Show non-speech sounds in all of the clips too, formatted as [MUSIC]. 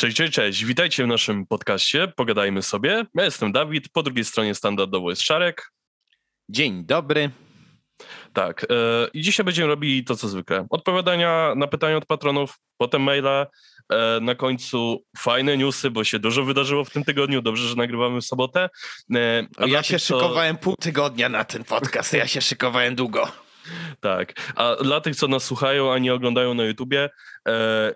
Cześć, cześć, cześć. Witajcie w naszym podcaście. Pogadajmy sobie. Ja jestem Dawid, po drugiej stronie standardowo jest Szarek. Dzień dobry. Tak, e, i dzisiaj będziemy robili to, co zwykle. Odpowiadania na pytania od patronów, potem maile, e, na końcu fajne newsy, bo się dużo wydarzyło w tym tygodniu. Dobrze, że nagrywamy w sobotę. E, ja się tych, szykowałem pół tygodnia na ten podcast, ja się szykowałem długo. Tak, a dla tych, co nas słuchają, a nie oglądają na YouTubie, e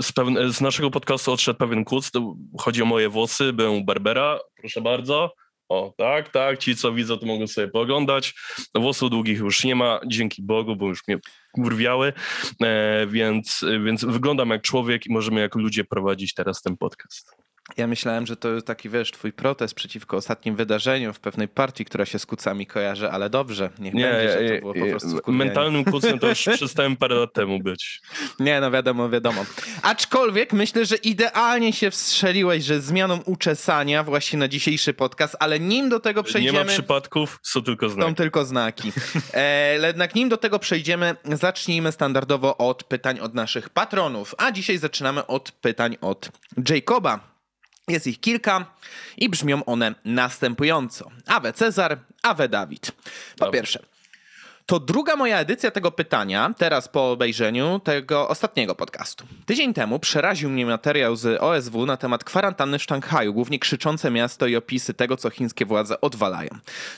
z, z, naszego podcastu odszedł pewien kuc, chodzi o moje włosy, byłem u Barbera, proszę bardzo. O, tak, tak, ci co widzą to mogą sobie pooglądać. Włosów długich już nie ma, dzięki Bogu, bo już mnie kurwiały, e, więc, więc wyglądam jak człowiek i możemy jako ludzie prowadzić teraz ten podcast. Ja myślałem, że to taki, wiesz, twój protest przeciwko ostatnim wydarzeniu w pewnej partii, która się z kucami kojarzy, ale dobrze, niech nie, będzie, że to było po prostu skurwienie. Mentalnym kucem to już przestałem parę lat temu być. [LAUGHS] Nie, no wiadomo, wiadomo. Aczkolwiek myślę, że idealnie się wstrzeliłeś, że zmianą uczesania właśnie na dzisiejszy podcast, ale nim do tego przejdziemy... Nie ma przypadków, są tylko znaki. Są tylko znaki. E, jednak nim do tego przejdziemy, zacznijmy standardowo od pytań od naszych patronów, a dzisiaj zaczynamy od pytań od Jacoba. Jest ich kilka i brzmią one następująco. Awe Cezar, Awe Dawid. Po Dobrze. pierwsze, to druga moja edycja tego pytania, teraz po obejrzeniu tego ostatniego podcastu. Tydzień temu przeraził mnie materiał z OSW na temat kwarantanny w Szanghaju, głównie krzyczące miasto i opisy tego, co chińskie władze odwalają.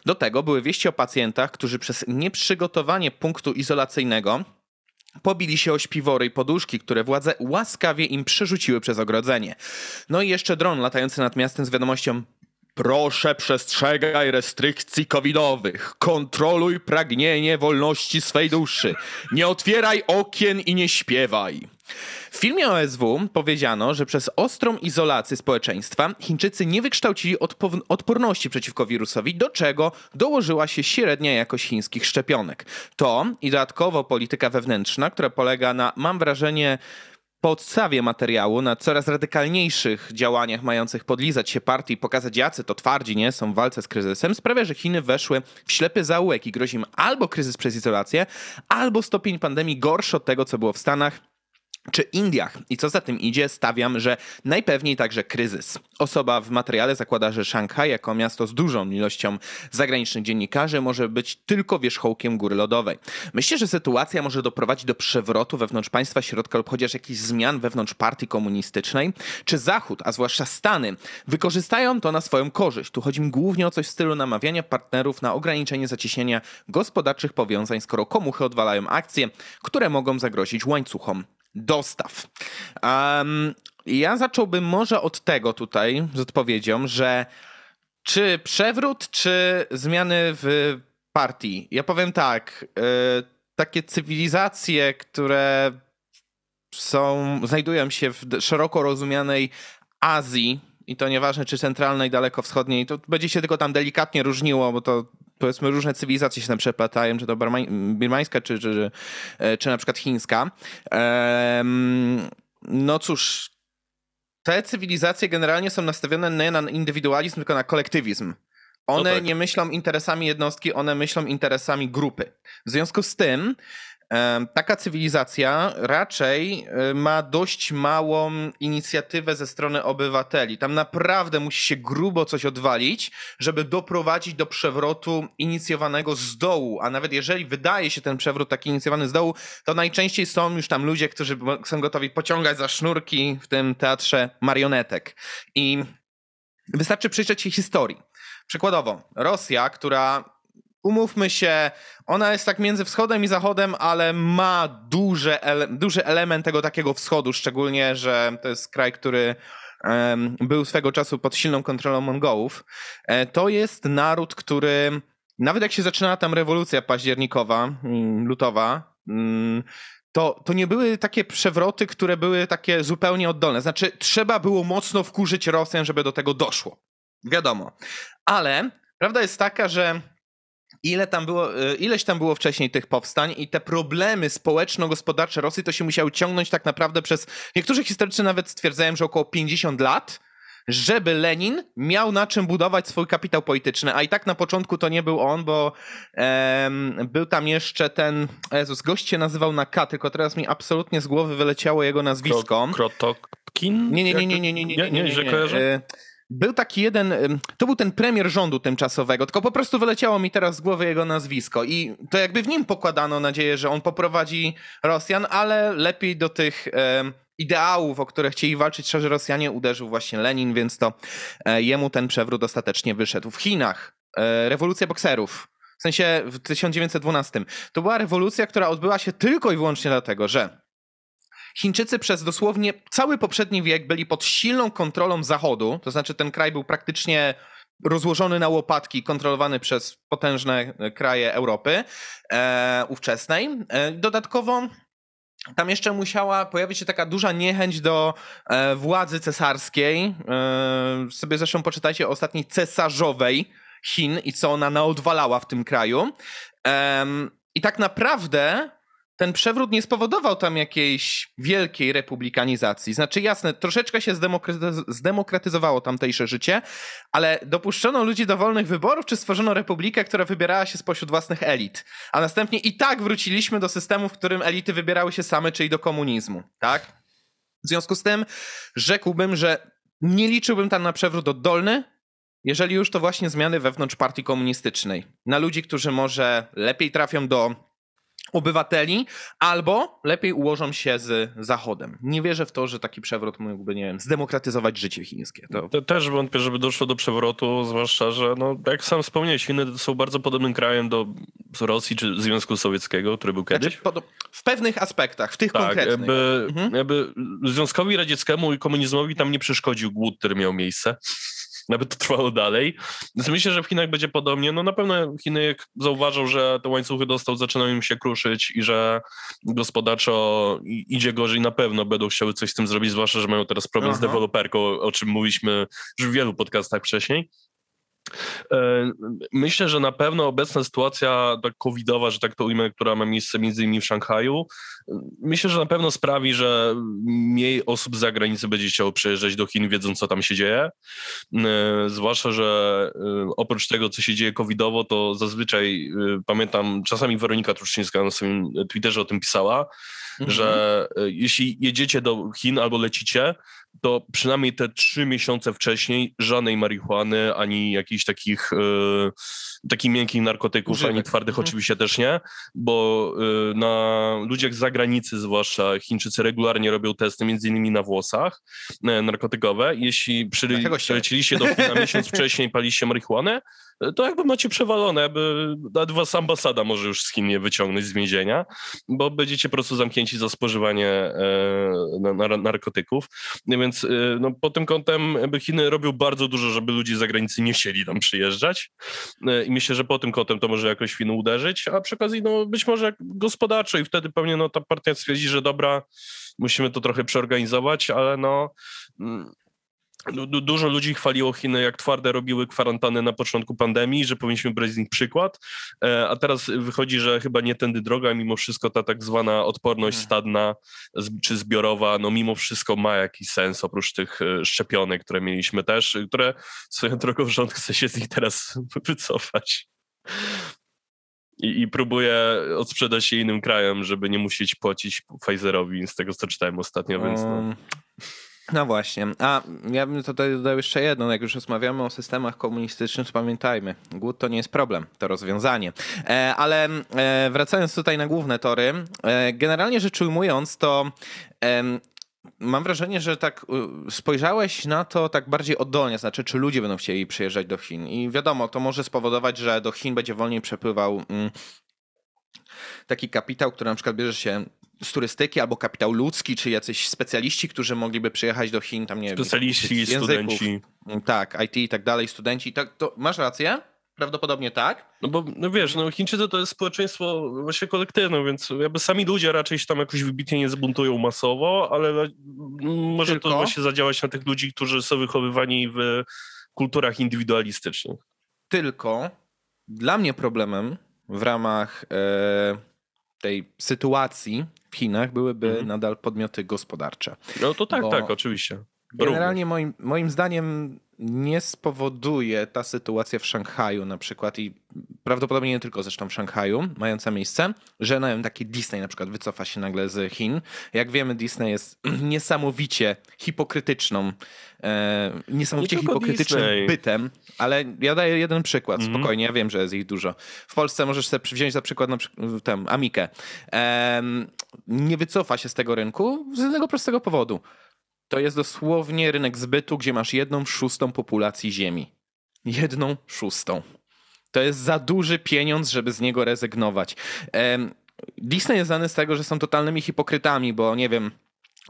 Do tego były wieści o pacjentach, którzy przez nieprzygotowanie punktu izolacyjnego Pobili się o śpiwory i poduszki, które władze łaskawie im przerzuciły przez ogrodzenie. No i jeszcze dron latający nad miastem z wiadomością Proszę przestrzegaj restrykcji covidowych. Kontroluj pragnienie wolności swej duszy. Nie otwieraj okien i nie śpiewaj. W filmie OSW powiedziano, że przez ostrą izolację społeczeństwa Chińczycy nie wykształcili odporności przeciwko wirusowi, do czego dołożyła się średnia jakość chińskich szczepionek. To i dodatkowo polityka wewnętrzna, która polega na, mam wrażenie, podstawie materiału na coraz radykalniejszych działaniach mających podlizać się partii i pokazać jacy to twardzi nie? Są w walce z kryzysem, sprawia, że Chiny weszły w ślepy zaułek i grozi im albo kryzys przez izolację, albo stopień pandemii gorszy od tego, co było w Stanach czy Indiach. I co za tym idzie, stawiam, że najpewniej także kryzys. Osoba w materiale zakłada, że Szanghaj jako miasto z dużą ilością zagranicznych dziennikarzy może być tylko wierzchołkiem góry lodowej. Myślę, że sytuacja może doprowadzić do przewrotu wewnątrz państwa środka lub chociaż jakichś zmian wewnątrz partii komunistycznej. Czy Zachód, a zwłaszcza Stany, wykorzystają to na swoją korzyść? Tu chodzi mi głównie o coś w stylu namawiania partnerów na ograniczenie zacieśnienia gospodarczych powiązań, skoro komuchy odwalają akcje, które mogą zagrozić łańcuchom dostaw. Um, ja zacząłbym może od tego tutaj z odpowiedzią, że czy przewrót, czy zmiany w partii? Ja powiem tak, y, takie cywilizacje, które są, znajdują się w szeroko rozumianej Azji, i to nieważne czy centralnej, dalekowschodniej, to będzie się tylko tam delikatnie różniło, bo to powiedzmy różne cywilizacje się tam przeplatają, czy to birmańska, czy, czy, e, czy na przykład chińska. No cóż, te cywilizacje generalnie są nastawione nie na indywidualizm, tylko na kolektywizm. One no tak. nie myślą interesami jednostki, one myślą interesami grupy. W związku z tym taka cywilizacja raczej e, ma dość małą inicjatywę ze strony obywateli. Tam naprawdę musi się grubo coś odwalić, żeby doprowadzić do przewrotu inicjowanego z dołu. A nawet jeżeli wydaje się ten przewrót taki inicjowany z dołu, to najczęściej są już tam ludzie, którzy są gotowi pociągać za sznurki w tym teatrze marionetek. I wystarczy przyjrzeć się historii. Przykładowo, Rosja, która umówmy się, ona jest tak między wschodem i zachodem, ale ma duże ele duży element tego takiego wschodu, szczególnie, że to jest kraj, który um, był swego czasu pod silną kontrolą Mongołów. E, to jest naród, który nawet jak się zaczynała tam rewolucja październikowa, mm, lutowa, mm, to, to nie były takie przewroty, które były takie zupełnie oddolne. Znaczy, trzeba było mocno wkurzyć Rosjan, żeby do tego doszło. Wiadomo. Ale prawda jest taka, że ile tam było, e, ileś tam było wcześniej tych powstań i te problemy społeczno-gospodarcze Rosji to się musiały ciągnąć tak naprawdę przez, niektórzy historycy nawet stwierdzają, że około 50 lat, żeby Lenin miał na czym budować swój kapitał polityczny, a i tak na początku to nie był on, bo był tam jeszcze ten, Jezus, gość się nazywał na K, tylko teraz mi absolutnie z głowy wyleciało jego nazwisko. Krotokkin? Kin? Nie, nie, nie, nie, nie, nie, nie, nie, nie, nie, że nie. kojarzę? E, Był taki jeden, to był ten premier rządu tymczasowego, tylko po prostu wyleciało mi teraz z głowy jego nazwisko i to jakby w nim pokładano nadzieję, że on poprowadzi Rosjan, ale lepiej do tych ideałów, o które chcieli walczyć szczerze Rosjanie, uderzył właśnie Lenin, więc to e, jemu ten przewrót ostatecznie wyszedł. W Chinach e, rewolucja bokserów, w sensie w 1912, to była rewolucja, która odbyła się tylko i wyłącznie dlatego, że Chińczycy przez dosłownie cały poprzedni wiek byli pod silną kontrolą Zachodu, to znaczy ten kraj był praktycznie rozłożony na łopatki, kontrolowany przez potężne e, kraje Europy e, ówczesnej. E, dodatkowo tam jeszcze musiała pojawić się taka duża niechęć do e, władzy cesarskiej. E, sobie zresztą poczytajcie o ostatniej cesarzowej Chin i co ona naodwalała w tym kraju. Em, I tak naprawdę ten przewrót nie spowodował tam jakiejś wielkiej republikanizacji. Znaczy, jasne, troszeczkę się zdemokratyz- zdemokratyzowało tamtejsze życie, ale dopuszczono ludzi do wolnych wyborów, czy stworzono republikę, która wybierała się spośród własnych elit. A następnie i tak wróciliśmy do systemu, w którym elity wybierały się same, czyli do komunizmu, tak? W związku z tym rzekłbym, że nie liczyłbym tam na przewrót oddolny, jeżeli już to właśnie zmiany wewnątrz partii komunistycznej. Na ludzi, którzy może lepiej trafią do obywateli, albo lepiej ułożą się z Zachodem. Nie wierzę w to, że taki przewrót mógłby, nie wiem, zdemokratyzować życie chińskie. To... Te- Też wątpię, żeby doszło do przewrotu, zwłaszcza, że no, jak sam wspomniałeś, Chiny są bardzo podobnym krajem do Rosji czy Związku Sowieckiego, który był kiedyś. Znaczy, w pewnych aspektach, w tych Tak, konkretnych. jakby, Mhm. jakby Związkowi Radzieckiemu i komunizmowi tam nie przeszkodził głód, który miał miejsce. Nawet to trwało dalej. Więc myślę, że w Chinach będzie podobnie. No na pewno Chiny, jak zauważą, że te łańcuchy dostaw zaczynają im się kruszyć i że gospodarczo idzie gorzej, na pewno będą chciały coś z tym zrobić, zwłaszcza, że mają teraz problem z Aha. deweloperką, o czym mówiliśmy już w wielu podcastach wcześniej. E, Myślę, że na pewno obecna sytuacja tak covidowa, że tak to ujmę, która ma miejsce między innymi w Szanghaju, myślę, że na pewno sprawi, że mniej osób z zagranicy będzie chciało przyjeżdżać do Chin, wiedząc co tam się dzieje. E, Zwłaszcza, że e, oprócz tego, co się dzieje covidowo, to zazwyczaj pamiętam, czasami Weronika Truszczyńska na swoim Twitterze o tym pisała, Mhm. że jeśli jedziecie do Chin albo lecicie, to przynajmniej te trzy miesiące wcześniej żadnej marihuany, ani jakichś takich, e, takich miękkich narkotyków, Używek. ani twardych Mhm. oczywiście też nie, bo e, na ludziach z zagranicy zwłaszcza Chińczycy regularnie robią testy między innymi na włosach e, narkotykowe. Jeśli przyleciliście do Chin na miesiąc [LAUGHS] wcześniej paliście marihuanę, to jakby macie przewalone, jakby nawet was ambasada może już z Chin nie wyciągnąć z więzienia, bo będziecie po prostu zamknięci za spożywanie na, na, narkotyków. Więc e, no, pod tym kątem Chiny robią bardzo dużo, żeby ludzie z zagranicy nie chcieli tam przyjeżdżać. E, i myślę, że po tym kątem to może jakoś Chiny uderzyć, a przy okazji no, być może gospodarczo i wtedy pewnie no, ta partia stwierdzi, że dobra, musimy to trochę przeorganizować, ale no mm, Dużo ludzi chwaliło Chiny, jak twarde robiły kwarantanny na początku pandemii, że powinniśmy brać z nich przykład, E, a teraz wychodzi, że chyba nie tędy droga, mimo wszystko ta tak zwana odporność Mhm. stadna czy zbiorowa, no mimo wszystko ma jakiś sens, oprócz tych e, szczepionek, które mieliśmy też, e, które swoją [LAUGHS] drogą rząd chce się z nich teraz [LAUGHS] wycofać. I, I próbuje odsprzedać je innym krajom, żeby nie musieć płacić Pfizerowi, z tego co czytałem ostatnio, więc no. No właśnie. A ja bym tutaj dodał jeszcze jedno. Jak już rozmawiamy o systemach komunistycznych, pamiętajmy, głód to nie jest problem, to rozwiązanie. E, ale e, wracając tutaj na główne tory, e, generalnie rzecz ujmując, to mam wrażenie, że tak spojrzałeś na to tak bardziej oddolnie, znaczy czy ludzie będą chcieli przyjeżdżać do Chin. I wiadomo, to może spowodować, że do Chin będzie wolniej przepływał mm, taki kapitał, który na przykład bierze się z turystyki, albo kapitał ludzki, czy jacyś specjaliści, którzy mogliby przyjechać do Chin, tam nie wiem, Specjaliści, języków. studenci. Mm, Tak, IT i tak dalej, studenci. Tak, to masz rację? Prawdopodobnie tak. No bo no wiesz, no Chińczycy to jest społeczeństwo właśnie kolektywne, więc jakby sami ludzie raczej się tam jakoś wybitnie nie zbuntują masowo, ale może Tylko? to właśnie zadziałać na tych ludzi, którzy są wychowywani w kulturach indywidualistycznych. Tylko dla mnie problemem w ramach e, tej sytuacji w Chinach byłyby Mhm. nadal podmioty gospodarcze. No to tak, Bo tak, oczywiście. Generalnie moim, moim zdaniem nie spowoduje ta sytuacja w Szanghaju na przykład i prawdopodobnie nie tylko zresztą w Szanghaju mająca miejsce, że wiem, taki Disney na przykład wycofa się nagle z Chin. Jak wiemy Disney jest [CLEARS THROAT] niesamowicie hipokrytyczną, e, niesamowicie hipokrytycznym Disney. bytem, ale ja daję jeden przykład, mm -hmm. spokojnie, ja wiem, że jest ich dużo. W Polsce możesz sobie wziąć za przykład na przykład tę Amikę. E, nie wycofa się z tego rynku z jednego prostego powodu to jest dosłownie rynek zbytu, gdzie masz jedną szóstą populacji Ziemi. Jedną szóstą. To jest za duży pieniądz, żeby z niego rezygnować. Disney jest znany z tego, że są totalnymi hipokrytami, bo nie wiem,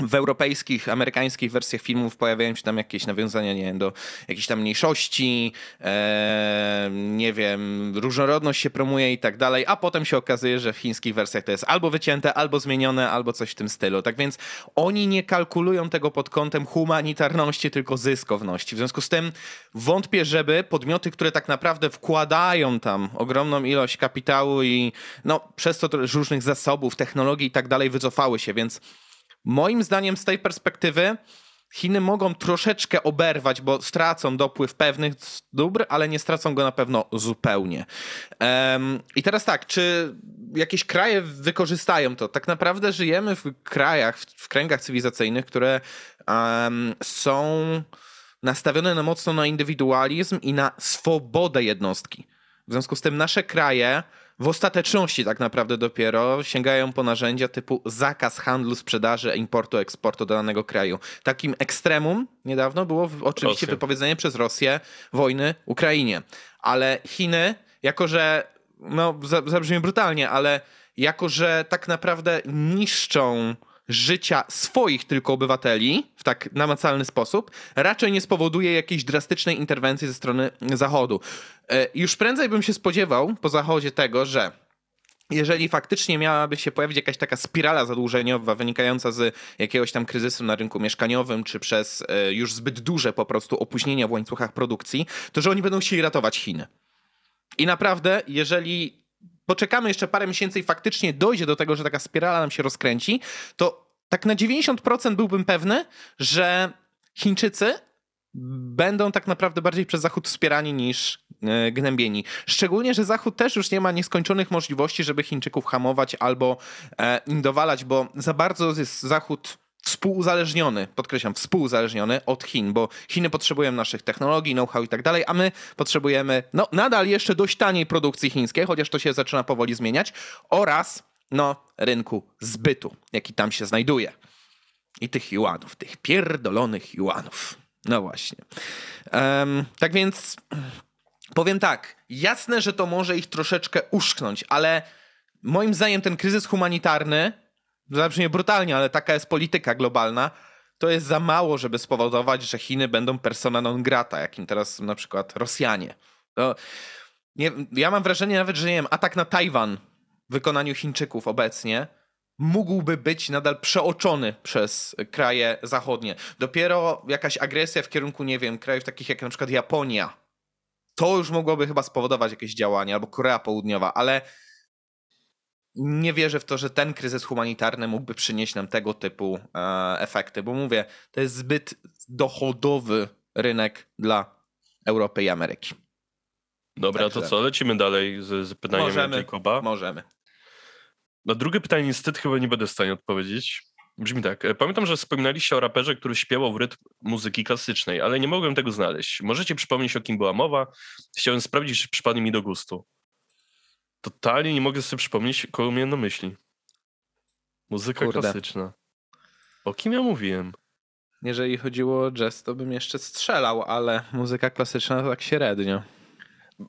w europejskich, amerykańskich wersjach filmów pojawiają się tam jakieś nawiązania, nie wiem, do jakiejś tam mniejszości, e, nie wiem, różnorodność się promuje i tak dalej, a potem się okazuje, że w chińskich wersjach to jest albo wycięte, albo zmienione, albo coś w tym stylu. Tak więc oni nie kalkulują tego pod kątem humanitarności, tylko zyskowności. W związku z tym wątpię, żeby podmioty, które tak naprawdę wkładają tam ogromną ilość kapitału i no, przez to różnych zasobów, technologii i tak dalej wycofały się, więc Moim zdaniem z tej perspektywy Chiny mogą troszeczkę oberwać, bo stracą dopływ pewnych dóbr, ale nie stracą go na pewno zupełnie. Um, I teraz tak, czy jakieś kraje wykorzystają to? Tak naprawdę żyjemy w krajach, w, kręgach cywilizacyjnych, które um, są nastawione na mocno na indywidualizm i na swobodę jednostki. W związku z tym nasze kraje w ostateczności tak naprawdę dopiero sięgają po narzędzia typu zakaz handlu, sprzedaży, importu, eksportu do danego kraju. Takim ekstremum niedawno było oczywiście Rosja. wypowiedzenie przez Rosję wojny Ukrainie. Ale Chiny, jako że, no zabrzmi brutalnie, ale jako że tak naprawdę niszczą życia swoich tylko obywateli w tak namacalny sposób, raczej nie spowoduje jakiejś drastycznej interwencji ze strony Zachodu. E, już prędzej bym się spodziewał po Zachodzie tego, że jeżeli faktycznie miałaby się pojawić jakaś taka spirala zadłużeniowa wynikająca z jakiegoś tam kryzysu na rynku mieszkaniowym, czy przez e, już zbyt duże po prostu opóźnienia w łańcuchach produkcji, to że oni będą chcieli ratować Chiny. I naprawdę, jeżeli poczekamy jeszcze parę miesięcy i faktycznie dojdzie do tego, że taka spirala nam się rozkręci, to tak na 90% byłbym pewny, że Chińczycy będą tak naprawdę bardziej przez Zachód wspierani niż e, gnębieni. Szczególnie, że Zachód też już nie ma nieskończonych możliwości, żeby Chińczyków hamować albo e, im dowalać, bo za bardzo jest Zachód współuzależniony, podkreślam, współuzależniony od Chin, bo Chiny potrzebują naszych technologii, know-how i tak dalej, a my potrzebujemy no, nadal jeszcze dość taniej produkcji chińskiej, chociaż to się zaczyna powoli zmieniać, oraz no, rynku zbytu, jaki tam się znajduje. I tych juanów, tych pierdolonych juanów. No właśnie. Um, tak więc powiem tak, jasne, że to może ich troszeczkę uszknąć, ale moim zdaniem ten kryzys humanitarny zabrzmie brutalnie, ale taka jest polityka globalna, to jest za mało, żeby spowodować, że Chiny będą persona non grata, jakim teraz są na przykład Rosjanie. To nie, ja mam wrażenie nawet, że nie wiem, atak na Tajwan w wykonaniu Chińczyków obecnie mógłby być nadal przeoczony przez kraje zachodnie. Dopiero jakaś agresja w kierunku, nie wiem, krajów takich jak na przykład Japonia, to już mogłoby chyba spowodować jakieś działania, albo Korea Południowa, ale nie wierzę w to, że ten kryzys humanitarny mógłby przynieść nam tego typu e, efekty, bo mówię, to jest zbyt dochodowy rynek dla Europy i Ameryki. Dobra, Także. to co, lecimy dalej z, z pytaniem możemy, Jacoba? Możemy. Na drugie pytanie niestety chyba nie będę w stanie odpowiedzieć. Brzmi tak. E, pamiętam, że wspominaliście o raperze, który śpiewał w rytm muzyki klasycznej, ale nie mogłem tego znaleźć. Możecie przypomnieć, o kim była mowa? Chciałem sprawdzić, czy przypadnie mi do gustu. Totalnie nie mogę sobie przypomnieć, kogo miałem na myśli. Muzyka Kurde. klasyczna. O kim ja mówiłem? Jeżeli chodziło o jazz, to bym jeszcze strzelał, ale muzyka klasyczna to tak średnio.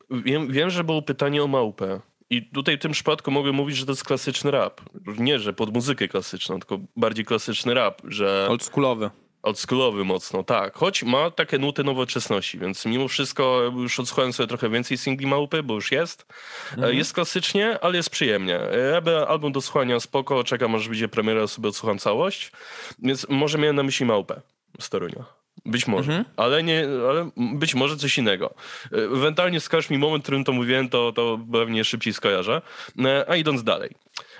Wiem, wiem, że było pytanie o małpę. I tutaj w tym przypadku mogę mówić, że to jest klasyczny rap. Nie, że pod muzykę klasyczną, tylko bardziej klasyczny rap, że... Oldschoolowy. Oldschoolowy mocno, tak. Choć ma takie nuty nowoczesności, więc mimo wszystko już odsłuchałem sobie trochę więcej singli Małpy, bo już jest. Mhm. Jest klasycznie, ale jest przyjemnie. Ja album do słuchania spoko, czekam aż będzie premiera, sobie odsłucham całość. Więc może miałem na myśli Małpę z Torunia. Być może, mhm. ale, nie, ale być może coś innego. Ewentualnie wskaż mi moment, w którym to mówiłem, to, to pewnie szybciej skojarzę. E, a idąc dalej.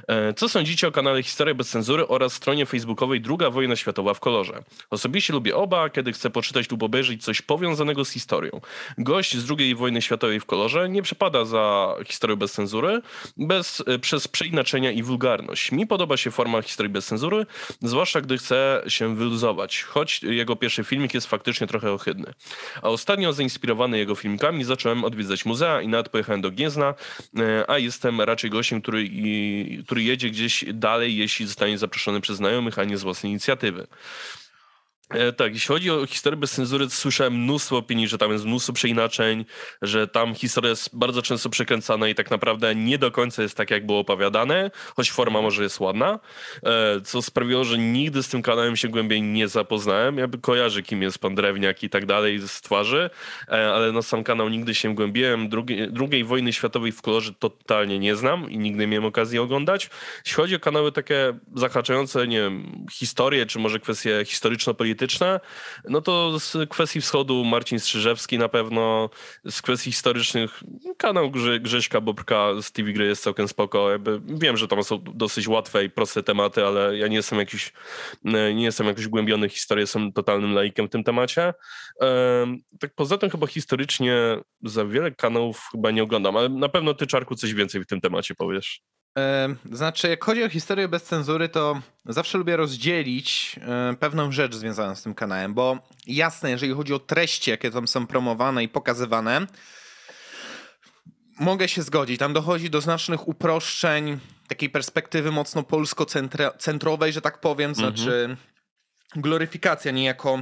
E, co sądzicie o kanale Historia bez cenzury oraz stronie facebookowej Druga wojna światowa w kolorze? Osobiście lubię oba, kiedy chcę poczytać lub obejrzeć coś powiązanego z historią. Gość z II wojny światowej w kolorze nie przepada za historię bez cenzury bez, e, przez przeinaczenia i wulgarność. Mi podoba się forma historii bez cenzury, zwłaszcza gdy chce się wyluzować, choć jego pierwszy filmik jest faktycznie trochę ohydny. A ostatnio zainspirowany jego filmikami zacząłem odwiedzać muzea i nawet pojechałem do Gniezna, e, a jestem raczej gościem, który który jedzie gdzieś dalej, jeśli zostanie zaproszony przez znajomych, a nie z własnej inicjatywy. E, tak, jeśli chodzi o historię bez cenzury, słyszałem mnóstwo opinii, że tam jest mnóstwo przeinaczeń, że tam historia jest bardzo często przekręcana i tak naprawdę nie do końca jest tak, jak było opowiadane, choć forma może jest ładna, e, co sprawiło, że nigdy z tym kanałem się głębiej nie zapoznałem. Ja kojarzę, kim jest pan Drewniak i tak dalej z twarzy, e, ale na sam kanał nigdy się głębiłem. Drugiej, drugiej wojny światowej w kolorze totalnie nie znam i nigdy nie miałem okazji oglądać. Jeśli chodzi o kanały takie zahaczające, nie wiem, historię, czy może kwestie historyczno-polityczne, polityczne, no to z kwestii wschodu Marcin Strzyżewski na pewno, z kwestii historycznych kanał Grze, Grześka Bobrka z TV Gry jest całkiem spoko. Jakby wiem, że tam są dosyć łatwe i proste tematy, ale ja nie jestem jakiś, nie jestem jakiś głębiony w historię, jestem totalnym laikiem w tym temacie. Tak poza tym chyba historycznie za wiele kanałów chyba nie oglądam, ale na pewno ty Czarku coś więcej w tym temacie powiesz. Znaczy, jak chodzi o historię bez cenzury, to zawsze lubię rozdzielić pewną rzecz związaną z tym kanałem, bo jasne, jeżeli chodzi o treści, jakie tam są promowane i pokazywane, mogę się zgodzić. Tam dochodzi do znacznych uproszczeń, takiej perspektywy mocno polsko-centrowej, że tak powiem, znaczy mhm. gloryfikacja niejako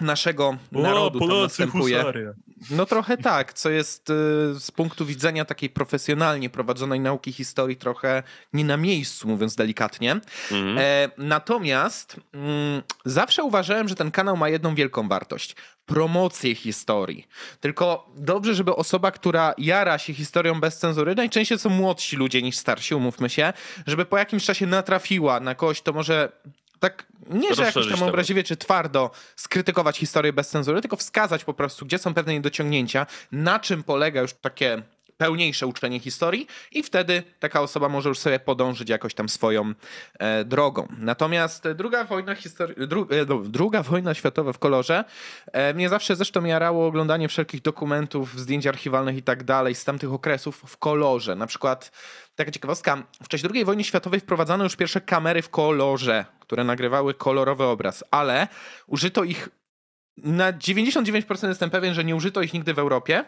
naszego o, narodu Polacy, tam następuje. Husaria. No trochę tak, co jest y, z punktu widzenia takiej profesjonalnie prowadzonej nauki historii trochę nie na miejscu, mówiąc delikatnie. Mhm. E, natomiast mm, zawsze uważałem, że ten kanał ma jedną wielką wartość. Promocję historii. Tylko dobrze, żeby osoba, która jara się historią bez cenzury, najczęściej są młodsi ludzie niż starsi, umówmy się, żeby po jakimś czasie natrafiła na kogoś, to może tak nie, że jakoś tam obraźliwie czy twardo skrytykować historię bez cenzury, tylko wskazać po prostu, gdzie są pewne niedociągnięcia, na czym polega już takie pełniejsze uczenie historii i wtedy taka osoba może już sobie podążyć jakoś tam swoją e, drogą. Natomiast druga wojna, histori- dru- e, no, druga wojna światowa w kolorze e, mnie zawsze zresztą jarało oglądanie wszelkich dokumentów, zdjęć archiwalnych i tak dalej z tamtych okresów w kolorze. Na przykład taka ciekawostka, w czasie II wojny światowej wprowadzano już pierwsze kamery w kolorze, które nagrywały kolorowy obraz, ale użyto ich na 99% jestem pewien, że nie użyto ich nigdy w Europie.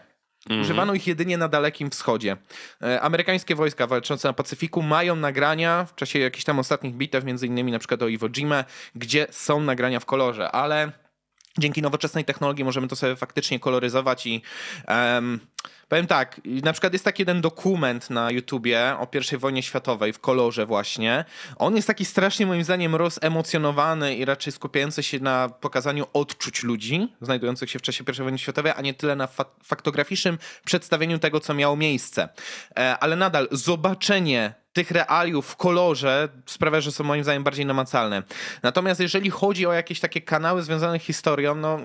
-hmm. Używano ich jedynie na Dalekim Wschodzie. E, amerykańskie wojska walczące na Pacyfiku mają nagrania w czasie jakichś tam ostatnich bitew, między innymi na przykład o Iwo Jima, gdzie są nagrania w kolorze, ale dzięki nowoczesnej technologii możemy to sobie faktycznie koloryzować i um, powiem tak, na przykład jest taki jeden dokument na YouTubie o I wojnie światowej w kolorze właśnie. On jest taki strasznie moim zdaniem rozemocjonowany i raczej skupiający się na pokazaniu odczuć ludzi znajdujących się w czasie I wojny światowej, a nie tyle na fa faktograficznym przedstawieniu tego, co miało miejsce. E, ale nadal zobaczenie tych realiów w kolorze sprawia, że są moim zdaniem bardziej namacalne. Natomiast jeżeli chodzi o jakieś takie kanały związane z historią, no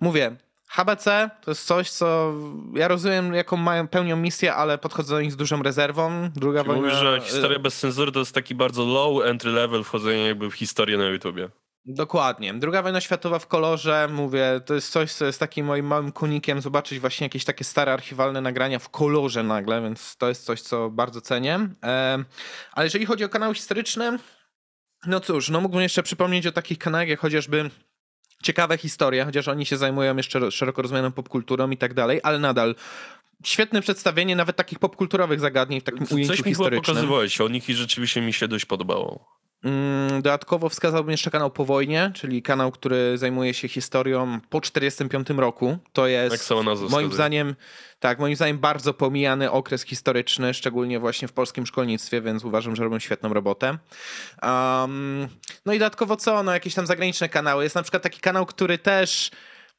mówię, HBC to jest coś, co ja rozumiem, jaką mają, pełnią misję, ale podchodzę do nich z dużą rezerwą. Druga Czyli wojna... Mówisz, że historia bez cenzury to jest taki bardzo low entry level wchodzenie jakby w historię na YouTubie. Dokładnie. Druga wojna światowa w kolorze, mówię, to jest coś, co jest takim moim małym konikiem, zobaczyć właśnie jakieś takie stare archiwalne nagrania w kolorze nagle, więc to jest coś, co bardzo cenię. ale jeżeli chodzi o kanały historyczne, no cóż, no mógłbym jeszcze przypomnieć o takich kanałach jak chociażby ciekawe historie, chociaż oni się zajmują jeszcze szeroko rozumianą popkulturą i tak dalej, ale nadal świetne przedstawienie nawet takich popkulturowych zagadnień w takim Coś ujęciu Coś mi historycznym. pokazywałeś o nich i rzeczywiście mi się dość podobało. Mm, dodatkowo wskazałbym jeszcze kanał Po Wojnie, czyli kanał, który zajmuje się historią po 1945 roku. To jest moim zdaniem, tak, moim zdaniem bardzo pomijany okres historyczny, szczególnie właśnie w polskim szkolnictwie, więc uważam, że robią świetną robotę. Um, no i dodatkowo co? No jakieś tam zagraniczne kanały. Jest na przykład taki kanał, który też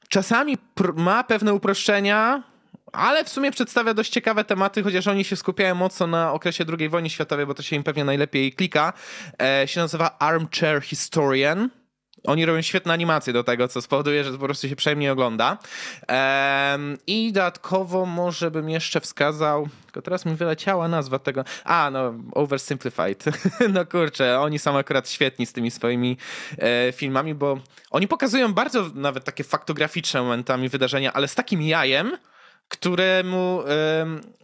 czasami ma pewne uproszczenia, ale w sumie przedstawia dość ciekawe tematy, chociaż oni się skupiają mocno na okresie II wojny światowej, bo to się im pewnie najlepiej klika. E, się nazywa Armchair Historian. oni robią świetne animacje do tego, co spowoduje, że po prostu się przyjemnie ogląda. I dodatkowo może bym jeszcze wskazał, tylko teraz mi wyleciała nazwa tego, a no Oversimplified. [LAUGHS] no kurczę, oni są akurat świetni z tymi swoimi e, filmami, bo oni pokazują bardzo nawet takie faktograficzne momentami wydarzenia, ale z takim jajem, któremu,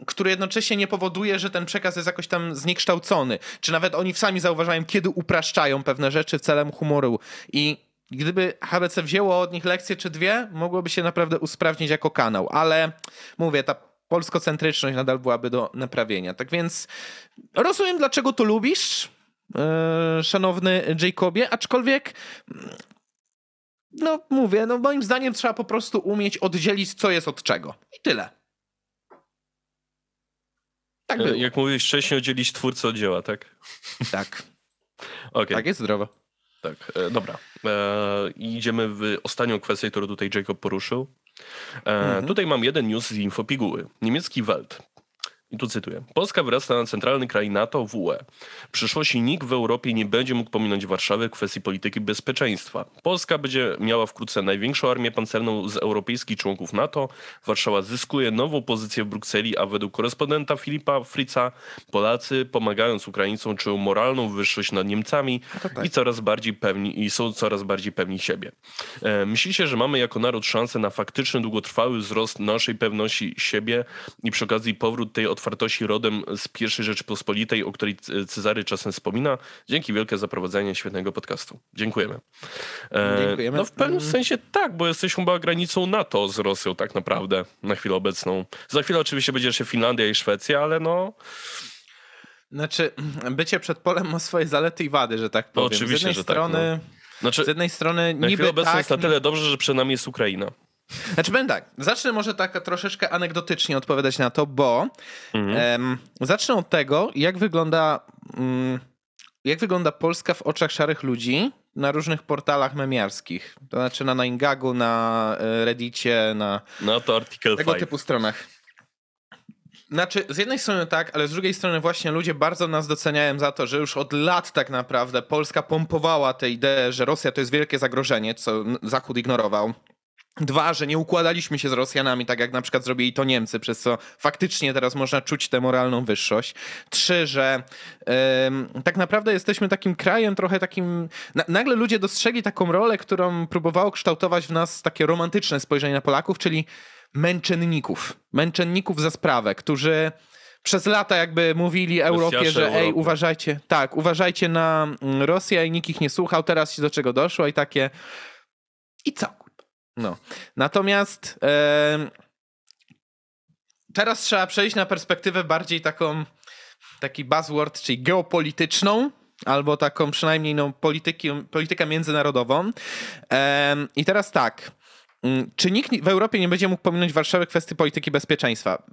który jednocześnie nie powoduje, że ten przekaz jest jakoś tam zniekształcony. Czy nawet oni sami zauważają, kiedy upraszczają pewne rzeczy celem humoru. I gdyby HBC wzięło od nich lekcję czy dwie, mogłoby się naprawdę usprawnić jako kanał. Ale mówię, ta polskocentryczność nadal byłaby do naprawienia. Tak więc rozumiem, dlaczego to lubisz, e, szanowny Jacobie, aczkolwiek no mówię, no moim zdaniem trzeba po prostu umieć oddzielić, co jest od czego. I tyle. Tak było. Jak mówiłeś wcześniej, oddzielić twórcę od dzieła, tak? Tak. [LAUGHS] okay. Tak jest zdrowo. Tak, e, dobra. E, idziemy w ostatnią kwestię, którą tutaj Jacob poruszył. E, mhm. Tutaj mam jeden news z infopiguły. Niemiecki Welt i tu cytuję. Polska wyrasta na centralny kraj NATO w UE. W przyszłości nikt w Europie nie będzie mógł pominąć Warszawy w kwestii polityki bezpieczeństwa. Polska będzie miała wkrótce największą armię pancerną z europejskich członków NATO. Warszawa zyskuje nową pozycję w Brukseli, a według korespondenta Filipa Fritza Polacy, pomagając Ukraińcom, czują moralną wyższość nad Niemcami tak. i coraz bardziej pewni i są coraz bardziej pewni siebie. E, myślicie, że mamy jako naród szansę na faktyczny, długotrwały wzrost naszej pewności siebie i przy okazji powrót tej otwartości rodem z pierwszej Rzeczypospolitej, o której Cezary czasem wspomina. Dzięki wielkie za prowadzenie świetnego podcastu. Dziękujemy. E, Dziękujemy. No w pewnym mm. sensie tak, bo jesteśmy chyba granicą NATO z Rosją tak naprawdę na chwilę obecną. Za chwilę oczywiście będzie jeszcze Finlandia i Szwecja, ale no... Znaczy, bycie przed polem ma swoje zalety i wady, że tak powiem. No, oczywiście, z jednej że strony, tak, no. znaczy, z jednej strony na niby obecną tak, jest na tyle dobrze, że przed nami jest Ukraina. Znaczy będę tak, zacznę może tak troszeczkę anegdotycznie odpowiadać na to, bo mhm. zacznę od tego, jak wygląda, um, jak wygląda Polska w oczach szarych ludzi na różnych portalach memiarskich. To znaczy na Naingagu, na e, Reddicie, na no to article tego 5. typu stronach. Znaczy, z jednej strony tak, ale z drugiej strony właśnie ludzie bardzo nas doceniają za to, że już od lat tak naprawdę Polska pompowała tę ideę, że Rosja to jest wielkie zagrożenie, co Zachód ignorował. Dwa, że nie układaliśmy się z Rosjanami, tak jak na przykład zrobili to Niemcy, przez co faktycznie teraz można czuć tę moralną wyższość. Trzy, że yy, tak naprawdę jesteśmy takim krajem trochę takim... Na, nagle ludzie dostrzegli taką rolę, którą próbowało kształtować w nas takie romantyczne spojrzenie na Polaków, czyli męczenników. Męczenników za sprawę, którzy przez lata jakby mówili Europie, że ej, uważajcie, tak, uważajcie na mm, Rosję i nikt ich nie słuchał, teraz się do czego doszło i takie... I co? No. Natomiast e, teraz trzeba przejść na perspektywę bardziej taką, taki buzzword, czyli geopolityczną, albo taką przynajmniej no, polityki, politykę międzynarodową. E, I teraz tak. Mm, czy nikt w Europie nie będzie mógł pominąć Warszawy kwestii polityki bezpieczeństwa?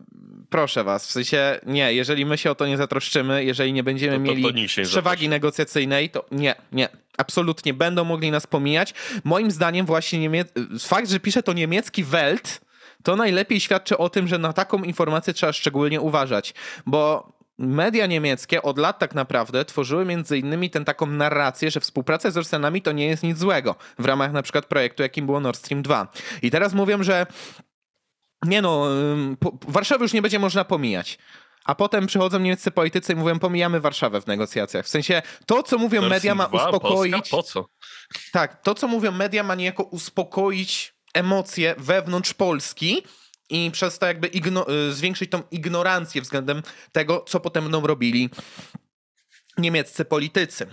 Proszę was, w sensie nie, jeżeli my się o to nie zatroszczymy, jeżeli nie będziemy to, to, to mieli przewagi negocjacyjnej, to nie, nie, absolutnie będą mogli nas pomijać. Moim zdaniem właśnie Niemie... fakt, że pisze to niemiecki Welt, to najlepiej świadczy o tym, że na taką informację trzeba szczególnie uważać, bo media niemieckie od lat tak naprawdę tworzyły między innymi tę taką narrację, że współpraca z Rosjanami to nie jest nic złego w ramach na przykład projektu, jakim było Nord Stream 2. I teraz mówią, że nie no, Warszawy już nie będzie można pomijać. A potem przychodzą niemieccy politycy i mówią, pomijamy Warszawę w negocjacjach. W sensie to, co mówią media, ma uspokoić. Polska? Po co? Tak, to, co mówią media, ma niejako uspokoić emocje wewnątrz Polski i przez to jakby y, zwiększyć tą ignorancję względem tego, co potem będą robili niemieccy politycy.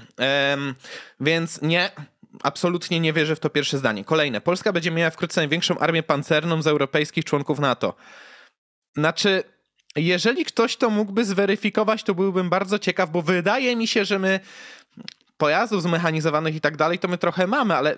Um, więc nie, absolutnie nie wierzę w to pierwsze zdanie. Kolejne. Polska będzie miała wkrótce największą armię pancerną z europejskich członków NATO. Znaczy, jeżeli ktoś to mógłby zweryfikować, to byłbym bardzo ciekaw, bo wydaje mi się, że my pojazdów zmechanizowanych i tak dalej to my trochę mamy, ale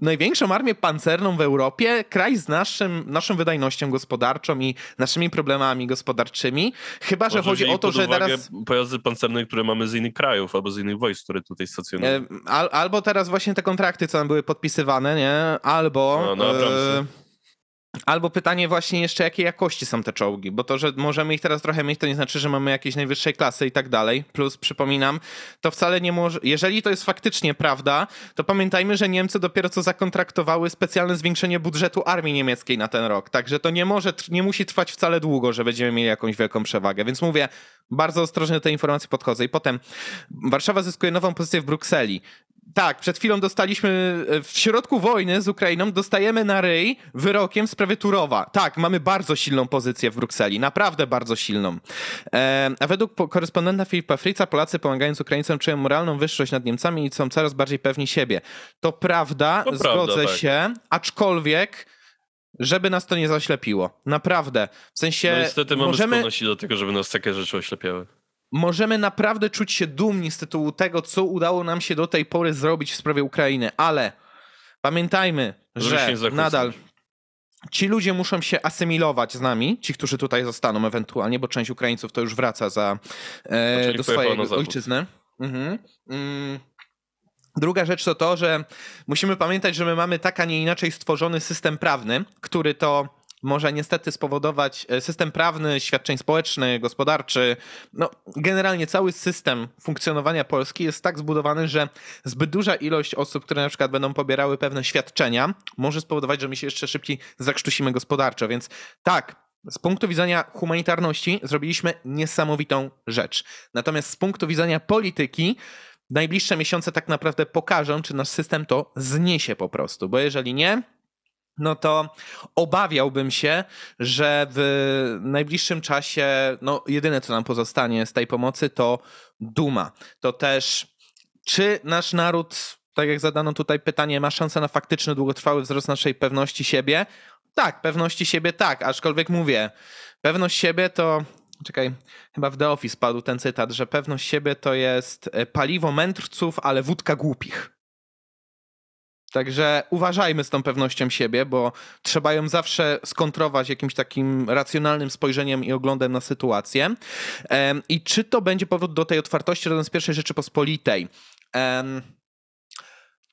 największą armię pancerną w Europie, kraj z naszym, naszą wydajnością gospodarczą i naszymi problemami gospodarczymi. Chyba, Może że chodzi o to, że teraz. Pojazdy pancerne, które mamy z innych krajów albo z innych wojsk, które tutaj stacjonują. E, al, albo teraz właśnie te kontrakty, co nam były podpisywane, nie? Albo. No, no, Albo pytanie właśnie jeszcze, jakiej jakości są te czołgi, bo to, że możemy ich teraz trochę mieć, to nie znaczy, że mamy jakieś najwyższej klasy i tak dalej. Plus, przypominam, to wcale nie może... Jeżeli to jest faktycznie prawda, to pamiętajmy, że Niemcy dopiero co zakontraktowały specjalne zwiększenie budżetu armii niemieckiej na ten rok. Także to nie może, nie musi trwać wcale długo, że będziemy mieli jakąś wielką przewagę. Więc mówię, bardzo ostrożnie do tej informacji podchodzę. I potem Warszawa zyskuje nową pozycję w Brukseli. Tak, przed chwilą dostaliśmy e, w środku wojny z Ukrainą, dostajemy na ryj wyrokiem w sprawie Turowa. Tak, mamy bardzo silną pozycję w Brukseli, naprawdę bardzo silną. E, a według korespondenta Filipa Frica, Polacy pomagając Ukraińcom czują moralną wyższość nad Niemcami i są coraz bardziej pewni siebie. To prawda, To zgodzę prawda, tak. się, aczkolwiek żeby nas to nie zaślepiło. Naprawdę. W sensie No niestety mamy możemy skłonności do tego, żeby nas takie rzeczy oślepiały. możemy naprawdę czuć się dumni z tytułu tego, co udało nam się do tej pory zrobić w sprawie Ukrainy, ale pamiętajmy, Żeby że nadal ci ludzie muszą się asymilować z nami, ci, którzy tutaj zostaną ewentualnie, bo część Ukraińców to już wraca za, e, Czyli do swojej ojczyzny. Mhm. Mm. Druga rzecz to to, że musimy pamiętać, że my mamy tak, a nie inaczej stworzony system prawny, który to może niestety spowodować e, system prawny, świadczeń społeczny, gospodarczy. No, generalnie cały system funkcjonowania Polski jest tak zbudowany, że zbyt duża ilość osób, które na przykład będą pobierały pewne świadczenia, może spowodować, że my się jeszcze szybciej zakrztusimy gospodarczo. Więc tak, z punktu widzenia humanitarności zrobiliśmy niesamowitą rzecz. Natomiast z punktu widzenia polityki, najbliższe miesiące tak naprawdę pokażą, czy nasz system to zniesie po prostu, bo jeżeli nie, no to obawiałbym się, że w najbliższym czasie, no jedyne co nam pozostanie z tej pomocy to duma. To też, czy nasz naród, tak jak zadano tutaj pytanie, ma szansę na faktyczny, długotrwały wzrost naszej pewności siebie? Tak, pewności siebie tak, aczkolwiek mówię, pewność siebie to Czekaj, chyba w The Office padł ten cytat, że pewność siebie to jest e, paliwo mędrców, ale wódka głupich. Także uważajmy z tą pewnością siebie, bo trzeba ją zawsze skontrować jakimś takim racjonalnym spojrzeniem i oglądem na sytuację. I czy to będzie powód do tej otwartości rodem z pierwszej Rzeczypospolitej?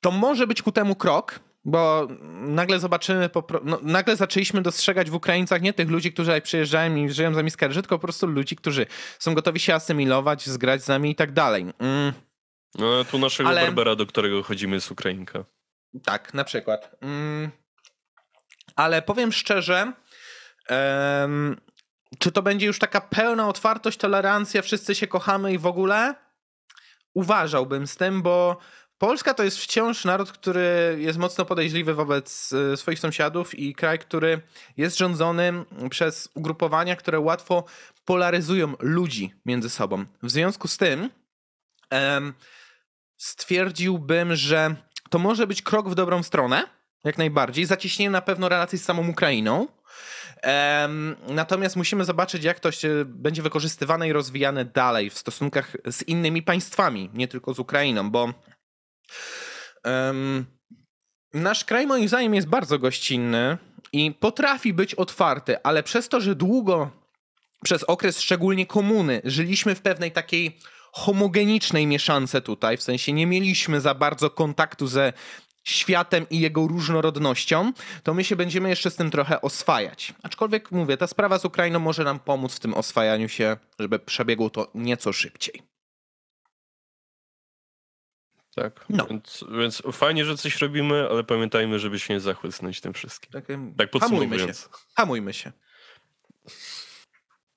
To może być ku temu krok, bo nagle zobaczymy, no, nagle zaczęliśmy dostrzegać w Ukraińcach nie tych ludzi, którzy przyjeżdżają i żyją za miskę tylko po prostu ludzi, którzy są gotowi się asymilować, zgrać z nami i tak dalej. Mm, No, tu naszego Ale- Barbera, do którego chodzimy, jest Ukrainka. tak, na przykład. Mm, ale powiem szczerze, em, czy to będzie już taka pełna otwartość, tolerancja, wszyscy się kochamy i w ogóle? Uważałbym z tym, bo Polska to jest wciąż naród, który jest mocno podejrzliwy wobec e, swoich sąsiadów i kraj, który jest rządzony przez ugrupowania, które łatwo polaryzują ludzi między sobą. W związku z tym stwierdziłbym, że to może być krok w dobrą stronę, jak najbardziej. Zacieśnienie na pewno relacji z samą Ukrainą. Natomiast musimy zobaczyć, jak to się będzie wykorzystywane i rozwijane dalej w stosunkach z innymi państwami, nie tylko z Ukrainą, bo nasz kraj moim zdaniem jest bardzo gościnny i potrafi być otwarty, ale przez to, że długo, przez okres szczególnie komuny, żyliśmy w pewnej takiej homogenicznej mieszance tutaj, w sensie nie mieliśmy za bardzo kontaktu ze światem i jego różnorodnością, to my się będziemy jeszcze z tym trochę oswajać. Aczkolwiek mówię, ta sprawa z Ukrainą może nam pomóc w tym oswajaniu się, żeby przebiegło to nieco szybciej. Tak. No. Więc, więc fajnie, że coś robimy, ale pamiętajmy, żeby się nie zachłysnąć tym wszystkim. Tak, Tak hamujmy się. podsumowując. Hamujmy się.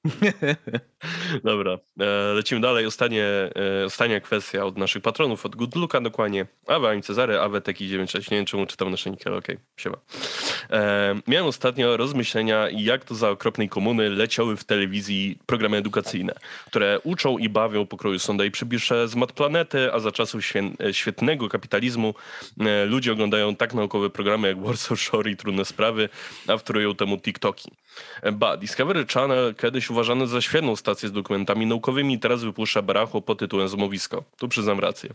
[LAUGHS] Dobra, e, lecimy dalej. Ostatnie, e, ostatnia kwestia od naszych patronów, od Good Looka dokładnie. Awe Ani Cezary, Awe Teki 96. Nie wiem, czemu czytam nasze niki, ale okej, siema. E, miałem ostatnio rozmyślenia, jak to za okropnej komuny leciały w telewizji programy edukacyjne, które uczą i bawią pokroju sonda i przybisze z mat planety, a za czasów e, świetnego kapitalizmu e, ludzie oglądają tak naukowe programy jak Warsaw Shore i Trudne Sprawy, a wtórują temu TikToki. Ba, Discovery Channel kiedyś uważany za świetną stację z dokumentami naukowymi, teraz wypuszcza baracho pod tytułem Zmowisko. Tu przyznam rację.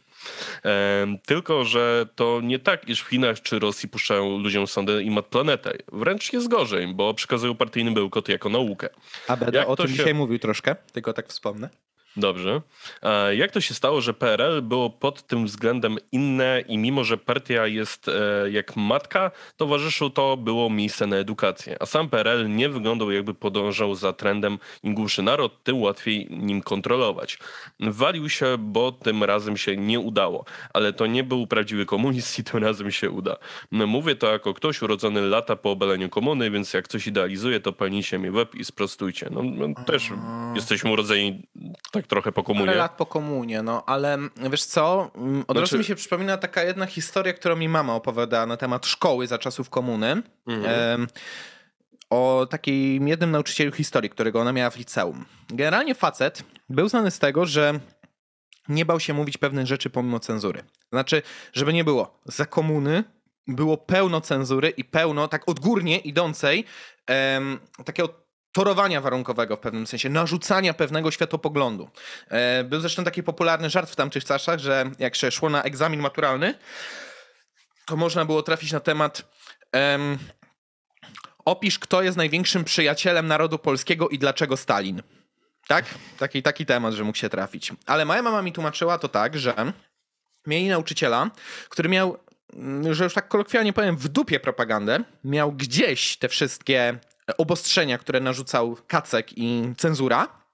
Tylko, że to nie tak, iż w Chinach czy Rosji puszczają ludziom sondę i mat planetę. Wręcz jest gorzej, bo przekazują partyjny bełkot jako naukę. A będę Jak o tym się- dzisiaj mówił troszkę, tylko tak wspomnę. Dobrze. Jak to się stało, że PRL było pod tym względem inne i mimo, że partia jest e, jak matka, towarzyszył to było miejsce na edukację, a sam PRL nie wyglądał jakby podążał za trendem im głupszy naród, tym łatwiej nim kontrolować. Walił się, bo tym razem się nie udało, ale to nie był prawdziwy komunizm i tym razem się uda. Mówię to jako ktoś urodzony lata po obaleniu komuny, więc jak coś idealizuje, to palnijcie mi web i sprostujcie. No, no też jesteśmy urodzeni tak trochę po komunie. Parę lat po komunie, no ale wiesz co, mm, od razu Znaczy- mi się przypomina taka jedna historia, którą mi mama opowiadała na temat szkoły za czasów komuny. Mhm. O takim jednym nauczycielu historii, którego ona miała w liceum. Generalnie facet był znany z tego, że nie bał się mówić pewnych rzeczy pomimo cenzury. Znaczy, żeby nie było, za komuny było pełno cenzury i pełno, tak odgórnie idącej, em, takiego torowania warunkowego w pewnym sensie, narzucania pewnego światopoglądu. E, był zresztą taki popularny żart w tamtych czasach, że jak się szło na egzamin maturalny, to można było trafić na temat em, opisz, kto jest największym przyjacielem narodu polskiego i dlaczego Stalin. Tak? Taki, taki temat, że mógł się trafić. Ale moja mama mi tłumaczyła to tak, że mieli nauczyciela, który miał, mm, że już tak kolokwialnie powiem, w dupie propagandę. Miał gdzieś te wszystkie obostrzenia, które narzucał Kacek i cenzura.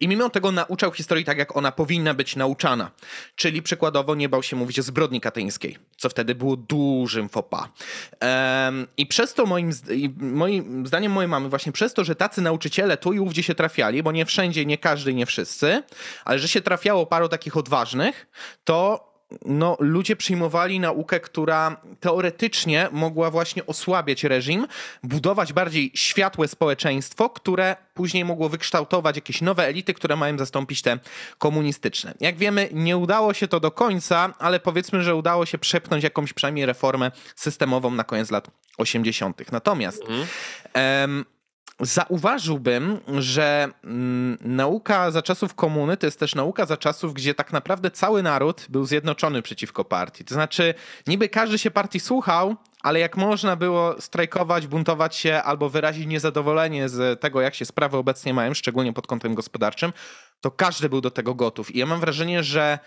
I mimo tego nauczał historii tak, jak ona powinna być nauczana. Czyli przykładowo nie bał się mówić o zbrodni katyńskiej, co wtedy było dużym fopa. I przez to moim, moim zdaniem mojej mamy, właśnie przez to, że tacy nauczyciele tu i ówdzie się trafiali, bo nie wszędzie, nie każdy, nie wszyscy, ale że się trafiało paru takich odważnych, to no, ludzie przyjmowali naukę, która teoretycznie mogła właśnie osłabiać reżim, budować bardziej światłe społeczeństwo, które później mogło wykształtować jakieś nowe elity, które mają zastąpić te komunistyczne. Jak wiemy, nie udało się to do końca, ale powiedzmy, że udało się przepchnąć jakąś przynajmniej reformę systemową na koniec lat 80. Natomiast em, Zauważyłbym, że mm, nauka za czasów komuny to jest też nauka za czasów, gdzie tak naprawdę cały naród był zjednoczony przeciwko partii. To znaczy, niby każdy się partii słuchał, ale jak można było strajkować, buntować się albo wyrazić niezadowolenie z tego, jak się sprawy obecnie mają, szczególnie pod kątem gospodarczym, to każdy był do tego gotów. I ja mam wrażenie, że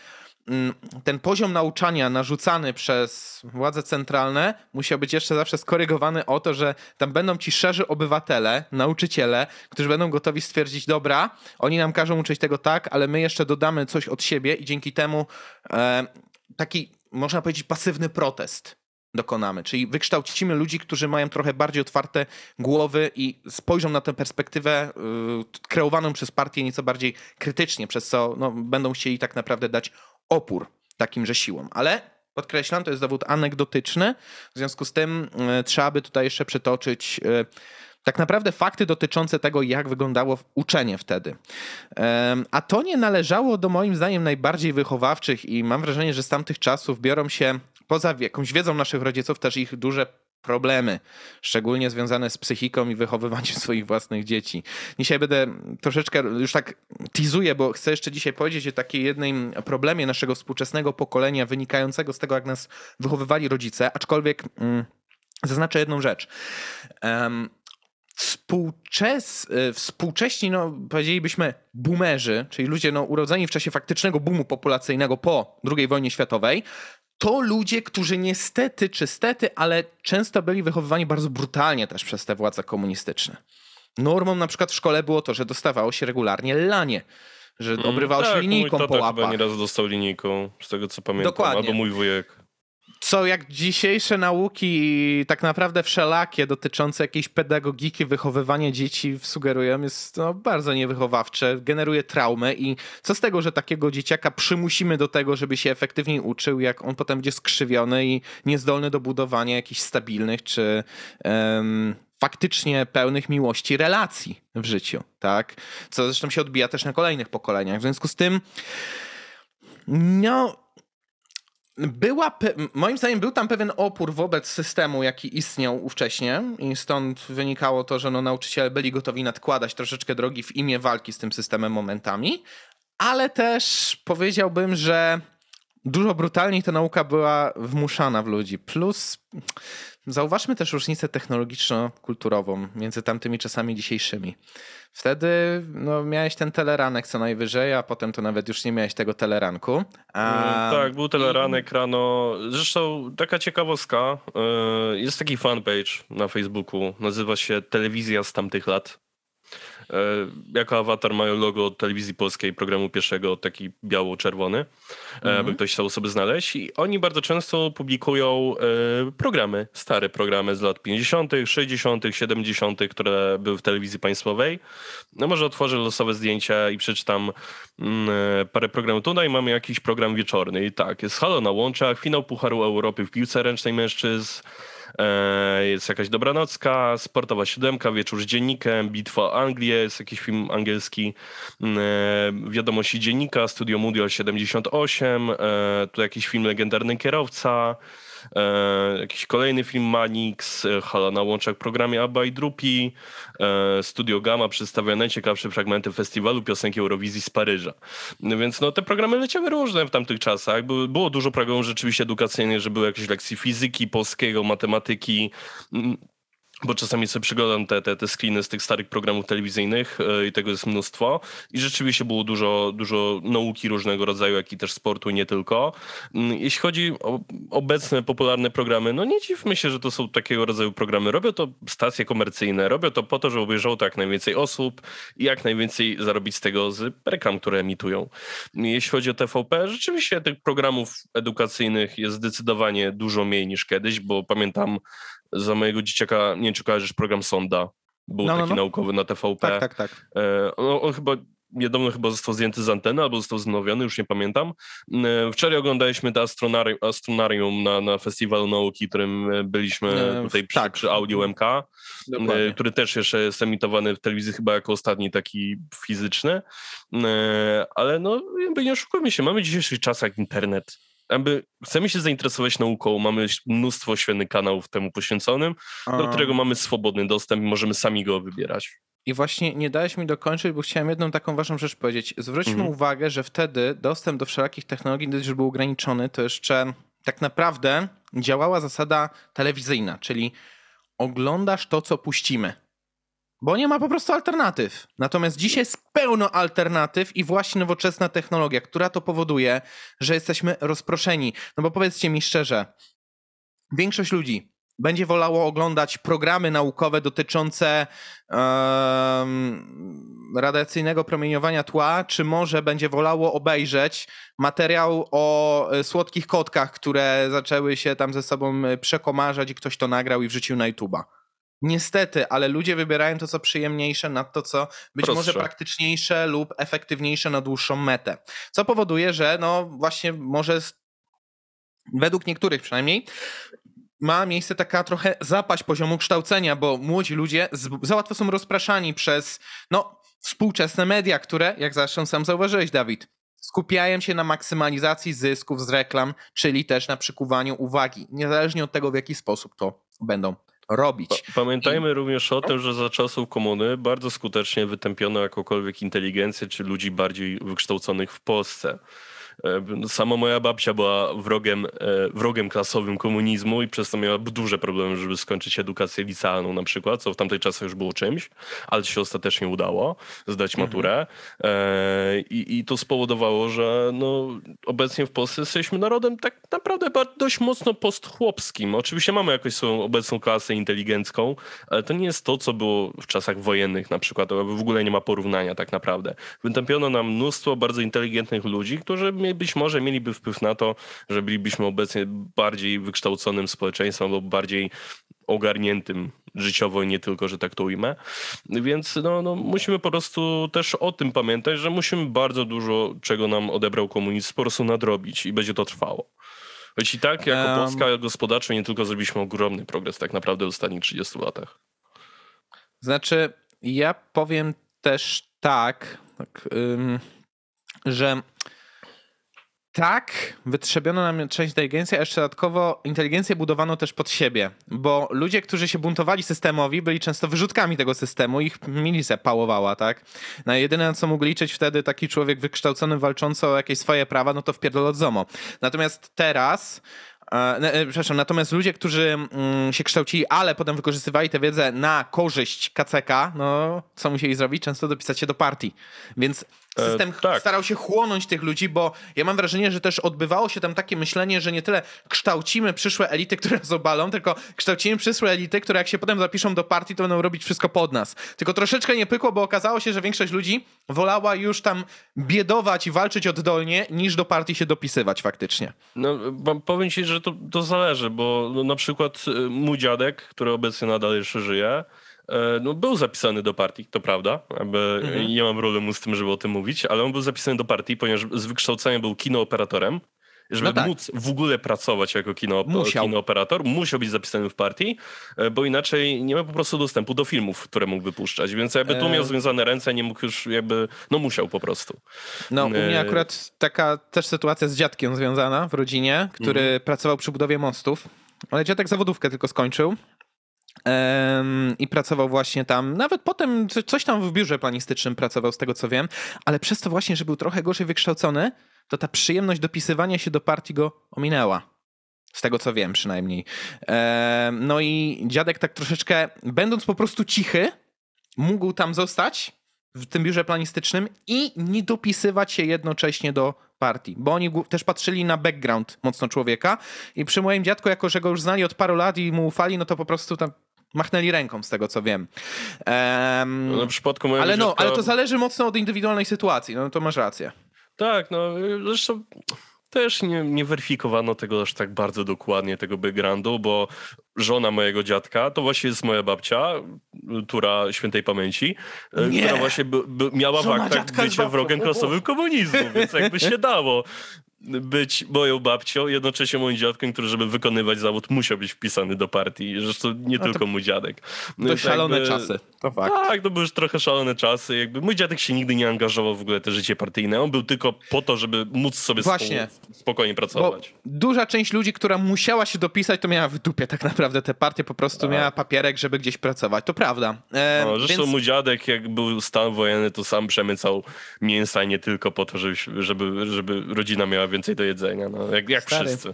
ten poziom nauczania narzucany przez władze centralne musiał być jeszcze zawsze skorygowany o to, że tam będą ci szerzy obywatele, nauczyciele, którzy będą gotowi stwierdzić, dobra, oni nam każą uczyć tego tak, ale my jeszcze dodamy coś od siebie i dzięki temu e, taki, można powiedzieć, pasywny protest dokonamy. Czyli wykształcimy ludzi, którzy mają trochę bardziej otwarte głowy i spojrzą na tę perspektywę y, kreowaną przez partię nieco bardziej krytycznie, przez co no, będą chcieli tak naprawdę dać opór takimże siłom. Ale podkreślam, to jest dowód anegdotyczny, w związku z tym y, trzeba by tutaj jeszcze przytoczyć y, tak naprawdę fakty dotyczące tego, jak wyglądało uczenie wtedy. Em, A to nie należało do moim zdaniem najbardziej wychowawczych i mam wrażenie, że z tamtych czasów biorą się, poza jakąś wiedzą naszych rodziców, też ich duże problemy, szczególnie związane z psychiką i wychowywaniem [LAUGHS] swoich własnych dzieci. Dzisiaj będę troszeczkę, już tak teazuję, bo chcę jeszcze dzisiaj powiedzieć o takiej jednym problemie naszego współczesnego pokolenia wynikającego z tego, jak nas wychowywali rodzice, aczkolwiek mm, zaznaczę jedną rzecz. Em, współczes, y, współcześni, no, powiedzielibyśmy, boomerzy, czyli ludzie no, urodzeni w czasie faktycznego boomu populacyjnego po II wojnie światowej, to ludzie, którzy niestety czy stety, ale często byli wychowywani bardzo brutalnie też przez te władze komunistyczne. Normą na przykład w szkole było to, że dostawało się regularnie lanie, że obrywało się tak, linijką mój po tata chyba łapach. nieraz dostał linijką, z tego co pamiętam. Dokładnie. Albo mój wujek. Co jak dzisiejsze nauki tak naprawdę wszelakie dotyczące jakiejś pedagogiki, wychowywania dzieci sugerują jest no, bardzo niewychowawcze, generuje traumę i co z tego, że takiego dzieciaka przymusimy do tego, żeby się efektywniej uczył, jak on potem będzie skrzywiony i niezdolny do budowania jakichś stabilnych czy em, faktycznie pełnych miłości relacji w życiu, tak? Co zresztą się odbija też na kolejnych pokoleniach. W związku z tym no była, moim zdaniem był tam pewien opór wobec systemu, jaki istniał ówcześnie i stąd wynikało to, że no, nauczyciele byli gotowi nadkładać troszeczkę drogi w imię walki z tym systemem momentami, ale też powiedziałbym, że dużo brutalniej ta nauka była wmuszana w ludzi. Plus zauważmy też różnicę technologiczno-kulturową między tamtymi czasami dzisiejszymi. Wtedy no, miałeś ten teleranek co najwyżej, a potem to nawet już nie miałeś tego teleranku. A... Tak, był teleranek rano. Zresztą taka ciekawostka, e, jest taki fanpage na Facebooku, nazywa się Telewizja z tamtych lat. E, jako awatar mają logo telewizji polskiej, programu pierwszego, taki biało-czerwony, mhm. by ktoś chciał sobie znaleźć. I oni bardzo często publikują e, programy, stare programy z lat 50., 60., 70., które były w telewizji państwowej. No może otworzę losowe zdjęcia i przeczytam mm, parę programów. Tutaj mamy jakiś program wieczorny i tak, jest Halo na łączach, finał Pucharu Europy w piłce ręcznej mężczyzn, E, jest jakaś dobranocka, sportowa siódemka, wieczór z dziennikiem, bitwa o Anglię, jest jakiś film angielski, mm, e, wiadomości dziennika, Studio Mundial 78, e, tu jakiś film Legendarny Kierowca, e, jakiś kolejny film Manix, e, Hala na łączach programie Abba i Drupi, e, Studio Gamma przedstawia najciekawsze fragmenty festiwalu piosenki Eurowizji z Paryża. Więc no, te programy leciały różne w tamtych czasach. Było, było dużo programów rzeczywiście edukacyjnych, że były jakieś lekcje fizyki, polskiego, matematyki, bo czasami sobie przyglądam te, te, te screeny z tych starych programów telewizyjnych yy, i tego jest mnóstwo i rzeczywiście było dużo, dużo nauki różnego rodzaju, jak i też sportu i nie tylko. Yy, jeśli chodzi o obecne popularne programy, no nie dziwmy się, że to są takiego rodzaju programy. Robią to stacje komercyjne, robią to po to, żeby obejrzało to jak najwięcej osób i jak najwięcej zarobić z tego z reklam, które emitują. Jeśli chodzi o TVP, rzeczywiście tych programów edukacyjnych jest zdecydowanie dużo mniej niż kiedyś, bo pamiętam za mojego dzieciaka, nie wiem czy kojarzysz program Sonda, był no, no taki no, no. naukowy na TVP. Tak, tak, tak. E, on, on chyba niedawno chyba został zdjęty z anteny, albo został wznowiony, już nie pamiętam. E, wczoraj oglądaliśmy to astronarium, astronarium na, na festiwalu nauki, którym e, byliśmy tutaj przy, tak. przy Audio MK, Dokładnie. który też jeszcze jest emitowany w telewizji chyba jako ostatni taki fizyczny. Ale no, nie oszukujmy się, mamy w dzisiejszych czasach internet jakby chcemy się zainteresować nauką, mamy mnóstwo świetnych kanałów temu poświęconym, A. do którego mamy swobodny dostęp i możemy sami go wybierać. I właśnie nie dałeś mi dokończyć, bo chciałem jedną taką ważną rzecz powiedzieć. Zwróćmy mhm. uwagę, że wtedy dostęp do wszelakich technologii, gdyż był ograniczony, to jeszcze tak naprawdę działała zasada telewizyjna, czyli oglądasz to, co puścimy. Bo nie ma po prostu alternatyw. Natomiast dzisiaj jest pełno alternatyw i właśnie nowoczesna technologia, która to powoduje, że jesteśmy rozproszeni. No bo powiedzcie mi szczerze, większość ludzi będzie wolało oglądać programy naukowe dotyczące um, radiacyjnego promieniowania tła, czy może będzie wolało obejrzeć materiał o e, słodkich kotkach, które zaczęły się tam ze sobą e, przekomarzać i ktoś to nagrał i wrzucił na YouTube'a. Niestety, ale ludzie wybierają to, co przyjemniejsze nad to, co być Prostsze. może praktyczniejsze lub efektywniejsze na dłuższą metę. Co powoduje, że no właśnie może według niektórych przynajmniej ma miejsce taka trochę zapaść poziomu kształcenia, bo młodzi ludzie za łatwo są rozpraszani przez no, współczesne media, które, jak zresztą sam zauważyłeś, Dawid, skupiają się na maksymalizacji zysków z reklam, czyli też na przykuwaniu uwagi, niezależnie od tego, w jaki sposób to będą robić. Pamiętajmy I... również o tym, że za czasów komuny bardzo skutecznie wytępiono jakąkolwiek inteligencję czy ludzi bardziej wykształconych w Polsce. E, sama moja babcia była wrogiem, e, wrogiem klasowym komunizmu i przez to miała duże problemy, żeby skończyć edukację licealną na przykład, co w tamtej czasach już było czymś, ale się ostatecznie udało zdać mhm. maturę. Mhm. I, I to spowodowało, że no, obecnie w Polsce jesteśmy narodem tak naprawdę dość mocno postchłopskim. Oczywiście mamy jakąś swoją obecną klasę inteligencką, ale to nie jest to, co było w czasach wojennych na przykład. W ogóle nie ma porównania tak naprawdę. Wytępiono nam mnóstwo bardzo inteligentnych ludzi, którzy być może mieliby wpływ na to, że bylibyśmy obecnie bardziej wykształconym społeczeństwem albo bardziej ogarniętym życiowo i nie tylko, że tak to ujmę. Więc no, no, musimy po prostu też o tym pamiętać, że musimy bardzo dużo, czego nam odebrał komunizm, po prostu nadrobić i będzie to trwało. Choć i tak, jako um, Polska gospodarczo nie tylko zrobiliśmy ogromny progres tak naprawdę w ostatnich 30 latach. Znaczy, ja powiem też tak, tak ym, że tak, wytrzebiono nam część inteligencji, a jeszcze dodatkowo inteligencję budowano też pod siebie, bo ludzie, którzy się buntowali systemowi, byli często wyrzutkami tego systemu, ich milicja pałowała, tak? Na jedyne, co mógł liczyć wtedy taki człowiek wykształcony, walczący o jakieś swoje prawa, no to wpierdol od ZOMO. Natomiast teraz E, przepraszam, natomiast ludzie, którzy mm, się kształcili, ale potem wykorzystywali tę wiedzę na korzyść KCK, no co musieli zrobić? Często dopisać się do partii. Więc E, system e, tak. starał się chłonąć tych ludzi, bo ja mam wrażenie, że też odbywało się tam takie myślenie, że nie tyle kształcimy przyszłe elity, które nas obalą, tylko kształcimy przyszłe elity, które jak się potem zapiszą do partii, to będą robić wszystko pod nas. Tylko troszeczkę nie pykło, bo okazało się, że większość ludzi wolała już tam biedować i walczyć oddolnie, niż do partii się dopisywać faktycznie. No, powiem ci, że to, to zależy, bo no, na przykład y, mój dziadek, który obecnie nadal jeszcze żyje, E, no, był zapisany do partii, to prawda. Jakby mhm. Nie mam problemu z tym, żeby o tym mówić, ale on był zapisany do partii, ponieważ z wykształcenia był kinooperatorem. Żeby no tak. móc w ogóle pracować jako kino, kinooperator, musiał być zapisany w partii, e, bo inaczej nie miał po prostu dostępu do filmów, które mógł wypuszczać. Więc jakby tu miał e. związane ręce, nie mógł już jakby, no musiał po prostu. No u mnie akurat taka też sytuacja z dziadkiem związana w rodzinie, który mhm. pracował przy budowie mostów. Ale dziadek zawodówkę tylko skończył i pracował właśnie tam. Nawet potem coś tam w biurze planistycznym pracował, z tego co wiem, ale przez to właśnie, że był trochę gorzej wykształcony, to ta przyjemność dopisywania się do partii go ominęła. Z tego co wiem, przynajmniej. No i dziadek tak troszeczkę, będąc po prostu cichy, mógł tam zostać w tym biurze planistycznym i nie dopisywać się jednocześnie do partii, bo oni też patrzyli na background mocno człowieka i przy moim dziadku, jako że go już znali od paru lat i mu ufali, no to po prostu tam machnęli ręką, z tego co wiem. Um, no, przypadku mojego ale, no, ale to zależy mocno od indywidualnej sytuacji, no to masz rację. Tak, no zresztą też nie, nie weryfikowano tego aż tak bardzo dokładnie, tego backgroundu, bo żona mojego dziadka to właśnie jest moja babcia, która świętej pamięci, e, nie. która właśnie by, by miała żona w aktach bycie wrogiem klasowym komunizmu, więc jakby się dało być moją babcią, jednocześnie moim dziadkiem, który żeby wykonywać zawód musiał być wpisany do partii. Zresztą nie no tylko mój dziadek. No to szalone jakby, czasy, to fakt. Tak, to były już trochę szalone czasy. Jakby mój dziadek się nigdy nie angażował w ogóle te życie partyjne. On był tylko po to, żeby móc sobie Właśnie, spokojnie pracować. Duża część ludzi, która musiała się dopisać, to miała w dupie tak naprawdę te partie, po prostu tak. miała papierek, żeby gdzieś pracować. To prawda. E, no, zresztą więc... mój dziadek, jak był stan wojenny, to sam przemycał mięsa nie tylko po to, żeby, żeby, żeby rodzina miała więcej do jedzenia, no, jak, jak wszyscy.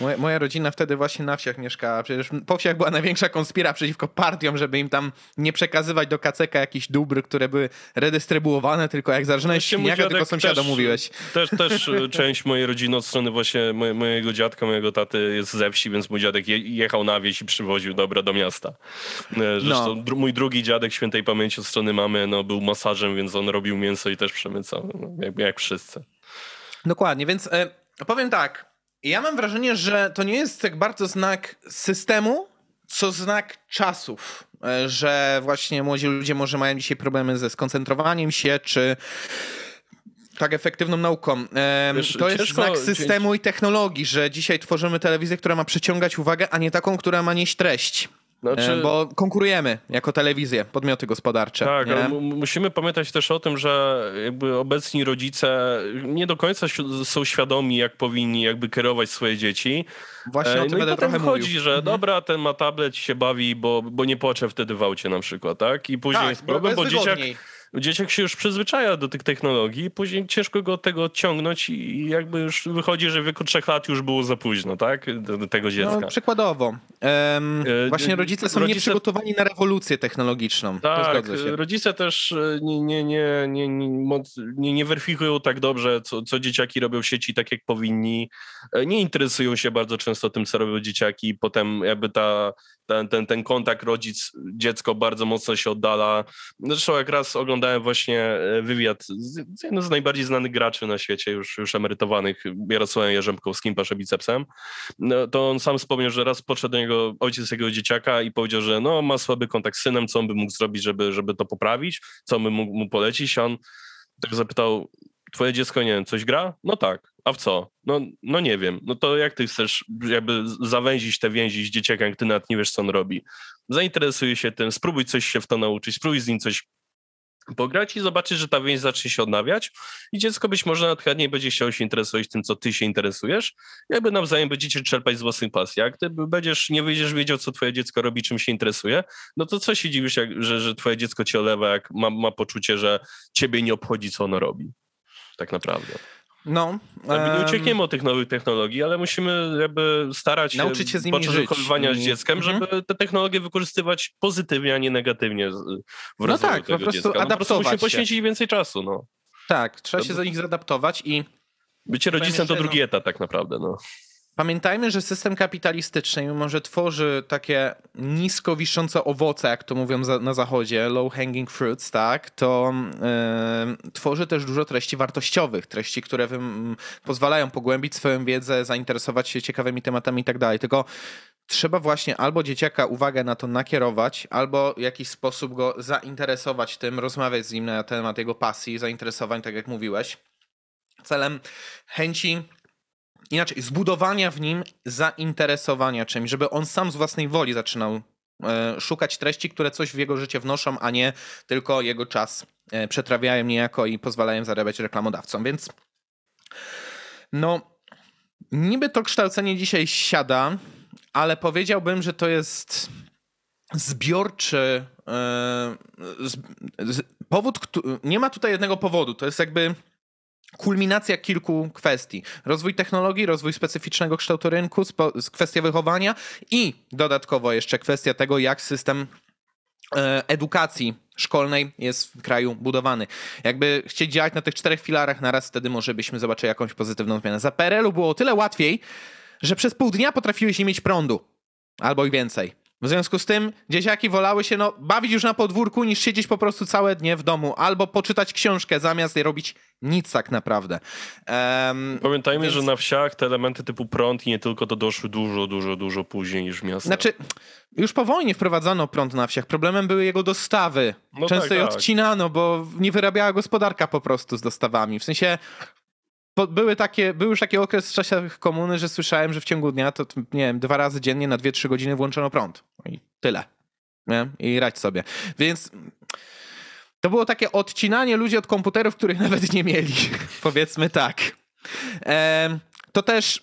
Moja, moja, rodzina wtedy właśnie na wsiach mieszkała. Przecież po wsiach była największa konspira przeciwko partiom, żeby im tam nie przekazywać do KCK jakichś dóbr, które były redystrybuowane, tylko jak zaczynałeś świniaka, tylko sąsiada mówiłeś. Też, też [LAUGHS] e, część mojej rodziny od strony właśnie mojego dziadka, mojego taty jest ze wsi, więc mój dziadek je, jechał na wieś i przywoził dobra do miasta. E, zresztą no. mój drugi dziadek świętej pamięci od strony mamy no, był masażem, więc on robił mięso i też przemycał, no, jak, jak wszyscy. Dokładnie, więc e, powiem tak. Ja mam wrażenie, że to nie jest tak bardzo znak systemu, co znak czasów. E, że właśnie młodzi ludzie może mają dzisiaj problemy ze skoncentrowaniem się, czy tak efektywną nauką. Wiesz, to jest znak systemu i technologii, że dzisiaj tworzymy telewizję, która ma przyciągać uwagę, a nie taką, która ma nieść treść. Znaczy... Bo konkurujemy jako telewizje, podmioty gospodarcze. Tak, ale musimy pamiętać też o tym, że jakby obecni rodzice nie do końca są świadomi, jak powinni jakby kierować swoje dzieci. Właśnie o e, tym no będę trochę chodzi, mówił. że mhm. dobra, ten ma tablet, się bawi, bo, bo nie płacze wtedy w aucie na przykład, tak? I później tak, jest problem, bo, bo dzieciak dzieciak się już przyzwyczaja do tych technologii później ciężko go od tego odciągnąć i jakby już wychodzi, że w wieku trzech lat już było za późno, tak? Do, do tego dziecka. No, przykładowo. Um, właśnie rodzice są rodzice... nieprzygotowani na rewolucję technologiczną. Tak, rodzice też e, nie, nie, nie, nie, nie, nie weryfikują tak dobrze, co, co dzieciaki robią w sieci tak, jak powinni. E, nie interesują się bardzo często tym, co robią dzieciaki. Potem jakby ta, ten, ten, ten kontakt rodzic-dziecko bardzo mocno się oddala. Zresztą jak raz oglądałem oglądałem właśnie e, wywiad z, z jednym z najbardziej znanych graczy na świecie, już, już emerytowanych, Jarosławem Jarzębkowskim, pasze bicepsem. No, to on sam wspomniał, że raz podszedł do niego ojciec jego dzieciaka i powiedział, że no, ma słaby kontakt z synem, co on by mógł zrobić, żeby, żeby to poprawić, co by mógł mu polecić. A on tak zapytał, twoje dziecko, nie wiem, coś gra? No tak. A w co? No, no nie wiem. No to jak ty chcesz jakby zawęzić te więzi z dzieciakiem, ty nawet nie wiesz, co on robi? Zainteresuj się tym, spróbuj coś się w to nauczyć, spróbuj z nim coś pograć i zobaczysz, że ta więź zacznie się odnawiać i dziecko być może nawet chętniej będzie chciało się interesować tym, co ty się interesujesz, jakby nawzajem będziecie czerpać z własnych pasji. Jak ty będziesz, nie będziesz wiedział, co twoje dziecko robi, czym się interesuje, no to co się dziwisz, jak, że, że twoje dziecko cię olewa, jak ma, ma poczucie, że ciebie nie obchodzi, co ono robi. Tak naprawdę. No. Nie uciekniemy od tych nowych technologii, ale musimy jakby starać się, Nauczyć się z nimi podczas żyć. wychowywania z I- dzieckiem, Mhm. żeby te technologie wykorzystywać pozytywnie, a nie negatywnie w rozwoju tak, po prostu dziecka. No, po prostu adaptować musimy poświęcić więcej czasu. No. Tak, trzeba się do nich zaadaptować i Bycie rodzicem to drugi etap tak naprawdę. No. Pamiętajmy, że system kapitalistyczny, mimo że tworzy takie nisko wiszące owoce, jak to mówią za, na zachodzie, low hanging fruits, tak, to yy, tworzy też dużo treści wartościowych, treści, które wym, pozwalają pogłębić swoją wiedzę, zainteresować się ciekawymi tematami i tak dalej. Tylko trzeba właśnie albo dzieciaka uwagę na to nakierować, albo w jakiś sposób go zainteresować tym, rozmawiać z nim na temat jego pasji, zainteresowań, tak jak mówiłeś, celem chęci inaczej, zbudowania w nim zainteresowania czymś, żeby on sam z własnej woli zaczynał e, szukać treści, które coś w jego życie wnoszą, a nie tylko jego czas e, przetrawiają niejako i pozwalają zarabiać reklamodawcom. Więc no, niby to kształcenie dzisiaj siada, ale powiedziałbym, że to jest zbiorczy e, powód, nie ma tutaj jednego powodu, to jest jakby kulminacja kilku kwestii. Rozwój technologii, rozwój specyficznego kształtu rynku, spo, kwestia wychowania i dodatkowo jeszcze kwestia tego, jak system e, edukacji szkolnej jest w kraju budowany. Jakby chcieć działać na tych czterech filarach naraz, wtedy może byśmy zobaczyli jakąś pozytywną zmianę. Za PRL-u było o tyle łatwiej, że przez pół dnia potrafiłeś nie mieć prądu. Albo i więcej. W związku z tym dzieciaki wolały się no, bawić już na podwórku, niż siedzieć po prostu całe dnie w domu, albo poczytać książkę zamiast robić nic tak naprawdę. Em, Pamiętajmy, Więc- że na wsiach te elementy typu prąd i nie tylko to doszły dużo, dużo, dużo później niż w miastach. Znaczy, już po wojnie wprowadzono prąd na wsiach. Problemem były jego dostawy. No Często tak, je tak. odcinano, bo nie wyrabiała gospodarka po prostu z dostawami. W sensie były takie, był już taki okres w czasach komuny, że słyszałem, że w ciągu dnia to, nie wiem, dwa razy dziennie na 2-3 godziny włączono prąd. I tyle. Nie? I radź sobie. Więc to było takie odcinanie ludzi od komputerów, których [LAUGHS] nawet nie mieli. [LAUGHS] Powiedzmy tak. Em, to też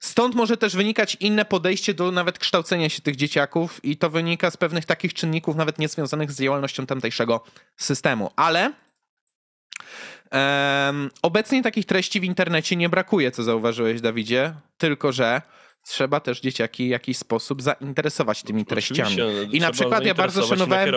Stąd może też wynikać inne podejście do nawet kształcenia się tych dzieciaków i to wynika z pewnych takich czynników nawet niezwiązanych z działalnością tamtejszego systemu. Ale em, obecnie takich treści w internecie nie brakuje, co zauważyłeś, Dawidzie, tylko że trzeba też dzieciaki w jakiś sposób zainteresować tymi treściami. Oczywiście, I na przykład ja bardzo szanowałem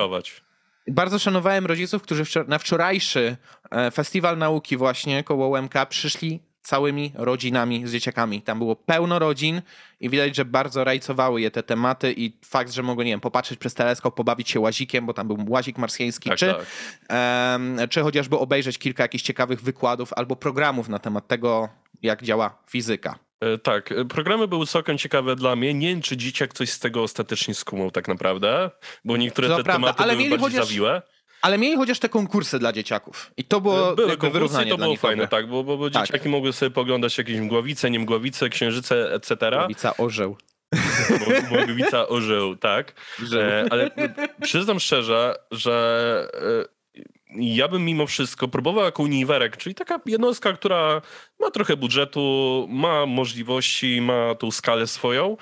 bardzo szanowałem rodziców, którzy wczor- na wczorajszy e, festiwal nauki właśnie koło UMK przyszli całymi rodzinami z dzieciakami. Tam było pełno rodzin i widać, że bardzo rajcowały je te tematy i fakt, że mogły, nie wiem, popatrzeć przez teleskop, pobawić się łazikiem, bo tam był łazik marsjański, Tak, czy, tak. em, czy chociażby obejrzeć kilka jakichś ciekawych wykładów albo programów na temat tego, jak działa fizyka. E, Tak, e, programy były całkiem ciekawe dla mnie. Nie wiem, czy dzieciak coś z tego ostatecznie skumał tak naprawdę, bo niektóre To te prawda, tematy ale były bardziej chociaż- zawiłe. Ale mieli chociaż te konkursy dla dzieciaków. I to było Były konkursy to było fajne, tak, bo, bo, bo Tak. dzieciaki mogły sobie poglądać jakieś mgławice, nie mgławice, księżyce, etc. Prawica orzeł. Mgławica orzeł, tak. E, ale przyznam szczerze, że e, ja bym mimo wszystko próbował jako uniwerek, czyli taka jednostka, która ma trochę budżetu, ma możliwości, ma tą skalę swoją,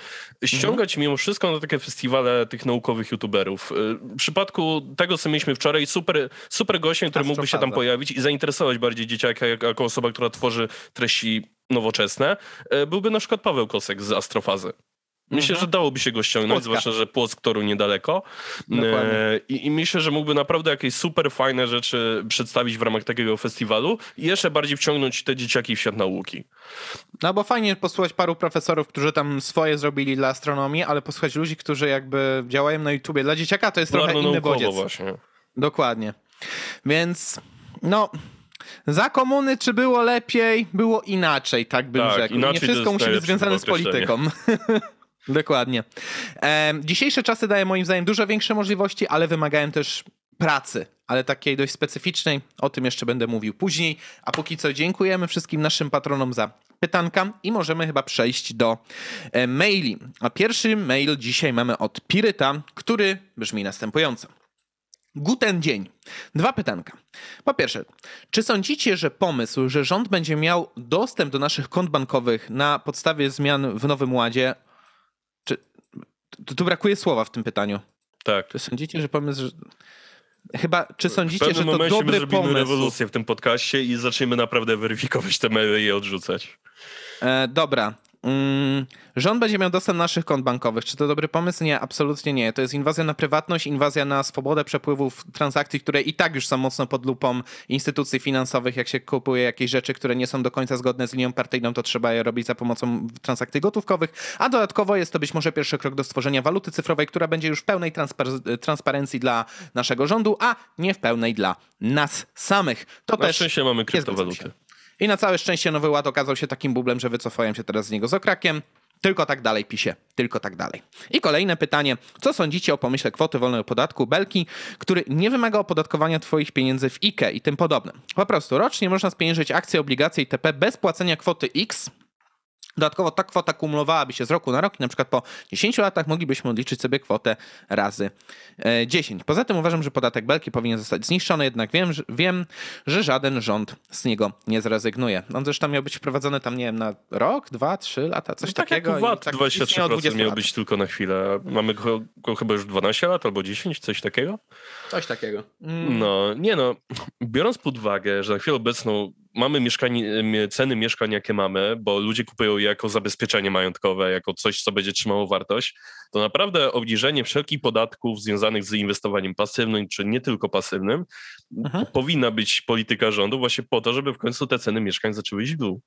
ściągać mimo wszystko na takie festiwale tych naukowych youtuberów. E, W przypadku tego, co mieliśmy wczoraj, super, super gościem, który mógłby się tam pojawić i zainteresować bardziej dzieciaka jako, osoba, która tworzy treści nowoczesne, e, byłby na przykład Paweł Kosek z Astrofazy. Myślę, Mhm. że dałoby się go ściągnąć, Płocka. zwłaszcza, że Płock toru niedaleko. E, I, I myślę, że mógłby naprawdę jakieś super fajne rzeczy przedstawić w ramach takiego festiwalu i jeszcze bardziej wciągnąć te dzieciaki w świat nauki. No bo fajnie posłuchać paru profesorów, którzy tam swoje zrobili dla astronomii, ale posłuchać ludzi, którzy jakby działają na YouTubie. Dla dzieciaka to jest trochę inny bodziec. właśnie. Dokładnie. Więc no... Za komuny czy było lepiej, było inaczej, tak bym Tak, rzekł. Nie wszystko musi być związane z polityką. [LAUGHS] Dokładnie. Em, dzisiejsze czasy dają moim zdaniem dużo większe możliwości, ale wymagają też pracy, ale takiej dość specyficznej. O tym jeszcze będę mówił później. A póki co dziękujemy wszystkim naszym patronom za pytanka i możemy chyba przejść do e, maili. A pierwszy mail dzisiaj mamy od Piryta, który brzmi następująco. Guten dzień. Dwa pytanka. Po pierwsze, czy sądzicie, że pomysł, że rząd będzie miał dostęp do naszych kont bankowych na podstawie zmian w Nowym Ładzie, tu, tu brakuje słowa w tym pytaniu. Tak. Czy sądzicie, że pomysł, że... chyba, czy sądzicie, że to my dobry zrobimy pomysł? rewolucję w tym podcaście i zaczniemy naprawdę weryfikować te maile i je odrzucać. E, dobra. Mm, rząd będzie miał dostęp do naszych kont bankowych. Czy to dobry pomysł? Nie, absolutnie nie. To jest inwazja na prywatność, inwazja na swobodę przepływów transakcji, które i tak już są mocno pod lupą instytucji finansowych. Jak się kupuje jakieś rzeczy, które nie są do końca zgodne z linią partyjną, to trzeba je robić za pomocą transakcji gotówkowych. A dodatkowo jest to być może pierwszy krok do stworzenia waluty cyfrowej, która będzie już w pełnej transpar- transparencji dla naszego rządu, a nie w pełnej dla nas samych. To Na też szczęście mamy kryptowaluty. I na całe szczęście Nowy Ład okazał się takim bublem, że wycofają się teraz z niego z okrakiem. Tylko tak dalej, pisie. Tylko tak dalej. I kolejne pytanie. Co sądzicie o pomyśle kwoty wolnej od podatku Belki, który nie wymaga opodatkowania twoich pieniędzy w IKE i tym podobne? Po prostu rocznie można spieniężyć akcje, obligacje itp. bez płacenia kwoty X. Dodatkowo ta kwota kumulowałaby się z roku na rok i na przykład po 10 latach moglibyśmy odliczyć sobie kwotę razy e, 10. Poza tym uważam, że podatek Belki powinien zostać zniszczony, jednak wiem, że, wiem, że żaden rząd z niego nie zrezygnuje. On zresztą miał być wprowadzony tam, nie wiem, na rok, dwa, trzy lata, coś tak takiego. jak VAT, tak istnieje od 23% 20 miał lat. być tylko na chwilę. Mamy go, go chyba już 12 lat albo 10, coś takiego? Coś takiego. Mm. No, nie no, biorąc pod uwagę, że na chwilę obecną mamy ceny mieszkań, jakie mamy, bo ludzie kupują je jako zabezpieczenie majątkowe, jako coś, co będzie trzymało wartość, to naprawdę obniżenie wszelkich podatków związanych z inwestowaniem pasywnym, czy nie tylko pasywnym, Mhm. powinna być polityka rządu właśnie po to, żeby w końcu te ceny mieszkań zaczęły iść w dół.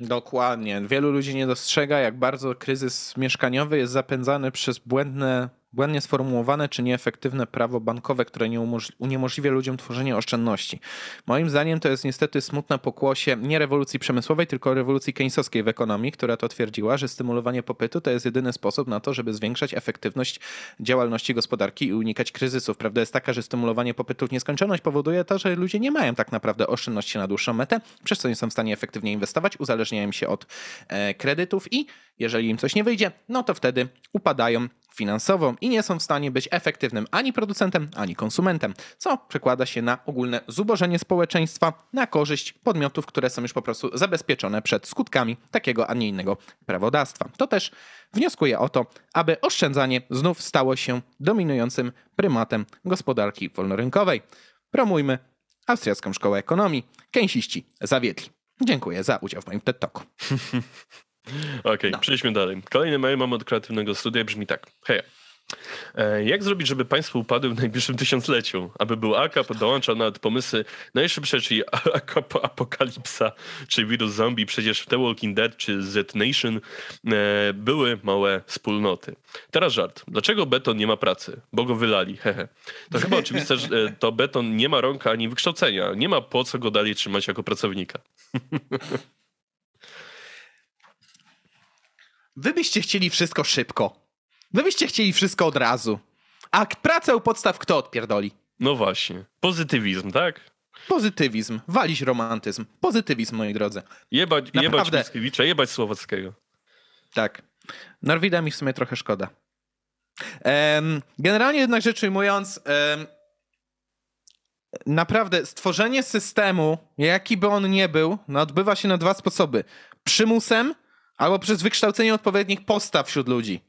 Dokładnie. Wielu ludzi nie dostrzega, jak bardzo kryzys mieszkaniowy jest zapędzany przez błędne, błędnie sformułowane czy nieefektywne prawo bankowe, które nie uniemożliwia ludziom tworzenie oszczędności. Moim zdaniem to jest niestety smutna pokłosie nie rewolucji przemysłowej, tylko rewolucji keynesowskiej w ekonomii, która to twierdziła, że stymulowanie popytu to jest jedyny sposób na to, żeby zwiększać efektywność działalności gospodarki i unikać kryzysów. Prawda jest taka, że stymulowanie popytu w nieskończoność powoduje to, że ludzie nie mają tak naprawdę oszczędności na dłuższą metę, przez co nie są w stanie efektywnie inwestować, uzależniają się od e, kredytów i jeżeli im coś nie wyjdzie, no to wtedy upadają finansowo i nie są w stanie być efektywnym ani producentem, ani konsumentem, co przekłada się na ogólne zubożenie społeczeństwa na korzyść podmiotów, które są już po prostu zabezpieczone przed skutkami takiego, a nie innego prawodawstwa. To też wnioskuje o to, aby oszczędzanie znów stało się dominującym prymatem gospodarki wolnorynkowej. Promujmy Austriacką Szkołę Ekonomii. Keynesiści zawiedli. Dziękuję za udział w moim TED Talku. [LAUGHS] Okej, No. przejdźmy dalej. Kolejny mail mam od kreatywnego studia brzmi tak. Hej. E, Jak zrobić, żeby państwo upadły w najbliższym tysiącleciu? Aby był AKAP, dołączał nawet pomysły najszybsze, czyli AKAP Apokalipsa, czy wirus zombie. Przecież w The Walking Dead czy Z Nation e, były małe wspólnoty. Teraz żart. Dlaczego beton nie ma pracy? Bo go wylali. Hehe. To chyba [LAUGHS] oczywiste, że e, to beton nie ma rąk ani wykształcenia. Nie ma po co go dalej trzymać jako pracownika. [LAUGHS] Wy byście chcieli wszystko szybko. Wy byście chcieli wszystko od razu. A pracę u podstaw kto odpierdoli? No właśnie. Pozytywizm, tak? Pozytywizm, walić romantyzm. Pozytywizm, moi drodzy. Jebać, jebać Naprawdę. Mickiewicza, jebać Słowackiego. Tak. Norwida mi w sumie trochę szkoda. Em, generalnie jednak rzecz ujmując, em, naprawdę stworzenie systemu, jaki by on nie był, no odbywa się na dwa sposoby. Przymusem albo przez wykształcenie odpowiednich postaw wśród ludzi.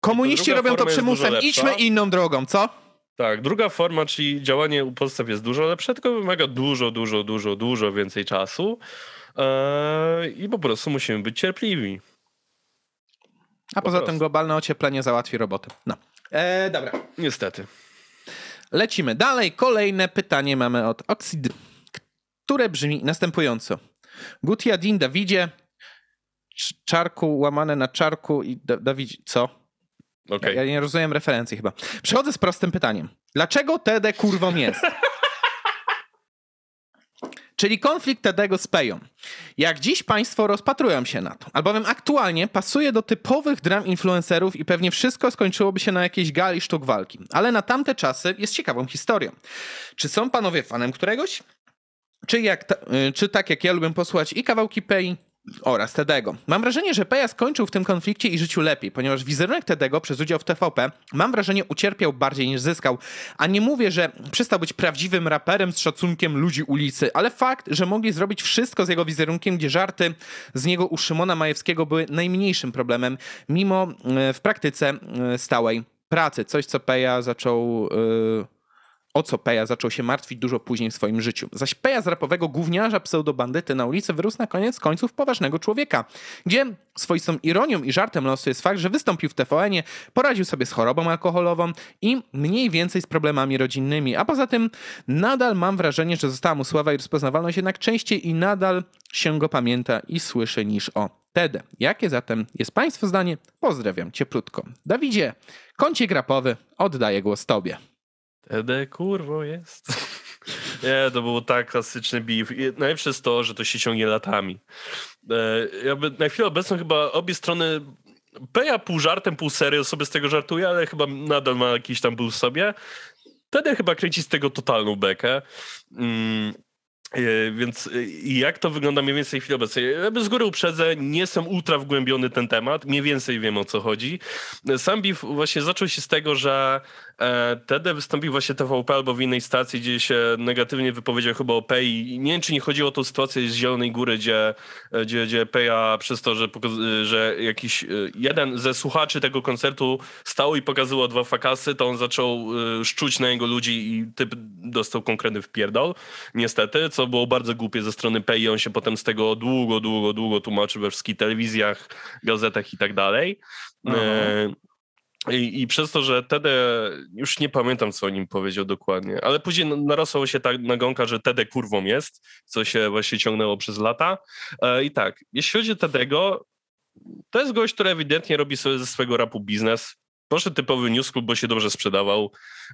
Komuniści robią to przymusem. Idźmy inną drogą, co? Tak, druga forma, czyli działanie u podstaw jest dużo lepsze, tylko wymaga dużo, dużo, dużo, dużo więcej czasu eee, i po prostu musimy być cierpliwi. A poza tym prostu. globalne ocieplenie załatwi robotę. No. E, dobra. Niestety. Lecimy dalej. Kolejne pytanie mamy od Oxid, które brzmi następująco. Gutiadin Dawidzie, czarku łamane na czarku i da Dawidzie. Co? Okej. Ja nie rozumiem referencji chyba. Przechodzę z prostym pytaniem. Dlaczego TD kurwą jest? [LAUGHS] Czyli konflikt Tedego z Peją. Jak dziś państwo rozpatrują się na to, albowiem aktualnie pasuje do typowych dram influencerów i pewnie wszystko skończyłoby się na jakiejś gali sztuk walki. Ale na tamte czasy jest ciekawą historią. Czy są panowie fanem któregoś? Czy, jak ta, y, czy tak jak ja lubię posłuchać i kawałki Pei oraz Tedego. Mam wrażenie, że Peja skończył w tym konflikcie i życiu lepiej, ponieważ wizerunek Tedego przez udział w TVP mam wrażenie ucierpiał bardziej niż zyskał. A nie mówię, że przestał być prawdziwym raperem z szacunkiem ludzi ulicy, ale fakt, że mogli zrobić wszystko z jego wizerunkiem, gdzie żarty z niego u Szymona Majewskiego były najmniejszym problemem, mimo e, w praktyce e, stałej pracy. Coś, co Peja zaczął... e, o co Peja zaczął się martwić dużo później w swoim życiu. Zaś Peja z rapowego gówniarza pseudobandyty na ulicy wyrósł na koniec końców poważnego człowieka, gdzie swoistą ironią i żartem losu jest fakt, że wystąpił w TVN-ie, poradził sobie z chorobą alkoholową i mniej więcej z problemami rodzinnymi, a poza tym nadal mam wrażenie, że została mu sława i rozpoznawalność jednak częściej i nadal się go pamięta i słyszy niż o Tedę. Jakie zatem jest Państwa zdanie? Pozdrawiam cieplutko. Dawidzie, kącik rapowy, oddaję głos Tobie. Tede kurwo jest. Nie, to był tak klasyczny beef. najlepsze jest to, że to się ciągnie latami. E, jakby na chwilę obecną chyba obie strony Peja pół żartem, pół serio sobie z tego żartuje, ale chyba nadal ma jakiś tam był w sobie. Wtedy chyba kręci z tego totalną bekę. Mm. E, więc e, jak to wygląda mniej więcej w chwili obecnej? Ja z góry uprzedzę, nie jestem ultra wgłębiony ten temat, mniej więcej wiem o co chodzi. Sam beef właśnie zaczął się z tego, że E, TD wystąpił właśnie TVP albo w innej stacji, gdzie się negatywnie wypowiedział chyba o Pei. Nie wiem, czy nie chodziło o tą sytuację z Zielonej Góry, gdzie, e, gdzie, gdzie Peja przez to, że, że jakiś e, jeden ze słuchaczy tego koncertu stał i pokazywał dwa fakasy, to on zaczął szczuć na jego ludzi i typ dostał konkretny wpierdol. Niestety, co było bardzo głupie ze strony Pei. On się potem z tego długo, długo, długo tłumaczył we wszystkich telewizjach, gazetach i tak dalej. I, I, przez to, że Tede, już nie pamiętam, co o nim powiedział dokładnie, ale później narosła się ta nagonka, że Tede kurwą jest, co się właśnie ciągnęło przez lata. E, I tak, jeśli chodzi o Tedego, to jest gość, który ewidentnie robi sobie ze swojego rapu biznes. Proszę typowy news club, bo się dobrze sprzedawał.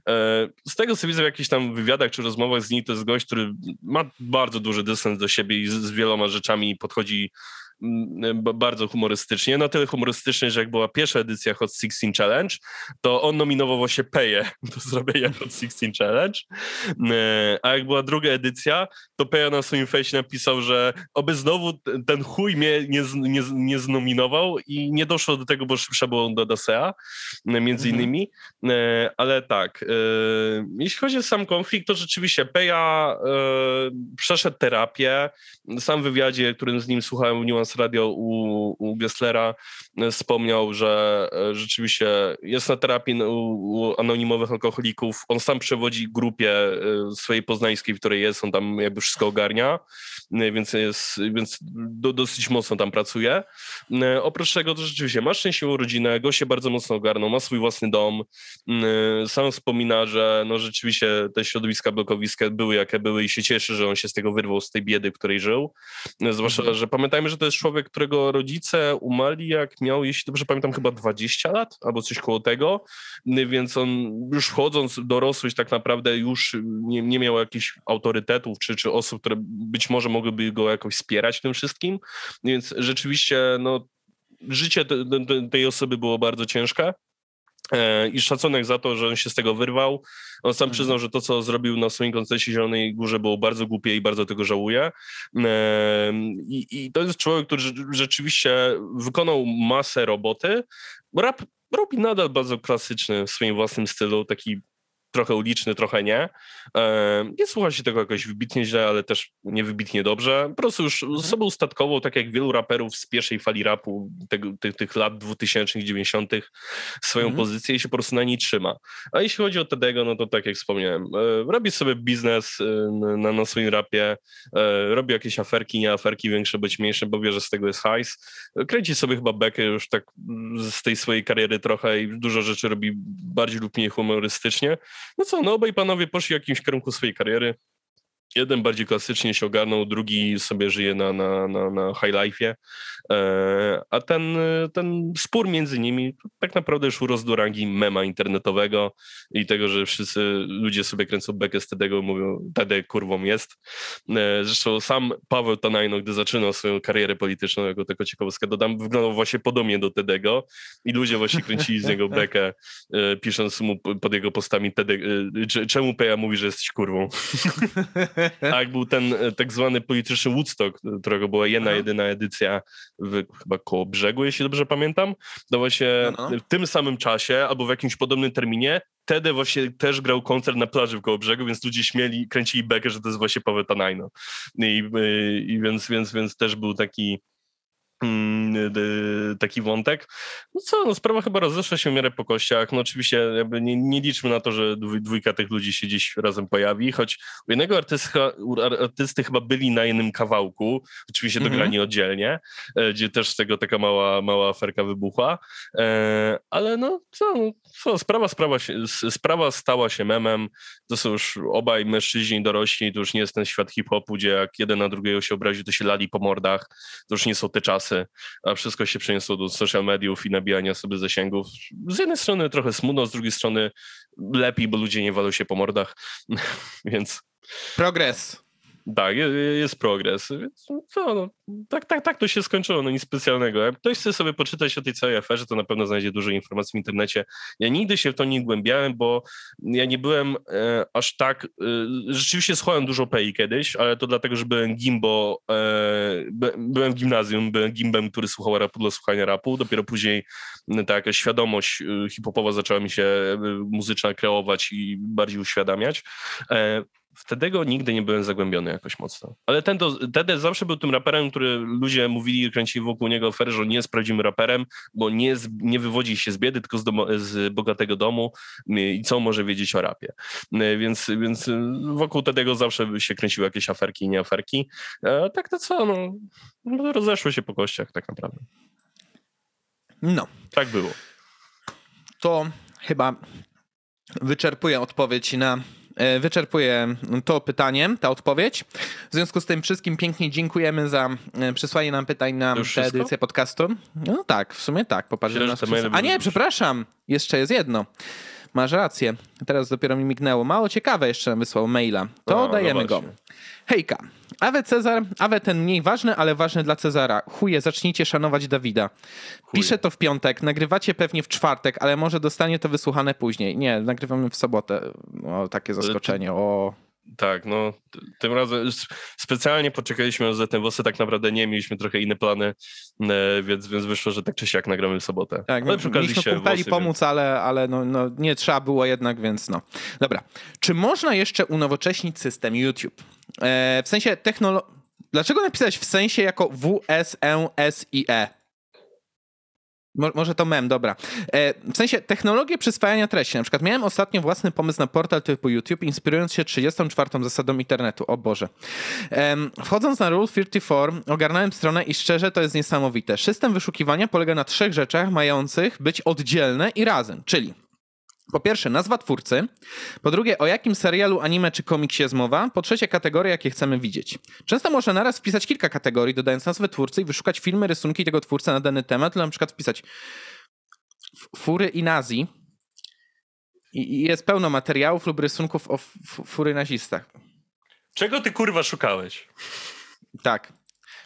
E, z tego, co widzę w jakichś tam wywiadach czy rozmowach z nim, to jest gość, który ma bardzo duży dystans do siebie i z, wieloma rzeczami podchodzi bardzo humorystycznie. Na tyle humorystycznie, że jak była pierwsza edycja Hot 16 Challenge, to on nominował właśnie Peję [LAUGHS] do zrobienia Hot 16 Challenge. E, a jak była druga edycja, to Peja na swoim fejsie napisał, że oby znowu ten chuj mnie nie, nie, nie znominował i nie doszło do tego, bo szybsza było do Dasea, e, między mhm. innymi. E, ale tak, jeśli chodzi o sam konflikt, to rzeczywiście Peja przeszedł terapię. Sam w wywiadzie, którym z nim słuchałem, Nuance Radio u, u Gesslera e, wspomniał, że e, rzeczywiście jest na terapii u, u anonimowych alkoholików. On sam przewodzi grupie e, swojej poznańskiej, w której jest, on tam jakby wszystko ogarnia, więc, jest, więc do, dosyć mocno tam pracuje. Oprócz tego to rzeczywiście ma szczęśliwą rodzinę, go się bardzo mocno ogarnął, ma swój własny dom. Sam wspomina, że no rzeczywiście te środowiska blokowiska były jakie były i się cieszy, że on się z tego wyrwał, z tej biedy, w której żył. Zwłaszcza, mhm. że pamiętajmy, że to jest człowiek, którego rodzice umarli, jak miał, jeśli dobrze pamiętam, chyba 20 lat albo coś koło tego, więc on już wchodząc w dorosłość tak naprawdę już nie, nie miał jakichś autorytetów czy, czy osób, które być może mogłyby go jakoś wspierać tym wszystkim, więc rzeczywiście no, życie te, te, tej osoby było bardzo ciężkie. E, I szacunek za to, że on się z tego wyrwał. On sam mhm. przyznał, że to, co zrobił na swoim koncercie Zielonej Górze było bardzo głupie i bardzo tego żałuje. E, I, I, to jest człowiek, który rzeczywiście wykonał masę roboty. Rap robi nadal bardzo klasyczny w swoim własnym stylu, taki trochę uliczny, trochę nie. Nie słucha się tego jakoś wybitnie źle, ale też nie wybitnie dobrze. Po prostu już mhm. sobą ustatkował, tak jak wielu raperów z pierwszej fali rapu tego, tych, tych lat 2000 90 swoją mhm. pozycję i się po prostu na niej trzyma. A jeśli chodzi o Tedego, no to tak jak wspomniałem, e, robi sobie biznes e, na, na swoim rapie, e, robi jakieś aferki, nie aferki, większe bądź mniejsze, bo wie, że z tego jest hajs. Kręci sobie chyba bekę już tak z tej swojej kariery trochę i dużo rzeczy robi bardziej lub mniej humorystycznie. No co, no obaj panowie poszli w jakimś kierunku swojej kariery. Jeden bardziej klasycznie się ogarnął, drugi sobie żyje na, na, na, na high life'ie, e, a ten, ten spór między nimi tak naprawdę już urósł do rangi mema internetowego i tego, że wszyscy ludzie sobie kręcą bekę z Tedego mówią, Tede kurwą jest. E, zresztą sam Paweł Tanajno, gdy zaczynał swoją karierę polityczną, jako tego ciekawostkę dodam, wyglądał właśnie podobnie do Tedego i ludzie właśnie kręcili z niego bekę, e, pisząc mu pod jego postami Tede, czemu Peja mówi, że jesteś kurwą. [LAUGHS] [LAUGHS] Tak, był ten e, tak zwany polityczny Woodstock, którego była jedna, Aha. jedyna edycja w, chyba koło brzegu, jeśli dobrze pamiętam. To właśnie no, no. w tym samym czasie, albo w jakimś podobnym terminie, Tede właśnie też grał koncert na plaży w koło brzegu, więc ludzie śmieli, kręcili bekę, że to jest właśnie Paweł Tanajno. I, i, i więc, więc, więc też był taki taki wątek. No co, no sprawa chyba rozeszła się w miarę po kościach. No oczywiście jakby nie, nie liczmy na to, że dwójka tych ludzi się gdzieś razem pojawi, choć u jednego artysty, artysty chyba byli na jednym kawałku, oczywiście mm -hmm. dograni oddzielnie, e, gdzie też z tego taka mała, mała aferka wybuchła, e, ale no co, no, co sprawa, sprawa, się, sprawa stała się memem, to są już obaj mężczyźni dorośli, to już nie jest ten świat hip-hopu, gdzie jak jeden na drugiego się obrazi, to się lali po mordach, to już nie są te czasy, a wszystko się przeniosło do social mediów i nabijania sobie zasięgów. Z jednej strony trochę smutno, z drugiej strony lepiej, bo ludzie nie walą się po mordach, [LAUGHS] więc... Progres. Tak, jest progres. Więc co, no, tak, tak, tak to się skończyło, no nic specjalnego. Jak ktoś chce sobie poczytać o tej całej aferze, to na pewno znajdzie dużo informacji w internecie. Ja nigdy się w to nie głębiałem, bo ja nie byłem e, aż tak... E, rzeczywiście słuchałem dużo PEI kiedyś, ale to dlatego, że byłem gimbo, e, byłem w gimnazjum, byłem gimbem, który słuchał rapu dla słuchania rapu. Dopiero później ta jakaś świadomość e, hip-hopowa zaczęła mi się e, muzyczna kreować i bardziej uświadamiać. E, wtedy go nigdy nie byłem zagłębiony jakoś mocno. Ale ten to, Tede zawsze był tym raperem, który ludzie mówili, kręcili wokół niego aferę, że nie jest prawdziwym raperem, bo nie, z, nie wywodzi się z biedy, tylko z, domo, z bogatego domu i co może wiedzieć o rapie. Więc, więc wokół Tedego zawsze się kręciły jakieś aferki i nie aferki. A tak to co, no, no rozeszły się po kościach tak naprawdę. No. Tak było. To chyba wyczerpuje odpowiedź na E, wyczerpuje to pytanie, ta odpowiedź. W związku z tym wszystkim pięknie dziękujemy za e, przesłanie nam pytań na tę edycję podcastu. No tak, w sumie tak. Popatrzcie na A nie, przepraszam, jeszcze jest jedno. Masz rację. Teraz dopiero mi mignęło. Mało ciekawe jeszcze nam wysłał maila. To no dajemy go. Hejka. Awe Cezar, awe ten mniej ważny, ale ważny dla Cezara. Chuje, zacznijcie szanować Dawida. Chuje. Piszę to w piątek, nagrywacie pewnie w czwartek, ale może dostanie to wysłuchane później. Nie, nagrywamy w sobotę. O, takie zaskoczenie. O. Tak, no tym razem specjalnie poczekaliśmy za ten włosy, tak naprawdę nie mieliśmy trochę inne plany, e, więc, więc wyszło, że tak czy siak nagramy w sobotę. Tak, ale przy się włosy, pomóc, więc... ale, ale no, no, nie trzeba było jednak, więc no. Dobra, czy można jeszcze unowocześnić system YouTube? E, w sensie technolo... Dlaczego napisałeś w sensie jako Może to mem, dobra. E, w sensie technologie przyswajania treści. Na przykład miałem ostatnio własny pomysł na portal typu YouTube, inspirując się 34 zasadą internetu. O Boże. Wchodząc na Rule 34, ogarnąłem stronę i szczerze to jest niesamowite. System wyszukiwania polega na trzech rzeczach mających być oddzielne i razem, czyli po pierwsze, nazwa twórcy. Po drugie, o jakim serialu, anime czy komiksie jest mowa. Po trzecie, kategorie, jakie chcemy widzieć. Często można naraz wpisać kilka kategorii, dodając nazwę twórcy i wyszukać filmy, rysunki tego twórcy na dany temat, na przykład wpisać fury i nazi. I jest pełno materiałów lub rysunków o fury nazistach. Czego ty kurwa szukałeś? Tak.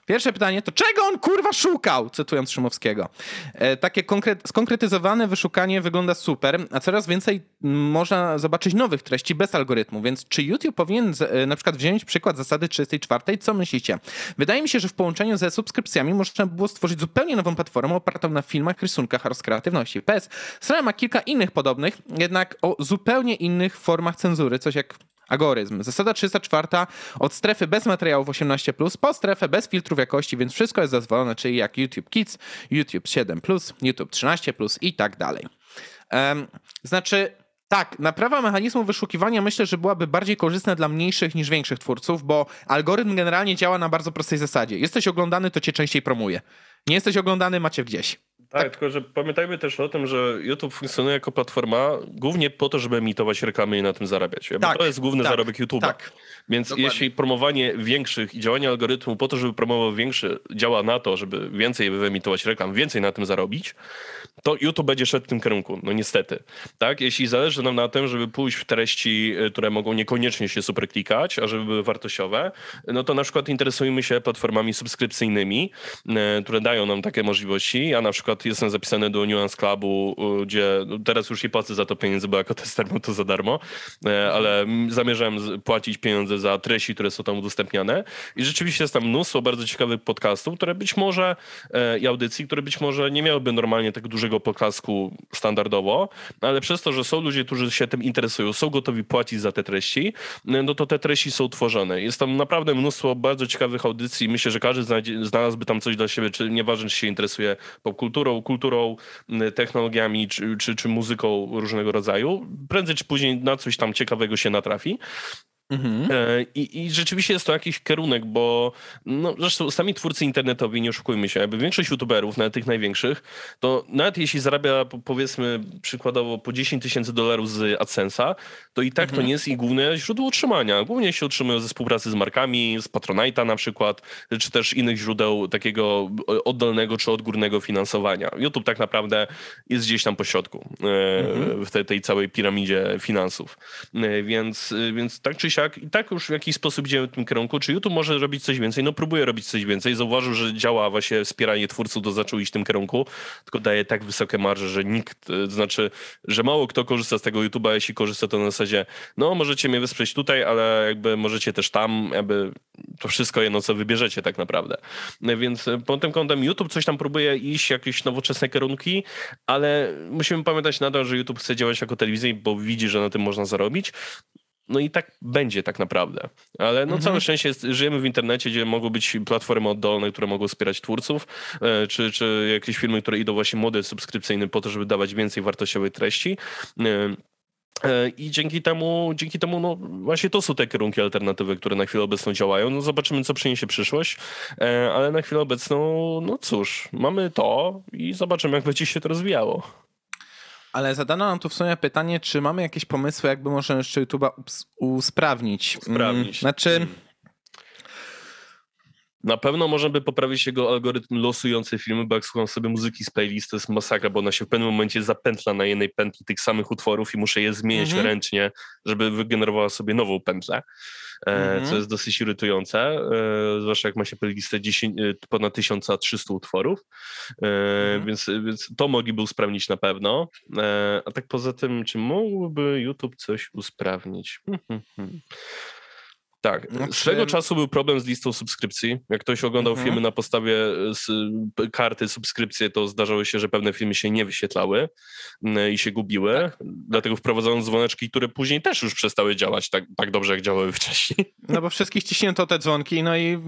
Pierwsze pytanie to czego on kurwa szukał? Cytując Szymowskiego. E, takie konkret, skonkretyzowane wyszukanie wygląda super, a coraz więcej można zobaczyć nowych treści bez algorytmu, więc czy YouTube powinien z, e, na przykład wziąć przykład zasady 34? Co myślicie? Wydaje mi się, że w połączeniu ze subskrypcjami można by było stworzyć zupełnie nową platformę opartą na filmach, rysunkach oraz kreatywności. PS, strona ma kilka innych podobnych, jednak o zupełnie innych formach cenzury, coś jak Agoryzm. Zasada 304 od strefy bez materiałów 18+, po strefę bez filtrów jakości, więc wszystko jest dozwolone, czyli jak YouTube Kids, YouTube 7+, YouTube 13+, i tak dalej. Um, znaczy, tak, naprawa mechanizmu wyszukiwania myślę, że byłaby bardziej korzystna dla mniejszych niż większych twórców, bo algorytm generalnie działa na bardzo prostej zasadzie. Jesteś oglądany, to cię częściej promuje. Nie jesteś oglądany, macie gdzieś. Tak, tak, tylko że pamiętajmy też o tym, że YouTube funkcjonuje jako platforma głównie po to, żeby emitować reklamy i na tym zarabiać. Tak, to jest główny tak, zarobek YouTube'a. Tak, Więc dokładnie. jeśli promowanie większych i działanie algorytmu po to, żeby promował większy, działa na to, żeby więcej wyemitować reklam, więcej na tym zarobić, to YouTube będzie szedł w tym kierunku. No niestety. Tak? Jeśli zależy nam na tym, żeby pójść w treści, y, które mogą niekoniecznie się super klikać, a żeby były wartościowe, no to na przykład interesujemy się platformami subskrypcyjnymi, y, które dają nam takie możliwości. Ja na przykład przykład jestem zapisany do Nuance Clubu, gdzie no, teraz już nie płacę za to pieniędzy, bo jako tester mam to za darmo, e, ale zamierzałem płacić pieniądze za treści, które są tam udostępniane i rzeczywiście jest tam mnóstwo bardzo ciekawych podcastów, które być może e, i audycji, które być może nie miałyby normalnie tak dużego poklasku standardowo, ale przez to, że są ludzie, którzy się tym interesują, są gotowi płacić za te treści, no to te treści są tworzone. Jest tam naprawdę mnóstwo bardzo ciekawych audycji. Myślę, że każdy znalazłby tam coś dla siebie, czy nieważne, czy się interesuje popkulturą, kulturą, technologiami, czy, czy, czy muzyką różnego rodzaju. Prędzej czy później na coś tam ciekawego się natrafi. Mhm. E, I, I, rzeczywiście jest to jakiś kierunek, bo no, zresztą sami twórcy internetowi, nie oszukujmy się, jakby większość youtuberów, nawet tych największych, to nawet jeśli zarabia powiedzmy przykładowo po 10 tysięcy dolarów z AdSense'a, to i tak mhm. to nie jest ich główne źródło utrzymania. Głównie się utrzymują ze współpracy z markami, z Patronite'a na przykład, czy też innych źródeł takiego oddolnego czy odgórnego finansowania. YouTube tak naprawdę jest gdzieś tam po środku e, mhm. w tej, tej całej piramidzie finansów. E, więc, więc tak czy siak siak i tak już w jakiś sposób idziemy w tym kierunku. Czy YouTube może robić coś więcej? No próbuje robić coś więcej. Zauważył, że działa właśnie wspieranie twórców, to zaczął iść w tym kierunku, tylko daje tak wysokie marże, że nikt, znaczy, że mało kto korzysta z tego YouTube'a, jeśli korzysta to na zasadzie, no możecie mnie wesprzeć tutaj, ale jakby możecie też tam, jakby to wszystko jedno, co wybierzecie tak naprawdę. Więc pod tym kątem YouTube coś tam próbuje iść, jakieś nowoczesne kierunki, ale musimy pamiętać nadal, że YouTube chce działać jako telewizja, bo widzi, że na tym można zarobić. No i tak będzie tak naprawdę. Ale no mhm. całe szczęście jest, żyjemy w internecie, gdzie mogą być platformy oddolne, które mogą wspierać twórców, e, czy, czy jakieś firmy, które idą właśnie model subskrypcyjny po to, żeby dawać więcej wartościowej treści. E, e, I dzięki temu, dzięki temu, no właśnie to są te kierunki alternatywy, które na chwilę obecną działają. No zobaczymy, co przyniesie przyszłość, ale na chwilę obecną, no cóż, mamy to i zobaczymy, jak będzie się to rozwijało. Ale zadano nam tu w sumie pytanie, czy mamy jakieś pomysły, jakby można jeszcze YouTube'a usprawnić. Usprawnić. Znaczy... Hmm. Na pewno można by poprawić jego algorytm losujący filmy, bo jak słucham sobie muzyki z playlisty, to jest masakra, bo ona się w pewnym momencie zapętla na jednej pętli tych samych utworów i muszę je zmienić -hmm. ręcznie, żeby wygenerowała sobie nową pętlę. Mm -hmm. co jest dosyć irytujące, e, zwłaszcza jak ma się playlistę 10, e, ponad 1300 utworów, -hmm. więc, więc to mogliby usprawnić na pewno. A tak poza tym, czy mógłby YouTube coś usprawnić? Tak. Znaczy... Swego czasu był problem z listą subskrypcji. Jak ktoś oglądał mhm. filmy na podstawie e, karty subskrypcji, to zdarzało się, że pewne filmy się nie wyświetlały i się gubiły. Tak. Dlatego wprowadzono dzwoneczki, które później też już przestały działać tak, tak dobrze, jak działały wcześniej. No bo wszystkich ciśnięto te dzwonki, no i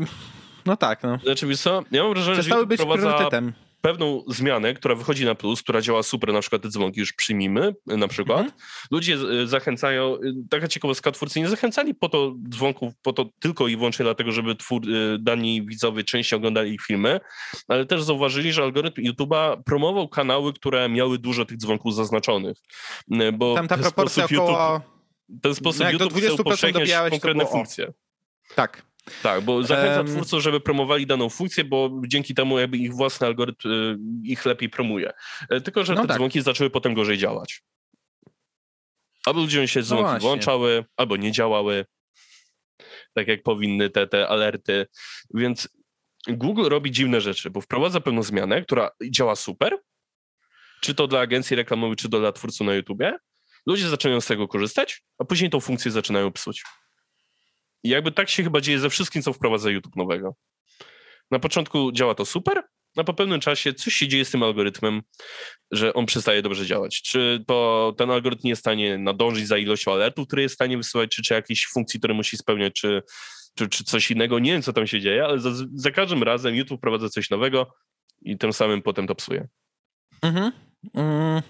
no tak. No. Znaczy, co? Ja mam wrażenie, Przestały że być priorytetem pewną zmianę, która wychodzi na plus, która działa super, na przykład te dzwonki już przyjmijmy, na przykład. Mhm. Ludzie e, zachęcają, e, taka ciekawostka, twórcy nie zachęcali po to dzwonków, po to tylko i wyłącznie dlatego, żeby twór, e, dani widzowie częściej oglądali ich filmy, ale też zauważyli, że algorytm YouTube'a promował kanały, które miały dużo tych dzwonków zaznaczonych. Bo Tam ta proporcja około... YouTube, w ten sposób no YouTube chce upowszechniać konkretne funkcje. Tak. Tak, bo zachęca um, twórców, żeby promowali daną funkcję, bo dzięki temu jakby ich własny algorytm y, ich lepiej promuje. E, tylko, że no te tak. dzwonki zaczęły potem gorzej działać. Albo ludziom się no dzwonki no włączały, albo nie działały, tak jak powinny te, te alerty. Więc Google robi dziwne rzeczy, bo wprowadza pewną zmianę, która działa super, czy to dla agencji reklamowej, czy to dla twórców na YouTubie. Ludzie zaczynają z tego korzystać, a później tą funkcję zaczynają psuć. I jakby tak się chyba dzieje ze wszystkim, co wprowadza YouTube nowego. Na początku działa to super, a po pewnym czasie coś się dzieje z tym algorytmem, że on przestaje dobrze działać. Czy to ten algorytm nie jest w stanie nadążyć za ilością alertów, które jest w stanie wysyłać, czy, czy jakieś funkcji, które musi spełniać, czy, czy, czy coś innego. Nie wiem, co tam się dzieje, ale za, za każdym razem YouTube wprowadza coś nowego i tym samym potem to psuje. Mhm. Mm.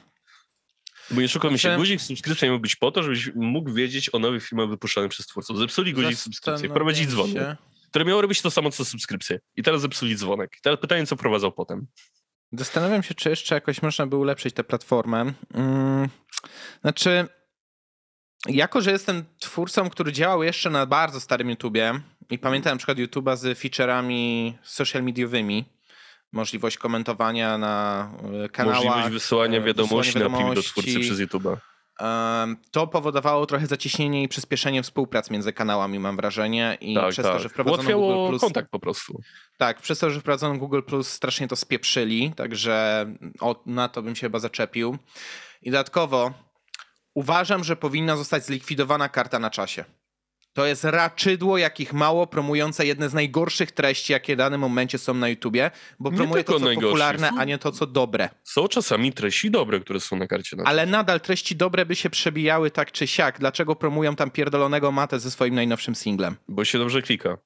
Bo nie szukamy się, guzik subskrypcji miał być po to, żebyś mógł wiedzieć o nowych filmach wypuszczanych przez twórców. Zepsuli guzik subskrypcji, wprowadzili dzwonek, które miało robić to samo co subskrypcje. I teraz zepsuli dzwonek. I teraz pytanie, co prowadzą potem. Zastanawiam się, czy jeszcze jakoś można by ulepszyć tę platformę. Hmm. Znaczy, jako że jestem twórcą, który działał jeszcze na bardzo starym YouTubie i pamiętam na przykład YouTube'a z featureami social mediowymi, możliwość komentowania na e, kanałach. Możliwość wysyłania e, wiadomości, wiadomości na do twórcy przez YouTube'a. To powodowało trochę zacieśnienie i przyspieszenie współprac między kanałami, mam wrażenie. I tak, przez tak. to, że wprowadzono Ułatwiało Google Plus, kontakt po prostu. Tak, przez to, że wprowadzono Google Plus, strasznie to spieprzyli, także o, na to bym się chyba zaczepił. I dodatkowo uważam, że powinna zostać zlikwidowana karta na czasie. To jest raczydło, jakich mało promujące jedne z najgorszych treści, jakie w danym momencie są na YouTubie, bo Nie promuje to, co popularne, są- a nie to, co dobre. Są czasami treści dobre, które są na karcie na Ale nadal treści dobre by się przebijały tak czy siak. Dlaczego promują tam pierdolonego matę ze swoim najnowszym singlem? bo się dobrze klika.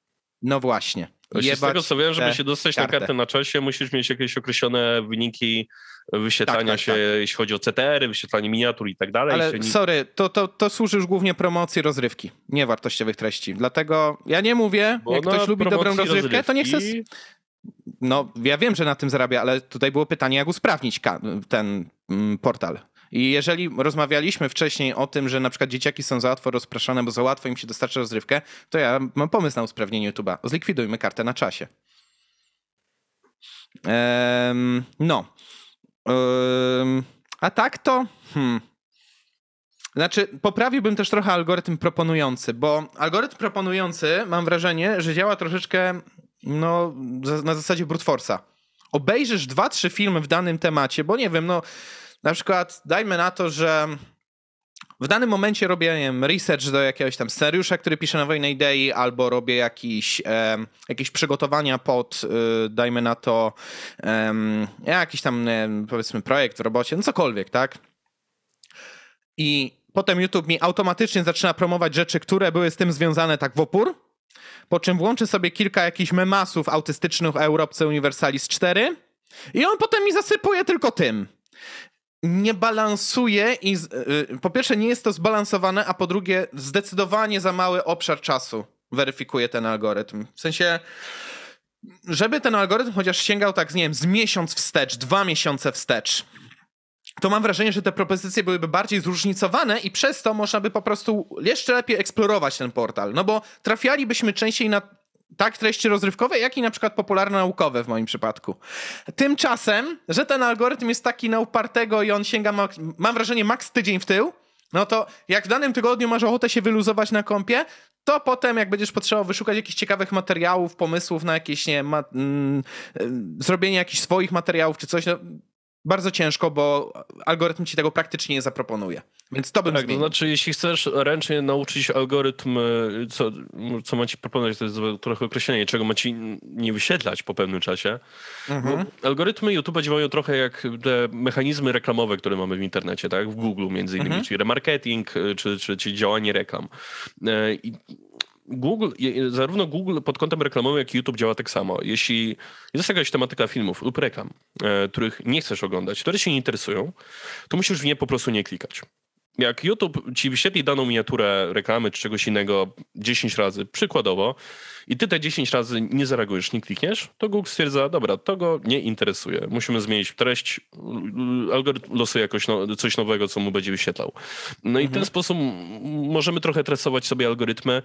No właśnie. Z tego co wiem, żeby się dostać na kartę. kartę na czasie, musisz mieć jakieś określone wyniki wyświetlania Tak, tak, się, tak. jeśli chodzi o CTR-y, wyświetlanie miniatur i tak dalej. Ale nie- sorry, to, to, to służy już głównie promocji rozrywki, nie wartościowych treści. Dlatego ja nie mówię, Bo jak ktoś lubi dobrą rozrywkę, to niech se... rozrywki- No, ja wiem, że na tym zarabia, ale tutaj było pytanie, jak usprawnić ten mm, portal. I jeżeli rozmawialiśmy wcześniej o tym, że na przykład dzieciaki są za łatwo rozpraszane, bo za łatwo im się dostarcza rozrywkę, to ja mam pomysł na usprawnienie YouTube'a. Zlikwidujmy kartę na czasie. No. A tak to... Hmm. Znaczy, poprawiłbym też trochę algorytm proponujący, bo algorytm proponujący, mam wrażenie, że działa troszeczkę no, na zasadzie brute force'a. Obejrzysz dwa, trzy filmy w danym temacie, bo nie wiem, no na przykład dajmy na to, że w danym momencie robię wiem, research do jakiegoś tam scenariusza, który piszę na Wojnej Idei, albo robię jakiś, em, jakieś przygotowania pod, y, dajmy na to, em, jakiś tam, wiem, powiedzmy, projekt w robocie, no cokolwiek, tak? I potem YouTube mi automatycznie zaczyna promować rzeczy, które były z tym związane tak w opór, po czym włączy sobie kilka jakichś memasów autystycznych o Europce Universalis 4 i on potem mi zasypuje tylko tym. Nie balansuje i z- y, po pierwsze nie jest to zbalansowane, a po drugie zdecydowanie za mały obszar czasu weryfikuje ten algorytm. W sensie, żeby ten algorytm chociaż sięgał tak, nie wiem, z miesiąc wstecz, dwa miesiące wstecz, to mam wrażenie, że te propozycje byłyby bardziej zróżnicowane i przez to można by po prostu jeszcze lepiej eksplorować ten portal. No bo trafialibyśmy częściej na tak treści rozrywkowe, jak i na przykład popularno-naukowe w moim przypadku. Tymczasem, że ten algorytm jest taki na upartego i on sięga, mak- mam wrażenie, maks tydzień w tył, no to jak w danym tygodniu masz ochotę się wyluzować na kompie, to potem jak będziesz potrzebował wyszukać jakichś ciekawych materiałów, pomysłów na jakieś, nie ma, mm, y, zrobienie jakichś swoich materiałów czy coś, no, bardzo ciężko, bo algorytm ci tego praktycznie nie zaproponuje. Więc to bym Tak, to znaczy, jeśli chcesz ręcznie nauczyć algorytm, y, co, co ma ci proponować, to jest trochę określenie, czego ma ci nie wyświetlać po pewnym czasie. Mhm. Algorytmy YouTube'a działają trochę jak te mechanizmy reklamowe, które mamy w internecie, tak? W Google między innymi, Mhm. czyli remarketing, y, czy, czy, czy działanie reklam. Y, I Google, zarówno Google pod kątem reklamowym, jak i YouTube działa tak samo. Jeśli jest jakaś tematyka filmów lub reklam, których nie chcesz oglądać, które cię nie interesują, to musisz w nie po prostu nie klikać. Jak YouTube ci wyświetli daną miniaturę reklamy czy czegoś innego 10 razy, przykładowo, i ty te 10 razy nie zareagujesz, nie klikniesz, to Google stwierdza, dobra, to go nie interesuje. Musimy zmienić treść, l- algorytm losuje jakoś no, coś nowego, co mu będzie wyświetlał. No i w ten sposób m- możemy trochę tresować sobie algorytmy.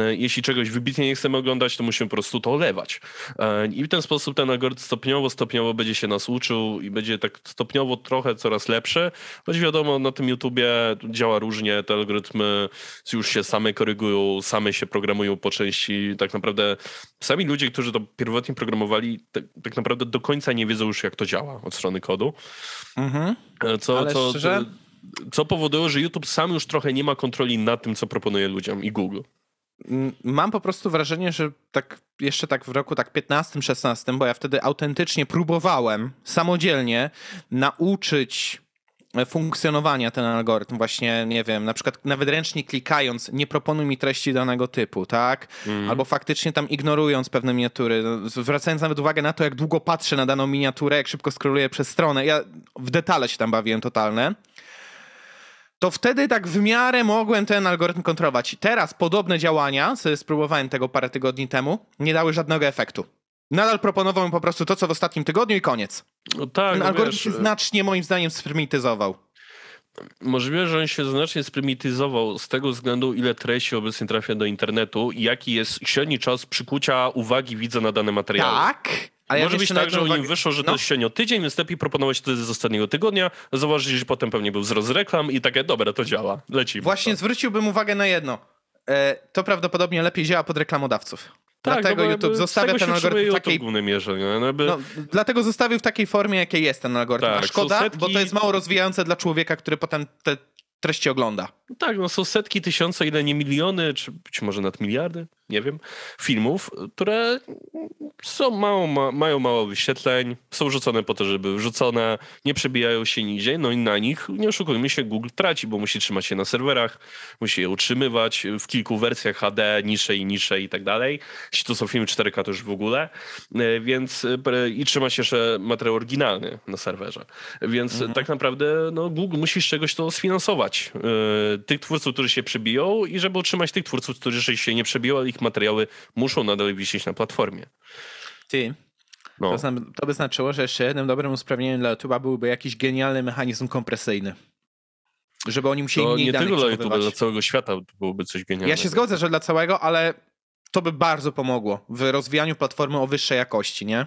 E, Jeśli czegoś wybitnie nie chcemy oglądać, to musimy po prostu to olewać. E, I w ten sposób ten algorytm stopniowo, stopniowo będzie się nas uczył i będzie tak stopniowo trochę coraz lepszy. Choć wiadomo, na tym YouTubie działa różnie, te algorytmy już się same korygują, same się programują po części. Tak naprawdę sami ludzie, którzy to pierwotnie programowali, tak, tak naprawdę do końca nie wiedzą już, jak to działa od strony kodu. Mhm. E, Co, Ale co, szczerze? co powoduje, że YouTube sam już trochę nie ma kontroli nad tym, co proponuje ludziom i Google. Mam po prostu wrażenie, że tak jeszcze tak w roku tak 15-16, bo ja wtedy autentycznie próbowałem samodzielnie nauczyć funkcjonowania ten algorytm. Właśnie, nie wiem, na przykład nawet ręcznie klikając, nie proponuj mi treści danego typu, tak? Albo faktycznie tam ignorując pewne miniatury, no, zwracając nawet uwagę na to, jak długo patrzę na daną miniaturę, jak szybko scrolluję przez stronę. Ja w detale się tam bawiłem totalne to wtedy tak w miarę mogłem ten algorytm kontrolować. Teraz podobne działania, sobie spróbowałem tego parę tygodni temu, nie dały żadnego efektu. Nadal proponował mi po prostu to, co w ostatnim tygodniu i koniec. No tak, Ten no algorytm wiesz, się znacznie moim zdaniem sprymityzował. Możliwe, że on się znacznie sprymityzował z tego względu, ile treści obecnie trafia do internetu i jaki jest średni czas przykucia uwagi widza na dane materiały. Tak, ale Może ja być tak, że uwagę- wyszło, że No. to jest średnio tydzień, więc lepiej proponować to z ostatniego tygodnia. Zauważyli, że potem pewnie był wzrost reklam i takie, dobra, to działa, lecimy. Właśnie zwróciłbym uwagę na jedno. E, to prawdopodobnie lepiej działa pod reklamodawców. Tak, Dlatego no YouTube zostawia ten algorytm w takiej w głównej mierze. Nie? No, No, dlatego zostawił w takiej formie, jakiej jest ten algorytm. Tak, A szkoda, setki- bo to jest mało rozwijające dla człowieka, który potem te treści ogląda. No tak, no są setki, tysiące, ile nie miliony, czy być może nad miliardy, nie wiem, filmów, które są mało, ma, mają mało wyświetleń, są rzucone po to, żeby wrzucone, nie przebijają się nigdzie, no i na nich, nie oszukujmy się, Google traci, bo musi trzymać się na serwerach, musi je utrzymywać w kilku wersjach HD, niższe i niższe i tak dalej. Jeśli to są filmy 4K, to już w ogóle, e, więc e, i trzyma się jeszcze materiał oryginalny na serwerze. Więc mhm. tak naprawdę no, Google musi z czegoś to sfinansować. E, tych twórców, którzy się przebiją i żeby utrzymać tych twórców, którzy się nie przebiją, ale ich materiały muszą nadal wisieć na platformie. Ty, no. to, by znaczyło, że jeszcze jednym dobrym usprawnieniem dla YouTube'a byłby jakiś genialny mechanizm kompresyjny. Żeby oni musieli to mniej nie tylko dla YouTube'a, dla całego świata byłoby coś genialnego. Ja się zgodzę, że dla całego, ale to by bardzo pomogło w rozwijaniu platformy o wyższej jakości, nie?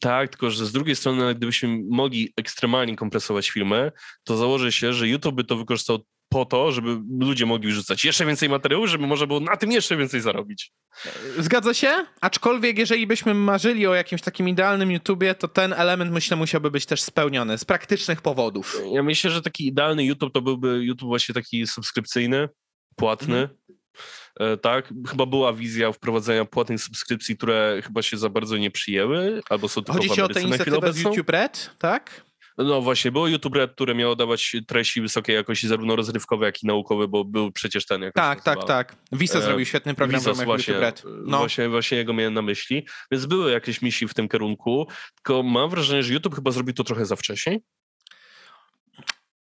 Tak, tylko że z drugiej strony, gdybyśmy mogli ekstremalnie kompresować filmy, to założy się, że YouTube by to wykorzystał po to, żeby ludzie mogli rzucać jeszcze więcej materiałów, żeby można było na tym jeszcze więcej zarobić. Zgadza się, aczkolwiek jeżeli byśmy marzyli o jakimś takim idealnym YouTubie, to ten element myślę musiałby być też spełniony z praktycznych powodów. Ja myślę, że taki idealny YouTube to byłby YouTube właśnie taki subskrypcyjny, płatny. Mhm. E, tak, chyba była wizja wprowadzenia płatnych subskrypcji, które chyba się za bardzo nie przyjęły, albo są tylko Chodzi ci o tę inicjatywę z YouTube Red, tak? No właśnie, było YouTube Red, które miało dawać treści wysokiej jakości, zarówno rozrywkowe, jak i naukowe, bo był przecież ten. Jak tak, tak, tak. Visa e, zrobił świetny program w właśnie, YouTube Red. No. Właśnie, właśnie jego miałem na myśli. Więc były jakieś misji w tym kierunku, tylko mam wrażenie, że YouTube chyba zrobił to trochę za wcześnie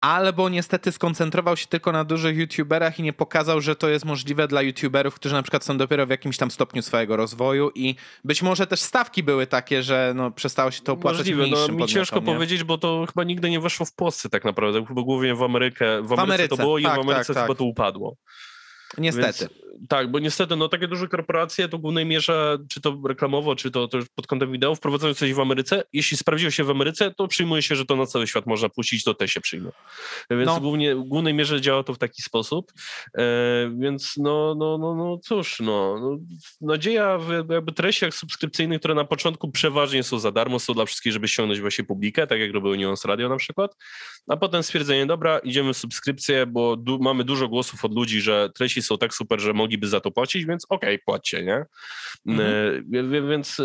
albo niestety skoncentrował się tylko na dużych youtuberach i nie pokazał, że to jest możliwe dla youtuberów, którzy na przykład są dopiero w jakimś tam stopniu swojego rozwoju i być może też stawki były takie, że no, przestało się to opłacać Możliwe, no, mniejszym no, mi ciężko nie? powiedzieć, bo to chyba nigdy nie weszło w Polsce tak naprawdę, chyba głównie w Amerykę. W Ameryce, w Ameryce to było i tak, w Ameryce tak, chyba tak. to upadło. Niestety. Więc, tak, bo niestety no, takie duże korporacje to w głównej mierze, czy to reklamowo, czy to, to pod kątem wideo, wprowadzają coś w Ameryce. Jeśli sprawdziło się w Ameryce, to przyjmuje się, że to na cały świat można puścić, to też się przyjmie. Więc no. głównie, w głównej mierze działa to w taki sposób. E, więc no, no, no, no cóż, no, no, nadzieja w jakby treściach subskrypcyjnych, które na początku przeważnie są za darmo, są dla wszystkich, żeby ściągnąć właśnie publikę, tak jak robił Neons Radio na przykład, a potem stwierdzenie, dobra, idziemy w subskrypcję, bo du mamy dużo głosów od ludzi, że treści są tak super, że mogliby za to płacić, więc okej, okay, płaccie, nie? Mhm. E, więc e,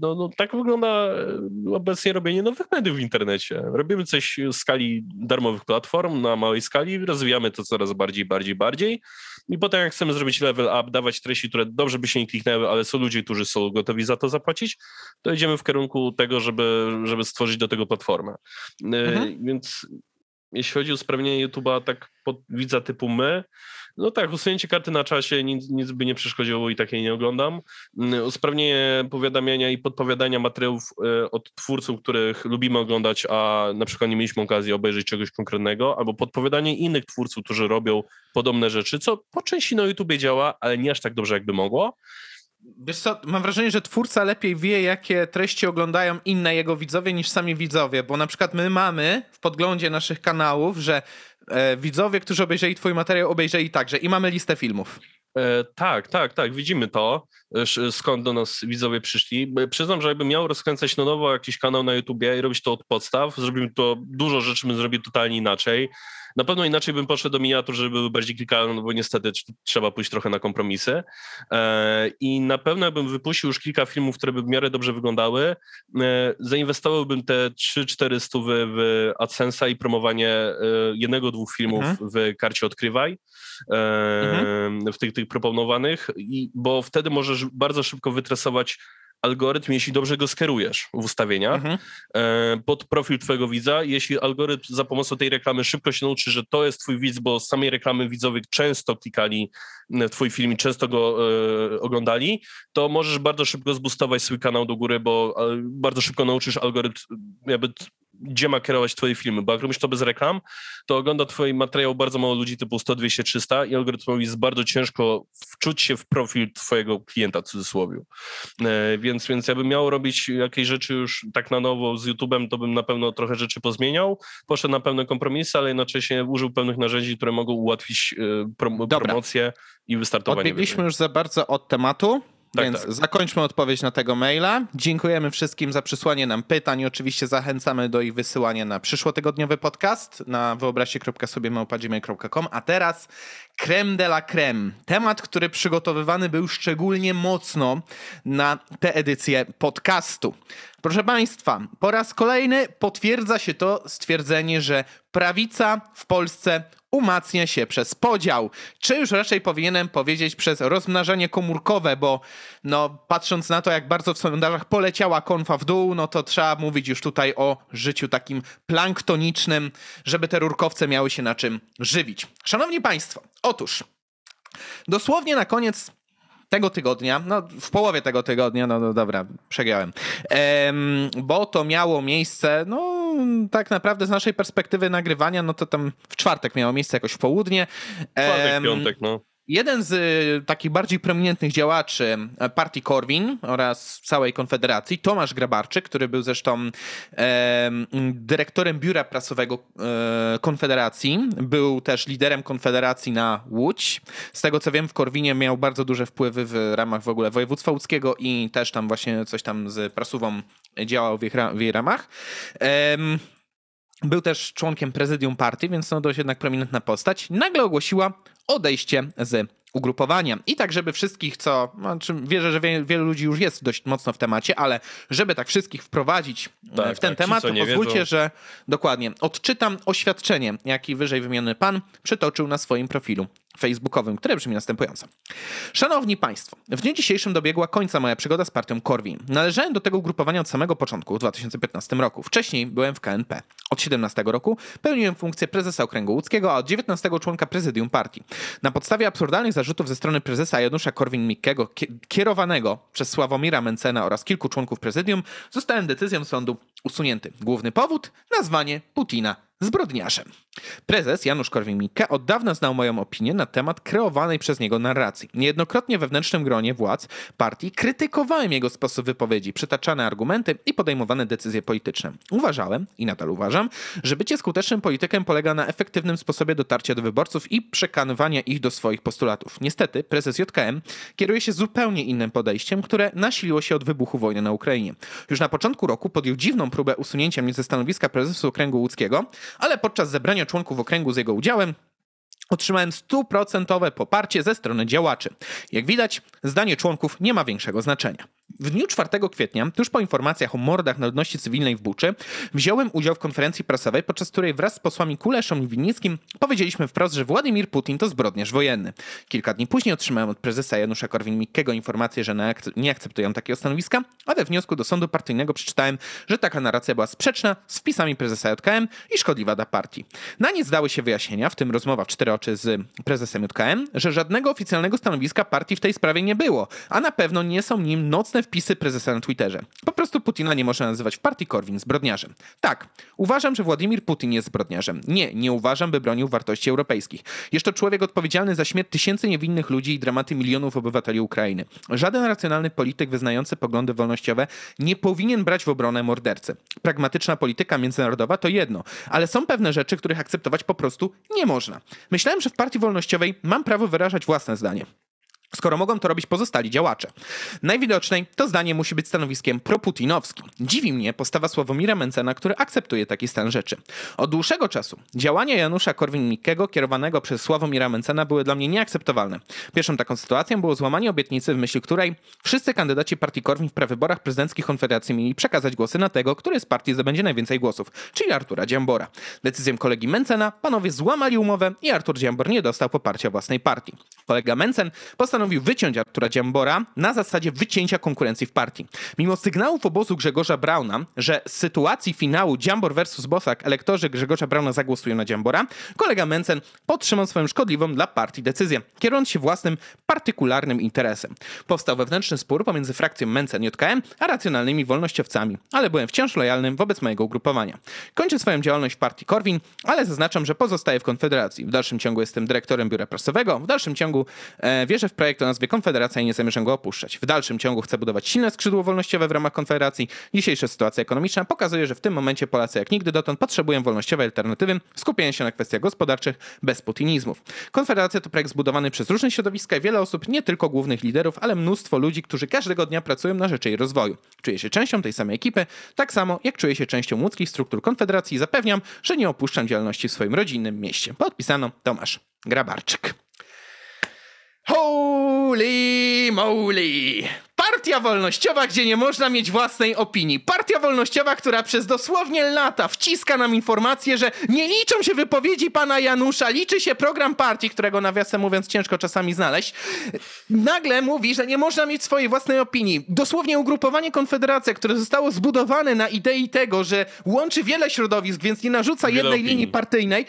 no, no, tak wygląda e, obecnie robienie nowych mediów w internecie. Robimy coś w skali darmowych platform, na małej skali, rozwijamy to coraz bardziej, bardziej, bardziej i potem jak chcemy zrobić level up, dawać treści, które dobrze by się nie kliknęły, ale są ludzie, którzy są gotowi za to zapłacić, to idziemy w kierunku tego, żeby, żeby stworzyć do tego platformę. Mhm. Więc jeśli chodzi o usprawnienie YouTube'a, tak pod widza typu my, no tak, usunięcie karty na czasie nic, nic by nie przeszkodziło i takiej nie oglądam. Mm, usprawnienie powiadamiania i podpowiadania materiałów e, od twórców, których lubimy oglądać, a na przykład nie mieliśmy okazji obejrzeć czegoś konkretnego, albo podpowiadanie innych twórców, którzy robią podobne rzeczy, co po części na YouTubie działa, ale nie aż tak dobrze, jakby mogło. Wiesz co, mam wrażenie, że twórca lepiej wie, jakie treści oglądają inne jego widzowie niż sami widzowie, bo na przykład my mamy w podglądzie naszych kanałów, że e, widzowie, którzy obejrzeli twój materiał, obejrzeli także i mamy listę filmów. E, tak, tak, tak, widzimy to, e, skąd do nas widzowie przyszli. Przyznam, że jakbym miał rozkręcać na nowo jakiś kanał na YouTubie i robić to od podstaw, zrobimy to, dużo rzeczy bym zrobił totalnie inaczej. Na pewno inaczej bym poszedł do miniatur, żeby były bardziej klikalne, no bo niestety trzeba pójść trochę na kompromisy. E, I na pewno bym wypuścił już kilka filmów, które by w miarę dobrze wyglądały. E, zainwestowałbym te 3-4 stówy w AdSense'a i promowanie e, jednego, dwóch filmów mhm. w karcie Odkrywaj, mhm. w tych, tych proponowanych, bo wtedy możesz bardzo szybko wytresować algorytm, jeśli dobrze go skierujesz w ustawieniach mhm. E, pod profil twojego widza, jeśli algorytm za pomocą tej reklamy szybko się nauczy, że to jest twój widz, bo z samej reklamy widzowych często klikali twój film i często go e, oglądali, to możesz bardzo szybko zbustować swój kanał do góry, bo e, bardzo szybko nauczysz algorytm jakby gdzie ma kierować twoje filmy, bo jak robisz to bez reklam, to ogląda twój materiał bardzo mało ludzi typu 100, 200, 300 i algorytmowi jest bardzo ciężko wczuć się w profil twojego klienta w cudzysłowie. E, więc, więc ja bym miał robić jakieś rzeczy już tak na nowo z YouTube'em, to bym na pewno trochę rzeczy pozmieniał, poszedł na pewne kompromisy, ale jednocześnie użył pewnych narzędzi, które mogą ułatwić e, prom promocję i wystartowanie. Odbiegliśmy już za bardzo od tematu. Tak, Więc tak. zakończmy odpowiedź na tego maila. Dziękujemy wszystkim za przysłanie nam pytań. Oczywiście zachęcamy do ich wysyłania na przyszłotygodniowy podcast na wyobraźcie.sobie.com. A teraz creme de la creme. Temat, który przygotowywany był szczególnie mocno na tę edycję podcastu. Proszę Państwa, po raz kolejny potwierdza się to stwierdzenie, że prawica w Polsce umacnia się przez podział, czy już raczej powinienem powiedzieć przez rozmnażanie komórkowe, bo no, patrząc na to, jak bardzo w sondażach poleciała konfa w dół, no to trzeba mówić już tutaj o życiu takim planktonicznym, żeby te rurkowce miały się na czym żywić. Szanowni Państwo, otóż dosłownie na koniec tego tygodnia, no w połowie tego tygodnia, no, no dobra, przegiąłem, ehm, bo to miało miejsce, no tak naprawdę z naszej perspektywy nagrywania, no to tam w czwartek miało miejsce jakoś w południe. Czwartek, piątek, no. Jeden z y, takich bardziej prominentnych działaczy e, partii Korwin oraz całej Konfederacji, Tomasz Grabarczyk, który był zresztą e, dyrektorem biura prasowego e, Konfederacji, był też liderem Konfederacji na Łódź. Z tego co wiem, w Korwinie miał bardzo duże wpływy w ramach w ogóle województwa łódzkiego i też tam właśnie coś tam z prasową działał w jej, w jej ramach. E, był też członkiem prezydium partii, więc no dość jednak prominentna postać. Nagle ogłosiła odejście z ugrupowania. I tak, żeby wszystkich, co, znaczy wierzę, że wie, wielu ludzi już jest dość mocno w temacie, ale żeby tak wszystkich wprowadzić e, tak, w ten tak, temat, ci, to pozwólcie, wiedzą. że dokładnie odczytam oświadczenie, jaki wyżej wymieniony pan przytoczył na swoim profilu facebookowym, które brzmi następująco. Szanowni Państwo, w dniu dzisiejszym dobiegła końca moja przygoda z partią Korwin. Należałem do tego ugrupowania od samego początku, w 2015 roku. Wcześniej byłem w KNP. Od 17 roku pełniłem funkcję prezesa Okręgu Łódzkiego, a od 19 członka prezydium partii. Na podstawie absurdalnych zarzutów ze strony prezesa Janusza Korwin-Mikkego, kierowanego przez Sławomira Mencena oraz kilku członków prezydium, zostałem decyzją sądu usunięty. Główny powód? Nazwanie Putina zbrodniarzem. Prezes Janusz Korwin-Mikke od dawna znał moją opinię na temat kreowanej przez niego narracji. Niejednokrotnie we wewnętrznym gronie władz partii krytykowałem jego sposób wypowiedzi, przytaczane argumenty i podejmowane decyzje polityczne. Uważałem i nadal uważam, że bycie skutecznym politykiem polega na efektywnym sposobie dotarcia do wyborców i przekonywania ich do swoich postulatów. Niestety prezes JKM kieruje się zupełnie innym podejściem, które nasiliło się od wybuchu wojny na Ukrainie. Już na początku roku podjął dziwną próbę usunięcia mnie ze stanowiska prezesu okręgu łódzkiego, ale podczas zebrania członków okręgu z jego udziałem otrzymałem stuprocentowe poparcie ze strony działaczy. Jak widać, zdanie członków nie ma większego znaczenia. W dniu 4 kwietnia, tuż po informacjach o mordach na ludności cywilnej w Buczy, wziąłem udział w konferencji prasowej, podczas której wraz z posłami Kuleszą i Winnickim powiedzieliśmy wprost, że Władimir Putin to zbrodniarz wojenny. Kilka dni później otrzymałem od prezesa Janusza Korwin-Mikkego informację, że nie akceptują takiego stanowiska, a we wniosku do sądu partyjnego przeczytałem, że taka narracja była sprzeczna z wpisami prezesa JKM i szkodliwa dla partii. Na nie zdały się wyjaśnienia, w tym rozmowa w cztery oczy z prezesem JKM, że żadnego oficjalnego stanowiska partii w tej sprawie nie było, a na pewno nie są nim nocne wpisy prezesa na Twitterze. Po prostu Putina nie można nazywać w partii Korwin zbrodniarzem. Tak, uważam, że Władimir Putin jest zbrodniarzem. Nie, nie uważam, by bronił wartości europejskich. Jest to człowiek odpowiedzialny za śmierć tysięcy niewinnych ludzi i dramaty milionów obywateli Ukrainy. Żaden racjonalny polityk wyznający poglądy wolnościowe nie powinien brać w obronę mordercy. Pragmatyczna polityka międzynarodowa to jedno, ale są pewne rzeczy, których akceptować po prostu nie można. Myślałem, że w partii wolnościowej mam prawo wyrażać własne zdanie skoro mogą to robić pozostali działacze. Najwidoczniej to zdanie musi być stanowiskiem proputinowskim. Dziwi mnie postawa Sławomira Mencena, który akceptuje taki stan rzeczy. Od dłuższego czasu działania Janusza Korwin-Mikkego kierowanego przez Sławomira Mencena były dla mnie nieakceptowalne. Pierwszą taką sytuacją było złamanie obietnicy, w myśl której wszyscy kandydaci partii Korwin w prawyborach prezydenckich Konfederacji mieli przekazać głosy na tego, który z partii zdobędzie najwięcej głosów, czyli Artura Dziambora. Decyzją kolegi Mencena panowie złamali umowę i Artur Dziambor nie dostał poparcia własnej partii. Kolega Mencen postanowił postanowił wyciąć Artura Dziambora na zasadzie wycięcia konkurencji w partii. Mimo sygnałów obozu Grzegorza Brauna, że z sytuacji finału Dziambor versus Bosak elektorzy Grzegorza Brauna zagłosują na Dziambora, kolega Mencen podtrzymał swoją szkodliwą dla partii decyzję, kierując się własnym partykularnym interesem. Powstał wewnętrzny spór pomiędzy frakcją Mencen JKM a racjonalnymi wolnościowcami, ale byłem wciąż lojalnym wobec mojego ugrupowania. Kończę swoją działalność w partii Korwin, ale zaznaczam, że pozostaję w Konfederacji. W dalszym ciągu jestem dyrektorem biura prasowego, w dalszym ciągu e, wierzę w projekt projekt o nazwie Konfederacja i nie zamierzam go opuszczać. W dalszym ciągu chcę budować silne skrzydło wolnościowe w ramach Konfederacji. Dzisiejsza sytuacja ekonomiczna pokazuje, że w tym momencie Polacy jak nigdy dotąd potrzebują wolnościowej alternatywy, skupienia się na kwestiach gospodarczych bez putinizmów. Konfederacja to projekt zbudowany przez różne środowiska i wiele osób, nie tylko głównych liderów, ale mnóstwo ludzi, którzy każdego dnia pracują na rzecz jej rozwoju. Czuję się częścią tej samej ekipy, tak samo jak czuję się częścią łódzkich struktur Konfederacji i zapewniam, że nie opuszczam działalności w swoim rodzinnym mieście. Podpisano Tomasz Grabarczyk. Holy moly! Partia wolnościowa, gdzie nie można mieć własnej opinii. Partia wolnościowa, która przez dosłownie lata wciska nam informację, że nie liczą się wypowiedzi pana Janusza, liczy się program partii, którego nawiasem mówiąc ciężko czasami znaleźć. Nagle mówi, że nie można mieć swojej własnej opinii. Dosłownie ugrupowanie Konfederacja, które zostało zbudowane na idei tego, że łączy wiele środowisk, więc nie narzuca Wiele jednej opinii. linii partyjnej.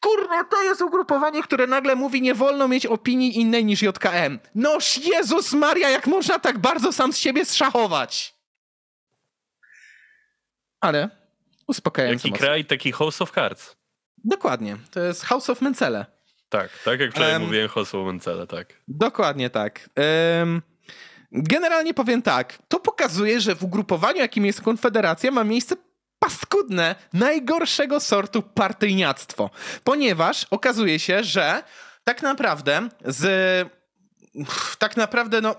Kurwa, to jest ugrupowanie, które nagle mówi, nie wolno mieć opinii innej niż JKM. Noż Jezus Maria, jak można tak bardzo sam z siebie zszachować? Ale uspokajająco Jaki mocno. kraj, taki House of Cards. Dokładnie, to jest House of Mencele. Tak, tak jak wczoraj Em. mówiłem House of Mencele, tak. Dokładnie tak. Ym, generalnie powiem tak, to pokazuje, że w ugrupowaniu, jakim jest Konfederacja, ma miejsce paskudne, najgorszego sortu partyjniactwo. Ponieważ okazuje się, że tak naprawdę z tak naprawdę, no,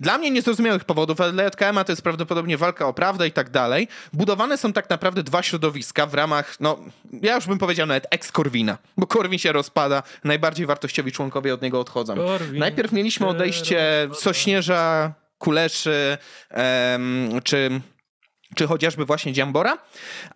dla mnie niezrozumiałych powodów, ale dla JKM to jest prawdopodobnie walka o prawdę i tak dalej. Budowane są tak naprawdę dwa środowiska w ramach, no, ja już bym powiedział nawet ex-Korwina, bo Korwin się rozpada, najbardziej wartościowi członkowie od niego odchodzą. Korwin Najpierw mieliśmy odejście. Sośnierza, Kuleszy, em, czy czy chociażby właśnie Dziambora,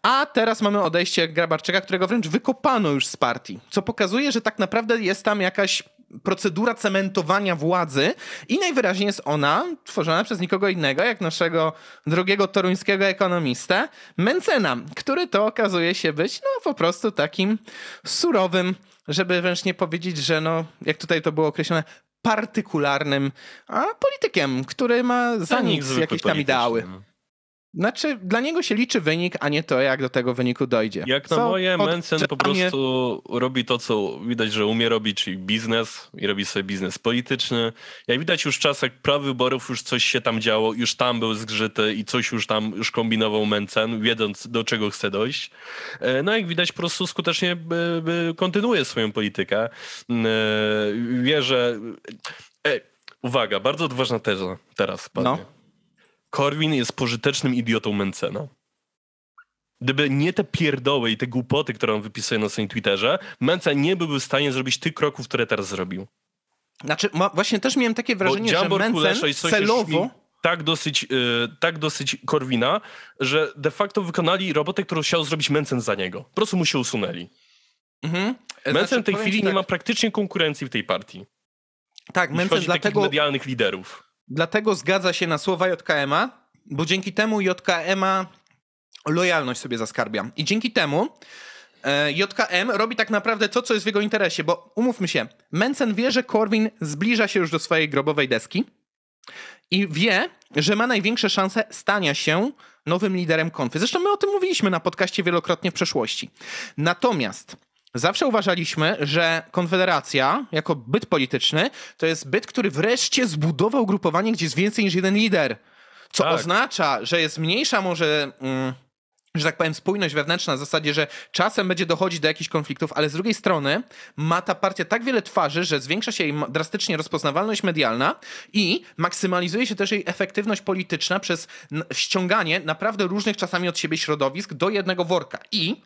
a teraz mamy odejście Grabarczyka, którego wręcz wykopano już z partii, co pokazuje, że tak naprawdę jest tam jakaś procedura cementowania władzy i najwyraźniej jest ona tworzona przez nikogo innego, jak naszego drugiego toruńskiego ekonomistę, Mencena, który to okazuje się być no po prostu takim surowym, żeby wręcz nie powiedzieć, że no, jak tutaj to było określone, partykularnym a politykiem, który ma za Zanik nic jakieś tam ideały. no. Znaczy, dla niego się liczy wynik, a nie to, jak do tego wyniku dojdzie. Jak na Co moje, Mensen po prostu robi to, co widać, że umie robić, czyli biznes i robi sobie biznes polityczny. Jak widać już w czasach prawyborów już coś się tam działo, już tam był zgrzyty i coś już tam już kombinował Mencen, wiedząc do czego chce dojść. E, No jak widać po prostu skutecznie by, by kontynuuje swoją politykę. E, Wie, że... E, uwaga, bardzo odważna teza teraz. Padnie. No. Korwin jest pożytecznym idiotą Mencena. Gdyby nie te pierdoły i te głupoty, które on wypisuje na swoim Twitterze, Mencen nie byłby w stanie zrobić tych kroków, które teraz zrobił. Znaczy, ma, właśnie też miałem takie wrażenie, że Mencen celowo... tak dosyć, y, tak dosyć Korwina, że de facto wykonali robotę, którą chciał zrobić Mencen za niego. Po prostu mu się usunęli. Mhm. Mencen Znaczy, w tej chwili ci nie tak, ma praktycznie konkurencji w tej partii. Tak, Mencen dlatego, medialnych liderów. Dlatego zgadza się na słowa JKM-a, bo dzięki temu JKM-a lojalność sobie zaskarbia. I dzięki temu e, JKM robi tak naprawdę to, co jest w jego interesie, bo umówmy się, Mencen wie, że Korwin zbliża się już do swojej grobowej deski i wie, że ma największe szanse stania się nowym liderem konfy. Zresztą my o tym mówiliśmy na podcaście wielokrotnie w przeszłości. Natomiast zawsze uważaliśmy, że Konfederacja jako byt polityczny to jest byt, który wreszcie zbudował grupowanie, gdzie jest więcej niż jeden lider. Co Tak. oznacza, że jest mniejsza może... Mm, że tak powiem, spójność wewnętrzna w zasadzie, że czasem będzie dochodzić do jakichś konfliktów, ale z drugiej strony ma ta partia tak wiele twarzy, że zwiększa się jej drastycznie rozpoznawalność medialna i maksymalizuje się też jej efektywność polityczna przez ściąganie naprawdę różnych czasami od siebie środowisk do jednego worka. I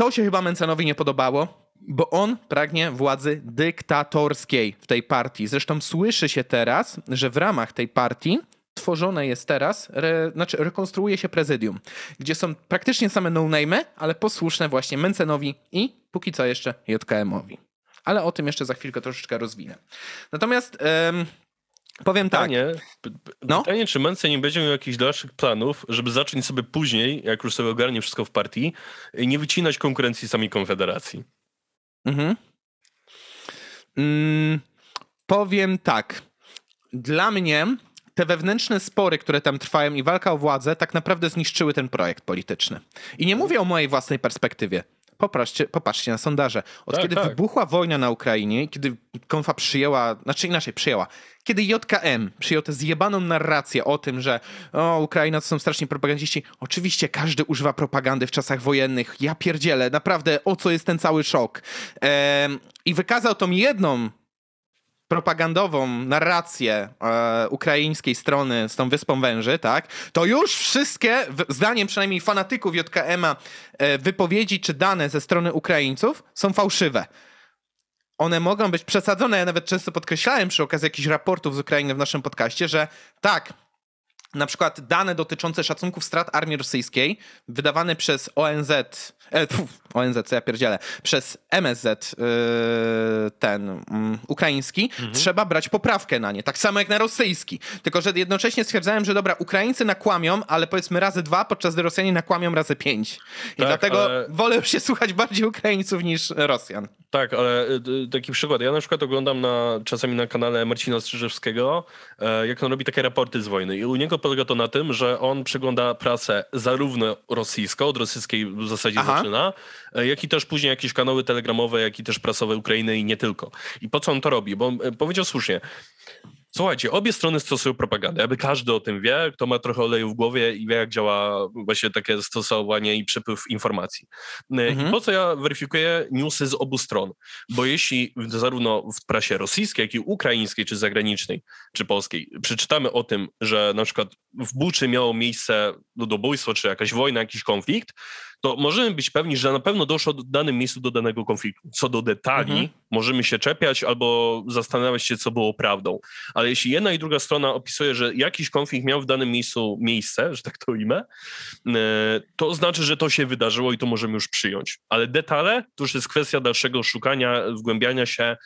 to się chyba Mencenowi nie podobało, bo on pragnie władzy dyktatorskiej w tej partii. Zresztą słyszy się teraz, że w ramach tej partii tworzone jest teraz, re, znaczy rekonstruuje się prezydium, gdzie są praktycznie same no-name'y, ale posłuszne właśnie Mencenowi i póki co jeszcze JKM-owi. Ale o tym jeszcze za chwilkę troszeczkę rozwinę. Natomiast powiem tak. Pytanie, p- No. pytanie, czy Mencen nie będzie miał jakichś dalszych planów, żeby zacząć sobie później, jak już sobie ogarnie wszystko w partii, nie wycinać konkurencji samej Konfederacji. Mhm. Mm, powiem tak. Dla mnie te wewnętrzne spory, które tam trwają i walka o władzę, tak naprawdę zniszczyły ten projekt polityczny. I nie mówię o mojej własnej perspektywie. Popatrzcie, popatrzcie na sondaże. Od Tak, kiedy tak. wybuchła wojna na Ukrainie, kiedy konfa przyjęła, znaczy inaczej przyjęła, kiedy JKM przyjął tę zjebaną narrację o tym, że o, Ukraina to są straszni propagandziści. Oczywiście każdy używa propagandy w czasach wojennych. Ja pierdzielę, naprawdę, o co jest ten cały szok. Em, I wykazał tą jedną propagandową narrację e, ukraińskiej strony z tą Wyspą Węży, tak, to już wszystkie, zdaniem przynajmniej fanatyków JKM-a, e, wypowiedzi czy dane ze strony Ukraińców są fałszywe. One mogą być przesadzone. Ja nawet często podkreślałem przy okazji jakichś raportów z Ukrainy w naszym podcaście, że tak, na przykład dane dotyczące szacunków strat armii rosyjskiej wydawane przez ONZ, e, pf, ONZ, co ja pierdzielę, przez MSZ yy, ten mm, ukraiński, trzeba brać poprawkę na nie, tak samo jak na rosyjski. Tylko, że jednocześnie stwierdzałem, że dobra, Ukraińcy nakłamią, ale powiedzmy razy dwa, podczas gdy Rosjanie nakłamią razy pięć. I Tak, dlatego ale- wolę już się słuchać bardziej Ukraińców niż Rosjan. Tak, ale y, y, taki przykład. Ja na przykład oglądam na, czasami na kanale Marcina Strzyżewskiego, e, jak on robi takie raporty z wojny. I u niego polega to na tym, że on przegląda prasę zarówno rosyjską, od rosyjskiej w zasadzie Aha. Zaczyna, e, jak i też później jakieś kanały telegramowe, jak i też prasowe Ukrainy i nie tylko. I po co on to robi? Bo e, powiedział słusznie. Słuchajcie, obie strony stosują propagandę, aby każdy o tym wie, kto ma trochę oleju w głowie i wie, jak działa właśnie takie stosowanie i przepływ informacji. E, Mhm. I po co ja weryfikuję newsy z obu stron? Bo jeśli zarówno w prasie rosyjskiej, jak i ukraińskiej, czy zagranicznej, czy polskiej, przeczytamy o tym, że na przykład w Buczy miało miejsce ludobójstwo, czy jakaś wojna, jakiś konflikt, to możemy być pewni, że na pewno doszło w danym miejscu do danego konfliktu. Co do detali, Mhm. możemy się czepiać albo zastanawiać się, co było prawdą. Ale jeśli jedna i druga strona opisuje, że jakiś konflikt miał w danym miejscu miejsce, że tak to ujmę, e, to znaczy, że to się wydarzyło i to możemy już przyjąć. Ale detale to już jest kwestia dalszego szukania, wgłębiania się,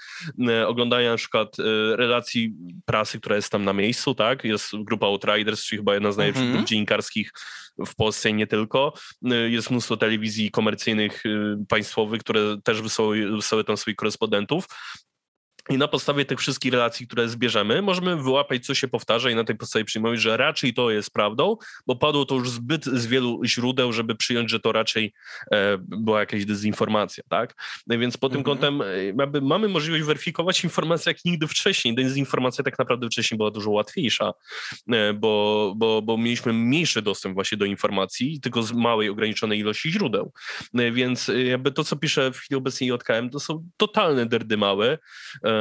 e, oglądania na przykład e, relacji prasy, która jest tam na miejscu, tak? Jest grupa Outriders, czyli chyba jedna z najlepszych Mhm. grup dziennikarskich w Polsce i nie tylko. E, Jest mnóstwo telewizji komercyjnych, e, państwowych, które też wysyłały tam swoich korespondentów. I na podstawie tych wszystkich relacji, które zbierzemy, możemy wyłapać, co się powtarza i na tej podstawie przyjmować, że raczej to jest prawdą, bo padło to już zbyt z wielu źródeł, żeby przyjąć, że to raczej e, była jakaś dezinformacja, tak? No Więc pod tym Mhm. kątem e, mamy możliwość weryfikować informacje jak nigdy wcześniej. Dezinformacja tak naprawdę wcześniej była dużo łatwiejsza, e, bo, bo, bo mieliśmy mniejszy dostęp właśnie do informacji, tylko z małej, ograniczonej ilości źródeł. E, Więc jakby to, co pisze w chwili obecnej JKM, to są totalne derdy małe, e,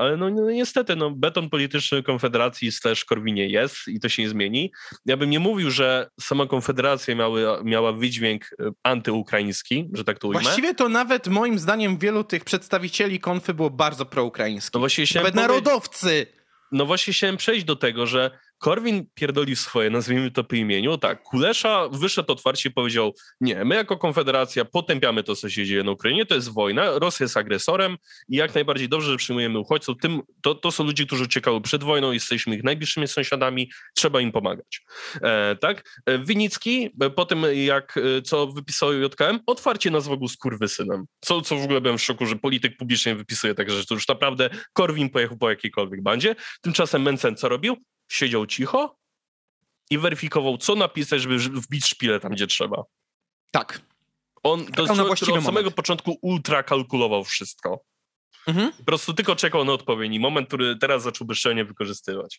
ale no, no niestety, no, beton polityczny Konfederacji slash Korwinie jest i to się nie zmieni. Ja bym nie mówił, że sama Konfederacja miały, miała wydźwięk e, antyukraiński, że tak to ujmę. Właściwie to nawet moim zdaniem wielu tych przedstawicieli konfy było bardzo proukraińskich. no właśnie Nawet powiedzieć- narodowcy. No właśnie chciałem przejść do tego, że Korwin pierdoli swoje, nazwijmy to po imieniu. Tak, Kulesza wyszedł otwarcie i powiedział, nie, my jako Konfederacja potępiamy to, co się dzieje na Ukrainie, to jest wojna, Rosja jest agresorem i jak najbardziej dobrze, że przyjmujemy uchodźców. Tym, to, to są ludzie, którzy uciekały przed wojną, jesteśmy ich najbliższymi sąsiadami, trzeba im pomagać. E, tak? E, Winicki, e, po tym jak, e, co wypisał JKM, otwarcie nazwał go skurwysynem. Co, co w ogóle byłem w szoku, że polityk publicznie wypisuje takie rzeczy. To już naprawdę Korwin pojechał po jakiejkolwiek bandzie. Tymczasem Mencen co robił? Siedział cicho i weryfikował, co napisać, żeby wbić szpilę tam, gdzie trzeba. Tak. On człowiek, który właściwy od samego moment. początku ultra kalkulował wszystko. Mhm. Po prostu tylko czekał na odpowiedni moment, który teraz zaczął bezczelnie wykorzystywać.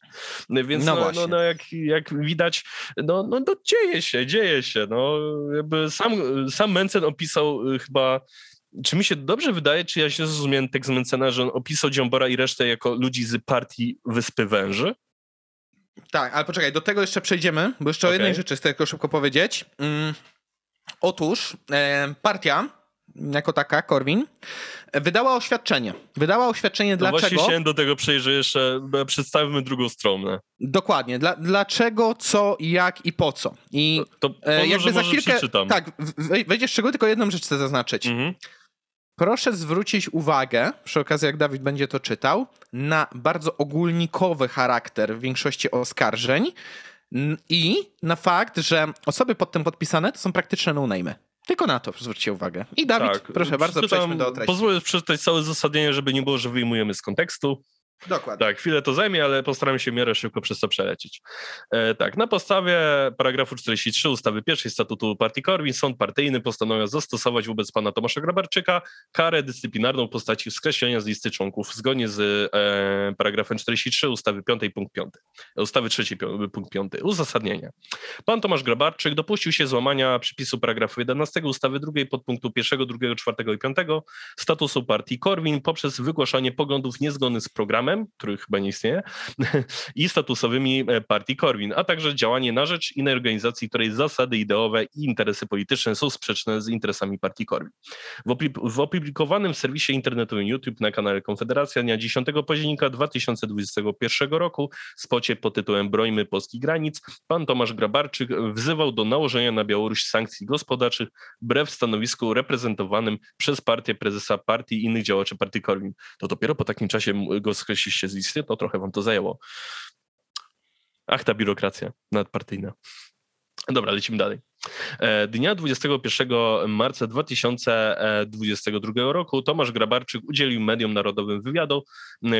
No Więc No no, no, no, jak, jak widać, no, no, no dzieje się, dzieje się. No, jakby sam, sam Mencen opisał y, chyba czy mi się dobrze wydaje, czy ja się zrozumiałem tekst Mencena, że on opisał Dziambora i resztę jako ludzi z partii Wyspy Węży? Tak, ale poczekaj, do tego jeszcze przejdziemy, bo jeszcze o Okej. jednej rzeczy chcę tylko szybko powiedzieć. Mm. Otóż e, partia, jako taka, Korwin, wydała oświadczenie. Wydała oświadczenie No dlaczego... właśnie chciałem do tego przejść, że jeszcze e, przedstawmy drugą stronę. Dokładnie. Dla, dlaczego, co, jak i po co. I To, to e, może, jakby za chwilkę... przeczytam. Tak, wejdziesz w szczegóły, tylko jedną rzecz chcę zaznaczyć. Mhm. Proszę zwrócić uwagę, przy okazji jak Dawid będzie to czytał, na bardzo ogólnikowy charakter w większości oskarżeń i na fakt, że osoby pod tym podpisane to są praktyczne no-name'y. Tylko na to zwróćcie uwagę. I Dawid, Tak. proszę bardzo, Przeczytam- przejdźmy do treści. Pozwolę przeczytać całe uzasadnienie, żeby nie było, że wyjmujemy z kontekstu. Dokładnie. Tak, chwilę to zajmie, ale postaram się w miarę szybko przez to przelecieć. E, tak, na podstawie paragrafu 43 ustawy pierwszej statutu partii Korwin sąd partyjny postanowił zastosować wobec pana Tomasza Grabarczyka karę dyscyplinarną w postaci skreślenia z listy członków zgodnie z e, paragrafem 43 ustawy 5 punkt 5, ustawy 3 punkt 5 uzasadnienia. Pan Tomasz Grabarczyk dopuścił się złamania przepisu paragrafu 11 ustawy 2 podpunktu 1, 2, 4 i 5 statusu partii Korwin poprzez wygłaszanie poglądów niezgodnych z programem, który chyba nie istnieje, [LAUGHS] i statusowymi e, partii Korwin, a także działanie na rzecz innej organizacji, której zasady ideowe i interesy polityczne są sprzeczne z interesami partii Korwin. W opublikowanym w serwisie internetowym YouTube na kanale Konfederacja dnia 10 października 2021 roku spocie pod tytułem Brońmy polskich granic pan Tomasz Grabarczyk wzywał do nałożenia na Białoruś sankcji gospodarczych wbrew stanowisku reprezentowanym przez partię prezesa partii i innych działaczy partii Korwin. To dopiero po takim czasie go skreśliliście z listy, to trochę wam to zajęło. Ach, ta biurokracja nadpartyjna. Dobra, lecimy dalej. E, dnia 21 marca 2022 roku Tomasz Grabarczyk udzielił mediom narodowym wywiadu,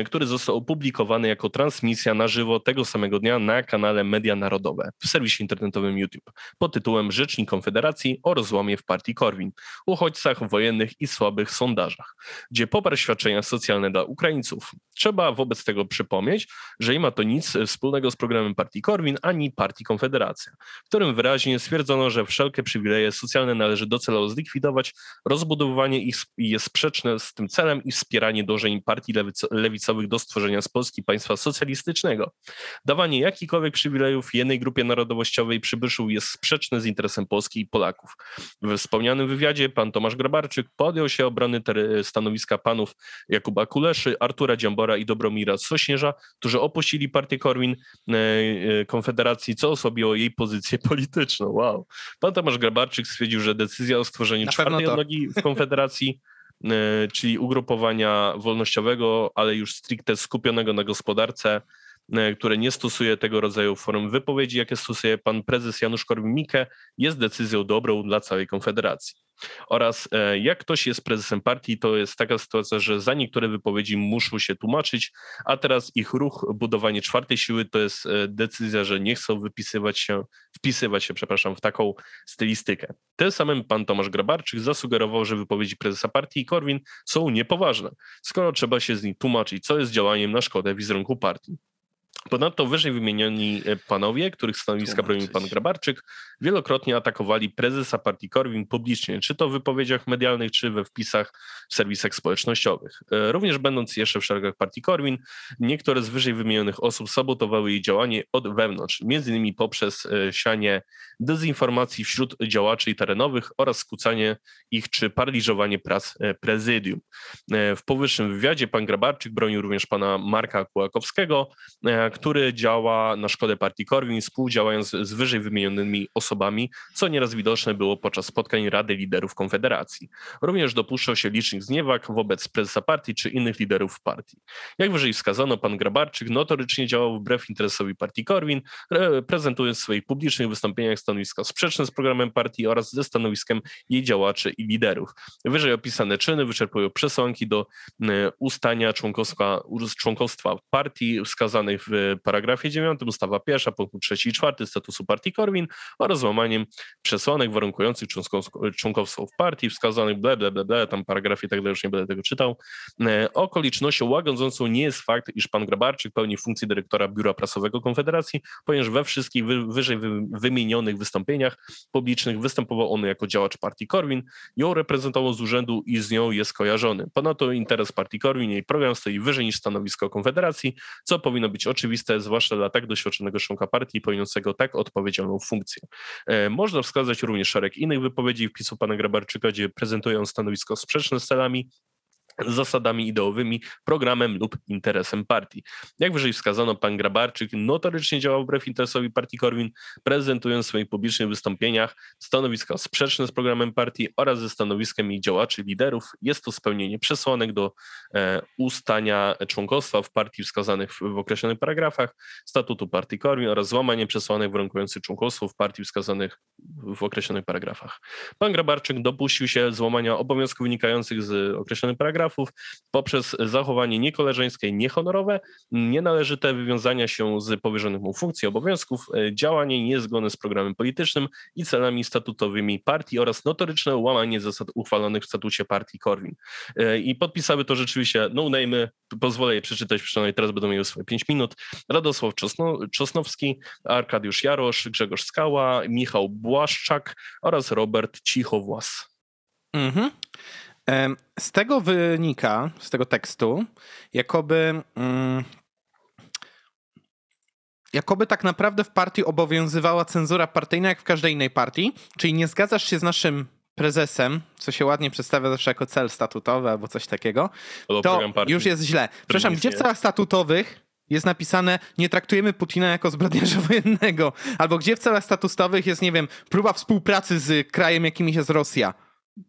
który został opublikowany jako transmisja na żywo tego samego dnia na kanale Media Narodowe w serwisie internetowym YouTube pod tytułem Rzecznik Konfederacji o rozłamie w partii Korwin, uchodźcach wojennych i słabych sondażach, gdzie poparł świadczenia socjalne dla Ukraińców. Trzeba wobec tego przypomnieć, że nie ma to nic wspólnego z programem partii Korwin ani partii Konfederacja, w którym wyraźnie stwierdzono, że wszelkie przywileje socjalne należy docelowo zlikwidować, rozbudowywanie ich jest sprzeczne z tym celem i wspieranie dążeń partii lewicowych do stworzenia z Polski państwa socjalistycznego. Dawanie jakichkolwiek przywilejów jednej grupie narodowościowej przybyszu jest sprzeczne z interesem Polski i Polaków. We wspomnianym wywiadzie pan Tomasz Grabarczyk podjął się obrony stanowiska panów Jakuba Kuleszy, Artura Dziambora i Dobromira Sośnierza, którzy opuścili partię Korwin e, e, Konfederacji, co osłabiło jej pozycję [LAUGHS] polityczną. Wow. Pan Tomasz Grabarczyk stwierdził, że decyzja o stworzeniu Na czwartej odnogi w Konfederacji, e, czyli ugrupowania wolnościowego, ale już stricte skupionego na gospodarce, które nie stosuje tego rodzaju form wypowiedzi, jakie stosuje pan prezes Janusz Korwin-Mikke, jest decyzją dobrą dla całej Konfederacji. Oraz e, jak ktoś jest prezesem partii, to jest taka sytuacja, że za niektóre wypowiedzi muszą się tłumaczyć, a teraz ich ruch, budowanie czwartej siły to jest e, decyzja, że nie chcą wypisywać się, wpisywać się, przepraszam, w taką stylistykę. Tym samym pan Tomasz Grabarczyk zasugerował, że wypowiedzi prezesa partii i Korwin są niepoważne, skoro trzeba się z nich tłumaczyć, co jest działaniem na szkodę wizerunku partii. Ponadto wyżej wymienioni e, panowie, których stanowiska bronił pan Grabarczyk, wielokrotnie atakowali prezesa partii Korwin publicznie, czy to w wypowiedziach medialnych, czy we wpisach w serwisach społecznościowych. E, również będąc jeszcze w szeregach partii Korwin, niektóre z wyżej wymienionych osób sabotowały jej działanie od wewnątrz, między innymi poprzez e, sianie dezinformacji wśród działaczy terenowych oraz skłócanie ich, czy paraliżowanie prac prezydium. W powyższym wywiadzie pan Grabarczyk bronił również pana Marka Kułakowskiego, który działa na szkodę partii Korwin, współdziałając z wyżej wymienionymi osobami, co nieraz widoczne było podczas spotkań Rady Liderów Konfederacji. Również dopuszczał się licznych zniewag wobec prezesa partii czy innych liderów partii. Jak wyżej wskazano, pan Grabarczyk notorycznie działał wbrew interesowi partii Korwin, prezentując w swoich publicznych wystąpieniach stanowiska sprzeczne z programem partii oraz ze stanowiskiem jej działaczy i liderów. Wyżej opisane czyny wyczerpują przesłanki do e, ustania członkostwa, członkostwa partii wskazanych w paragrafie 9 ustawa pierwsza, punkt 3 i 4 statusu partii Korwin oraz złamaniem przesłanek warunkujących członkowstwo w partii wskazanych ble, ble, ble, tam paragrafie tak dalej, już nie będę tego czytał. E, okolicznością łagodzącą nie jest fakt, iż pan Grabarczyk pełni funkcję dyrektora Biura Prasowego Konfederacji, ponieważ we wszystkich wyżej wymienionych wystąpieniach publicznych występował on jako działacz partii Korwin, ją reprezentował z urzędu i z nią jest kojarzony. Ponadto interes partii Korwin, jej program stoi wyżej niż stanowisko Konfederacji, co powinno być oczywiste oczywiste, zwłaszcza dla tak doświadczonego członka partii pełniącego tak odpowiedzialną funkcję. E, można wskazać również szereg innych wypowiedzi wpisu pana Grabarczyka, gdzie prezentują stanowisko sprzeczne z celami zasadami ideowymi, programem lub interesem partii. Jak wyżej wskazano, pan Grabarczyk notorycznie działał wbrew interesowi partii Korwin, prezentując w swoich publicznych wystąpieniach stanowiska sprzeczne z programem partii oraz ze stanowiskiem jej działaczy, liderów. Jest to spełnienie przesłanek do e, ustania członkostwa w partii wskazanych w, w określonych paragrafach statutu partii Korwin oraz złamanie przesłanek warunkujących członkostwo w partii wskazanych w określonych paragrafach. Pan Grabarczyk dopuścił się złamania obowiązków wynikających z określonych paragrafów poprzez zachowanie niekoleżeńskie i niehonorowe, nienależyte wywiązania się z powierzonych mu funkcji obowiązków, e, działanie niezgodne z programem politycznym i celami statutowymi partii oraz notoryczne łamanie zasad uchwalonych w statucie partii Korwin. E, I podpisały to rzeczywiście no name'y, pozwolę je przeczytać, przynajmniej teraz będą miały swoje 5 minut. Radosław Czosno, Czosnowski, Arkadiusz Jarosz, Grzegorz Skała, Michał Błaszczak oraz Robert Cichowłas. Mhm. Z tego wynika, z tego tekstu, jakoby. Mm, jakoby tak naprawdę w partii obowiązywała cenzura partyjna, jak w każdej innej partii, czyli nie zgadzasz się z naszym prezesem, co się ładnie przedstawia zawsze jako cel statutowy albo coś takiego, to już jest źle. Przepraszam, gdzie w celach statutowych jest napisane nie traktujemy Putina jako zbrodniarza [LAUGHS] wojennego, albo gdzie w celach statutowych jest, nie wiem, próba współpracy z krajem, jakimś jest Rosja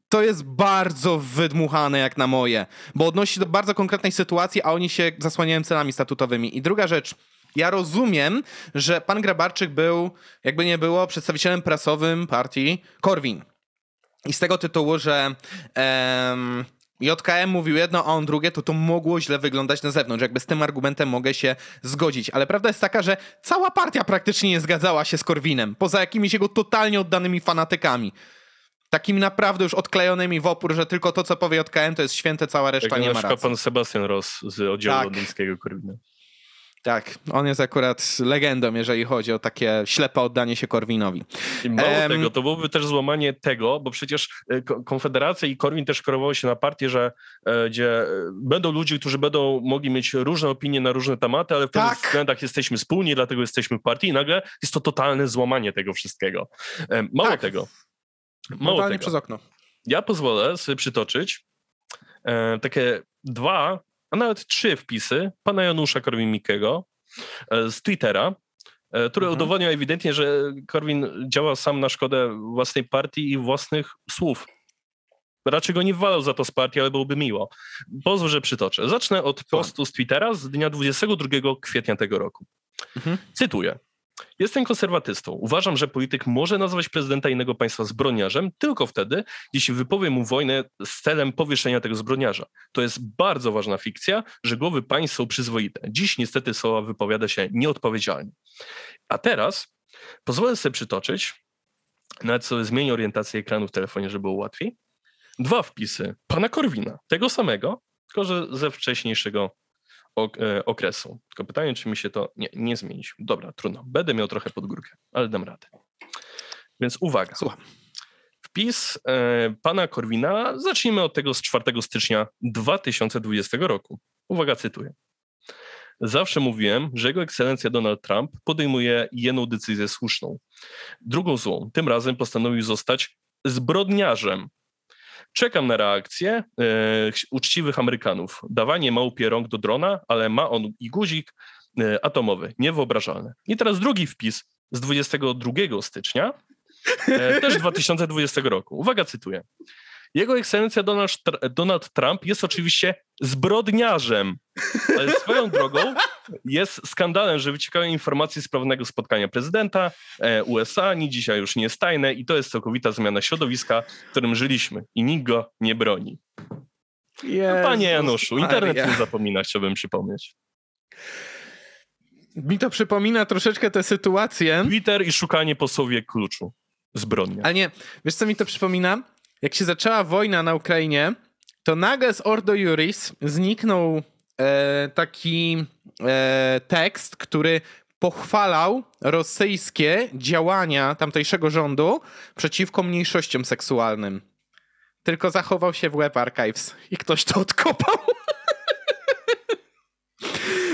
to jest bardzo wydmuchane jak na moje, bo odnosi się do bardzo konkretnej sytuacji, a oni się zasłaniają celami statutowymi. I druga rzecz, ja rozumiem, że pan Grabarczyk był, jakby nie było, przedstawicielem prasowym partii Korwin. I z tego tytułu, że em, JKM mówił jedno, a on drugie, to to mogło źle wyglądać na zewnątrz. Jakby z tym argumentem mogę się zgodzić. Ale prawda jest taka, że cała partia praktycznie nie zgadzała się z Korwinem, poza jakimiś jego totalnie oddanymi fanatykami takimi naprawdę już odklejonymi w opór, że tylko to, co powie JKM, to jest święte, cała reszta tak, nie ma racji. pan Sebastian Ross z oddziału tak. londyńskiego Korwina. Tak, on jest akurat legendą, jeżeli chodzi o takie ślepe oddanie się Korwinowi. I mało um, tego, to byłoby też złamanie tego, bo przecież e, Konfederacja i Korwin też kierowały się na partię, że e, gdzie e, będą ludzie, którzy będą mogli mieć różne opinie na różne tematy, ale w tak. pewnych względach jesteśmy wspólni, dlatego jesteśmy w partii i nagle jest to totalne złamanie tego wszystkiego. Mało tak. tego. Mało tego. przez okno. Ja pozwolę sobie przytoczyć e, takie dwa, a nawet trzy wpisy pana Janusza Korwin-Mikkego e, z Twittera, e, które mhm. udowodnią ewidentnie, że Korwin działa sam na szkodę własnej partii i własnych słów. Raczej go nie walał za to z partii, ale byłoby miło. Pozwól, że przytoczę. Zacznę od postu z Twittera z dnia 22 kwietnia tego roku. Mhm. Cytuję. Jestem konserwatystą. Uważam, że polityk może nazwać prezydenta innego państwa zbrodniarzem tylko wtedy, jeśli wypowie mu wojnę z celem powieszenia tego zbrodniarza. To jest bardzo ważna fikcja, że głowy państw są przyzwoite. Dziś niestety słowa wypowiada się nieodpowiedzialnie. A teraz pozwolę sobie przytoczyć, nawet sobie zmienię orientację ekranu w telefonie, żeby było łatwiej, dwa wpisy pana Korwina, tego samego, tylko że ze wcześniejszego okresu. Tylko pytanie, czy mi się to nie, nie zmieni. Dobra, trudno. Będę miał trochę pod górkę, ale dam radę. Więc uwaga. Słucham. Wpis e, pana Korwina, zacznijmy od tego z 4 stycznia 2020 roku. Uwaga, cytuję. Zawsze mówiłem, że jego ekscelencja Donald Trump podejmuje jedną decyzję słuszną. Drugą złą. Tym razem postanowił zostać zbrodniarzem, Czekam na reakcję e, uczciwych Amerykanów. Dawanie małpie rąk do drona, ale ma on i guzik e, atomowy. Niewyobrażalne. I teraz drugi wpis z 22 stycznia, e, też 2020 roku. Uwaga, cytuję. Jego ekscelencja Donald, Trump jest oczywiście zbrodniarzem, ale swoją drogą jest skandalem, że wyciekają informacje z prawnego spotkania prezydenta e, USA, ni dzisiaj już nie jest tajne i to jest całkowita zmiana środowiska, w którym żyliśmy i nikt go nie broni. Jezus Panie Januszu, internet Maria. nie zapomina, chciałbym przypomnieć. Mi to przypomina troszeczkę tę sytuację. Twitter i szukanie po słowie kluczu. Zbrodnia. Ale nie, wiesz co mi to przypomina? Jak się zaczęła wojna na Ukrainie, to nagle z Ordo Juris zniknął e, taki e, tekst, który pochwalał rosyjskie działania tamtejszego rządu przeciwko mniejszościom seksualnym. Tylko zachował się w Web Archives i ktoś to odkopał.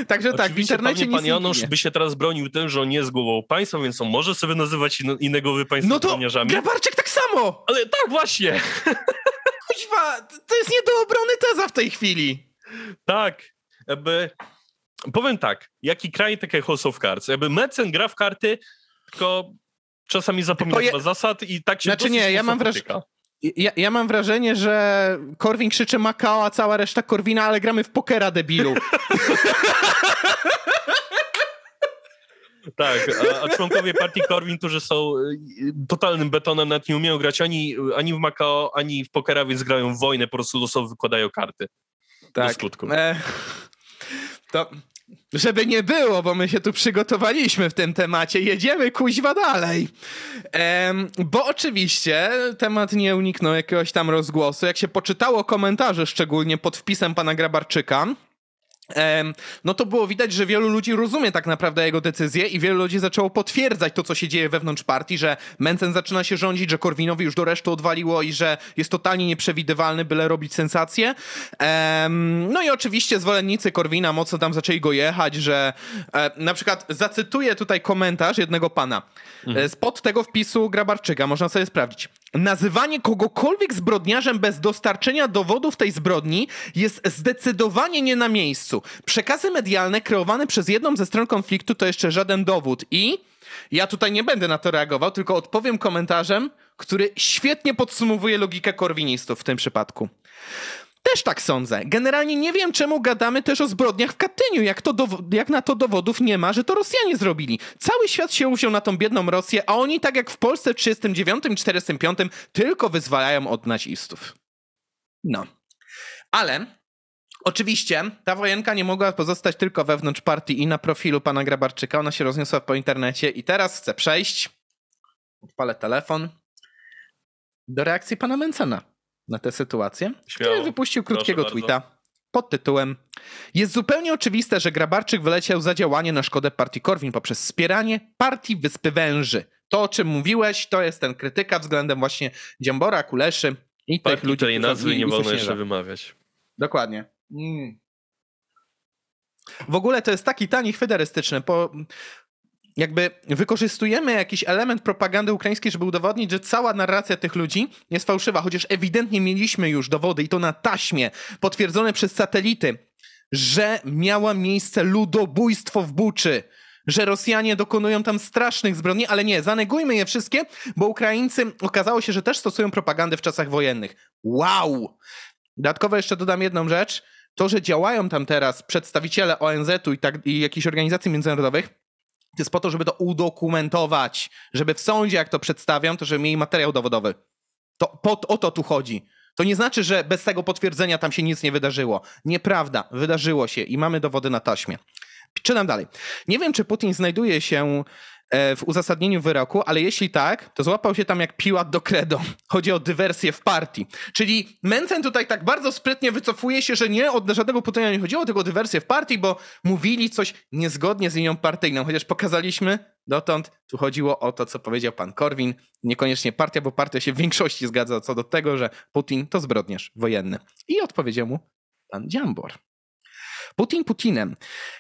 Także tak, w internecie pan Janusz by się teraz bronił tym, że on nie jest głową państwa, więc on może sobie nazywać in, innego wy państwa no to Grabarczyk tak samo! Ale tak właśnie! [LAUGHS] Kuźwa, to jest nie do obrony teza w tej chwili. Tak, jakby... Powiem tak, jaki kraj, takie House of Cards. Jakby Mecen gra w karty, tylko czasami zapomina je... zasad i tak się Znaczy nie, ja mam wrażenie... Ja, ja, mam wrażenie, że Korwin krzyczy Makao, a cała reszta Korwina, ale gramy w pokera, debilu. [LAUGHS] Tak, a, a, członkowie partii Korwin, którzy są y, totalnym betonem, nawet nie umieją grać ani, ani w Makao, ani w pokera, więc grają w wojnę, po prostu losowo wykładają karty. tak. do skutku. E, to żeby nie było, bo my się tu przygotowaliśmy w tym temacie, jedziemy kuźwa dalej. Bo oczywiście temat nie uniknął jakiegoś tam rozgłosu. Jak się poczytało komentarze, szczególnie pod wpisem pana Grabarczyka, no to było widać, że wielu ludzi rozumie tak naprawdę jego decyzję i wielu ludzi zaczęło potwierdzać to, co się dzieje wewnątrz partii, że Mencen zaczyna się rządzić, że Korwinowi już do reszty odwaliło i że jest totalnie nieprzewidywalny, byle robić sensację. No i oczywiście zwolennicy Korwina mocno tam zaczęli go jechać, że e, na przykład zacytuję tutaj komentarz jednego pana. E, spod tego wpisu Grabarczyka, można sobie sprawdzić. Nazywanie kogokolwiek zbrodniarzem bez dostarczenia dowodów tej zbrodni jest zdecydowanie nie na miejscu. Przekazy medialne kreowane przez jedną ze stron konfliktu to jeszcze żaden dowód i ja tutaj nie będę na to reagował, tylko odpowiem komentarzem, który świetnie podsumowuje logikę korwinistów w tym przypadku. Też tak sądzę. Generalnie nie wiem, czemu gadamy też o zbrodniach w Katyniu, jak, to jak na to dowodów nie ma, że to Rosjanie zrobili. Cały świat się uwziął na tą biedną Rosję, a oni, tak jak w Polsce w 1939 i 1945, tylko wyzwalają od nazistów. No. Ale Oczywiście ta wojenka nie mogła pozostać tylko wewnątrz partii i na profilu pana Grabarczyka. Ona się rozniosła po internecie i teraz chcę przejść, odpalę telefon, do reakcji pana Mencena na tę sytuację, Śmiało. który wypuścił krótkiego Proszę tweeta bardzo. pod tytułem Jest zupełnie oczywiste, że Grabarczyk wyleciał za działanie na szkodę partii Korwin poprzez wspieranie partii Wyspy Węży. To, o czym mówiłeś, to jest ten krytyka względem właśnie Dziambora, Kuleszy i partii, tych ludzi, której nazwy nie wolno jeszcze wymawiać. Dokładnie. Mm. W ogóle to jest taki tani federystyczny, bo jakby wykorzystujemy jakiś element propagandy ukraińskiej, żeby udowodnić, że cała narracja tych ludzi jest fałszywa, chociaż ewidentnie mieliśmy już dowody i to na taśmie, potwierdzone przez satelity, że miała miejsce ludobójstwo w Buczy, że Rosjanie dokonują tam strasznych zbrodni, ale nie, zanegujmy je wszystkie, bo Ukraińcy okazało się, że też stosują propagandę w czasach wojennych. Wow! Dodatkowo jeszcze dodam jedną rzecz. To, że działają tam teraz przedstawiciele ONZ-u i, tak, i jakichś organizacji międzynarodowych, jest po to, żeby to udokumentować, żeby w sądzie, jak to przedstawiam, to żeby mieli materiał dowodowy. To o to tu chodzi. To nie znaczy, że bez tego potwierdzenia tam się nic nie wydarzyło. Nieprawda, wydarzyło się i mamy dowody na taśmie. Czytam dalej. Nie wiem, czy Putin znajduje się w uzasadnieniu wyroku, ale jeśli tak, to złapał się tam jak piłat do credo. [LAUGHS] Chodzi o dywersję w partii. Czyli Mencen tutaj tak bardzo sprytnie wycofuje się, że nie, od żadnego Putina nie chodziło, tylko o dywersję w partii, bo mówili coś niezgodnie z linią partyjną, chociaż pokazaliśmy dotąd, tu chodziło o to, co powiedział pan Korwin, niekoniecznie partia, bo partia się w większości zgadza co do tego, że Putin to zbrodniarz wojenny. I odpowiedział mu pan Dziambor. Putin Putinem.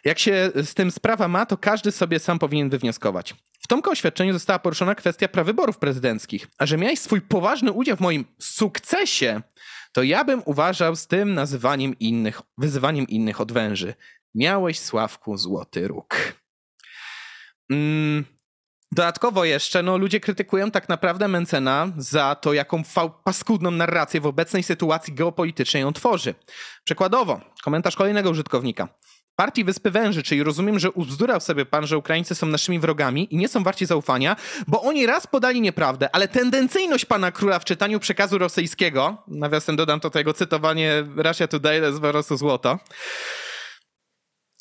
Jak się z tym sprawa ma, to każdy sobie sam powinien wywnioskować. W tym oświadczeniu została poruszona kwestia prawyborów prezydenckich. A że miałeś swój poważny udział w moim sukcesie, to ja bym uważał z tym nazywaniem innych, wyzywaniem innych od węży. Miałeś, Sławku, złoty róg. Mm, Dodatkowo jeszcze, no ludzie krytykują tak naprawdę Mencena za to, jaką paskudną narrację w obecnej sytuacji geopolitycznej on tworzy. Przykładowo, komentarz kolejnego użytkownika. Partii Wyspy Węży, czyli rozumiem, że uzdurał sobie pan, że Ukraińcy są naszymi wrogami i nie są warci zaufania, bo oni raz podali nieprawdę, ale tendencyjność pana króla w czytaniu przekazu rosyjskiego, nawiasem dodam to tego cytowanie Russia Today, jest po złoto,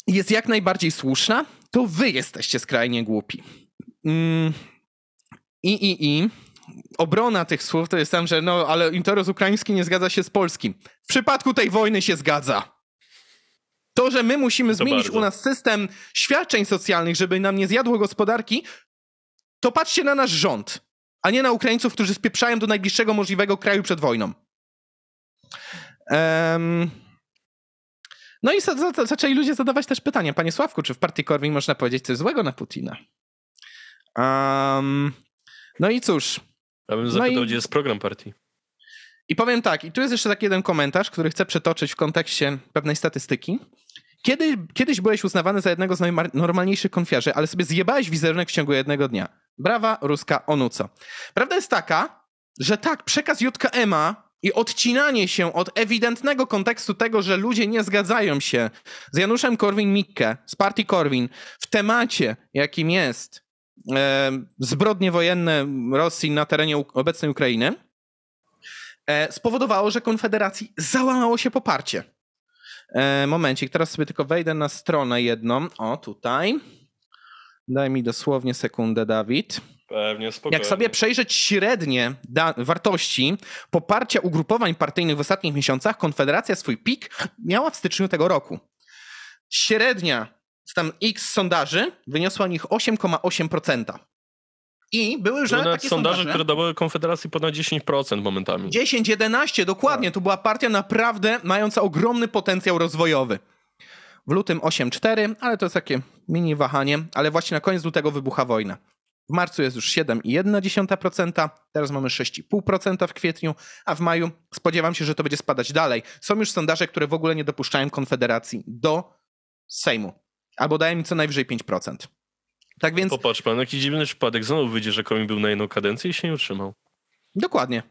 jest jak najbardziej słuszna, to wy jesteście skrajnie głupi. Mm, I, i, i. Obrona tych słów to jest tam, że no, ale interes ukraiński nie zgadza się z polskim. W przypadku tej wojny się zgadza. To, że my musimy to zmienić bardzo. u nas system świadczeń socjalnych, żeby nam nie zjadło gospodarki, to patrzcie na nasz rząd, a nie na Ukraińców, którzy spieprzają do najbliższego możliwego kraju przed wojną. Um, no i za, za, zaczęli ludzie zadawać też pytania. Panie Sławku, czy w partii Korwin można powiedzieć coś złego na Putina? Um, no i cóż. Ja bym zapytał, no i... gdzie jest program partii. I powiem tak, i tu jest jeszcze taki jeden komentarz, który chcę przetoczyć w kontekście pewnej statystyki. Kiedy, kiedyś byłeś uznawany za jednego z najnormalniejszych konfiarzy, ale sobie zjebałeś wizerunek w ciągu jednego dnia. Brawa, ruska onuco. Prawda jest taka, że tak, przekaz JKM-a i odcinanie się od ewidentnego kontekstu tego, że ludzie nie zgadzają się z Januszem Korwin-Mikke, z partii Korwin, w temacie, jakim jest zbrodnie wojenne Rosji na terenie obecnej Ukrainy e, spowodowało, że Konfederacji załamało się poparcie. E, momencik, teraz sobie tylko wejdę na stronę jedną. O, tutaj. Daj mi dosłownie sekundę, Dawid. Pewnie, spokojnie. Jak sobie przejrzeć średnie wartości poparcia ugrupowań partyjnych w ostatnich miesiącach, Konfederacja swój pik miała w styczniu tego roku. Średnia z tam x sondaży wyniosła nich 8,8%. I były już Były nawet takie sondaże, sondaże. które dawały Konfederacji ponad 10% momentami. 10-11, dokładnie. To była partia naprawdę mająca ogromny potencjał rozwojowy. W lutym 8-4, ale to jest takie mini wahanie, ale właśnie na koniec lutego wybucha wojna. W marcu jest już 7,1%, teraz mamy 6,5% w kwietniu, a w maju spodziewam się, że to będzie spadać dalej. Są już sondaże, które w ogóle nie dopuszczają Konfederacji do Sejmu, albo dają im co najwyżej 5%. Tak więc Popatrz pan, jakiś dziwny przypadek. Znowu wyjdzie, że Komin był na jedną kadencję i się nie utrzymał. Dokładnie.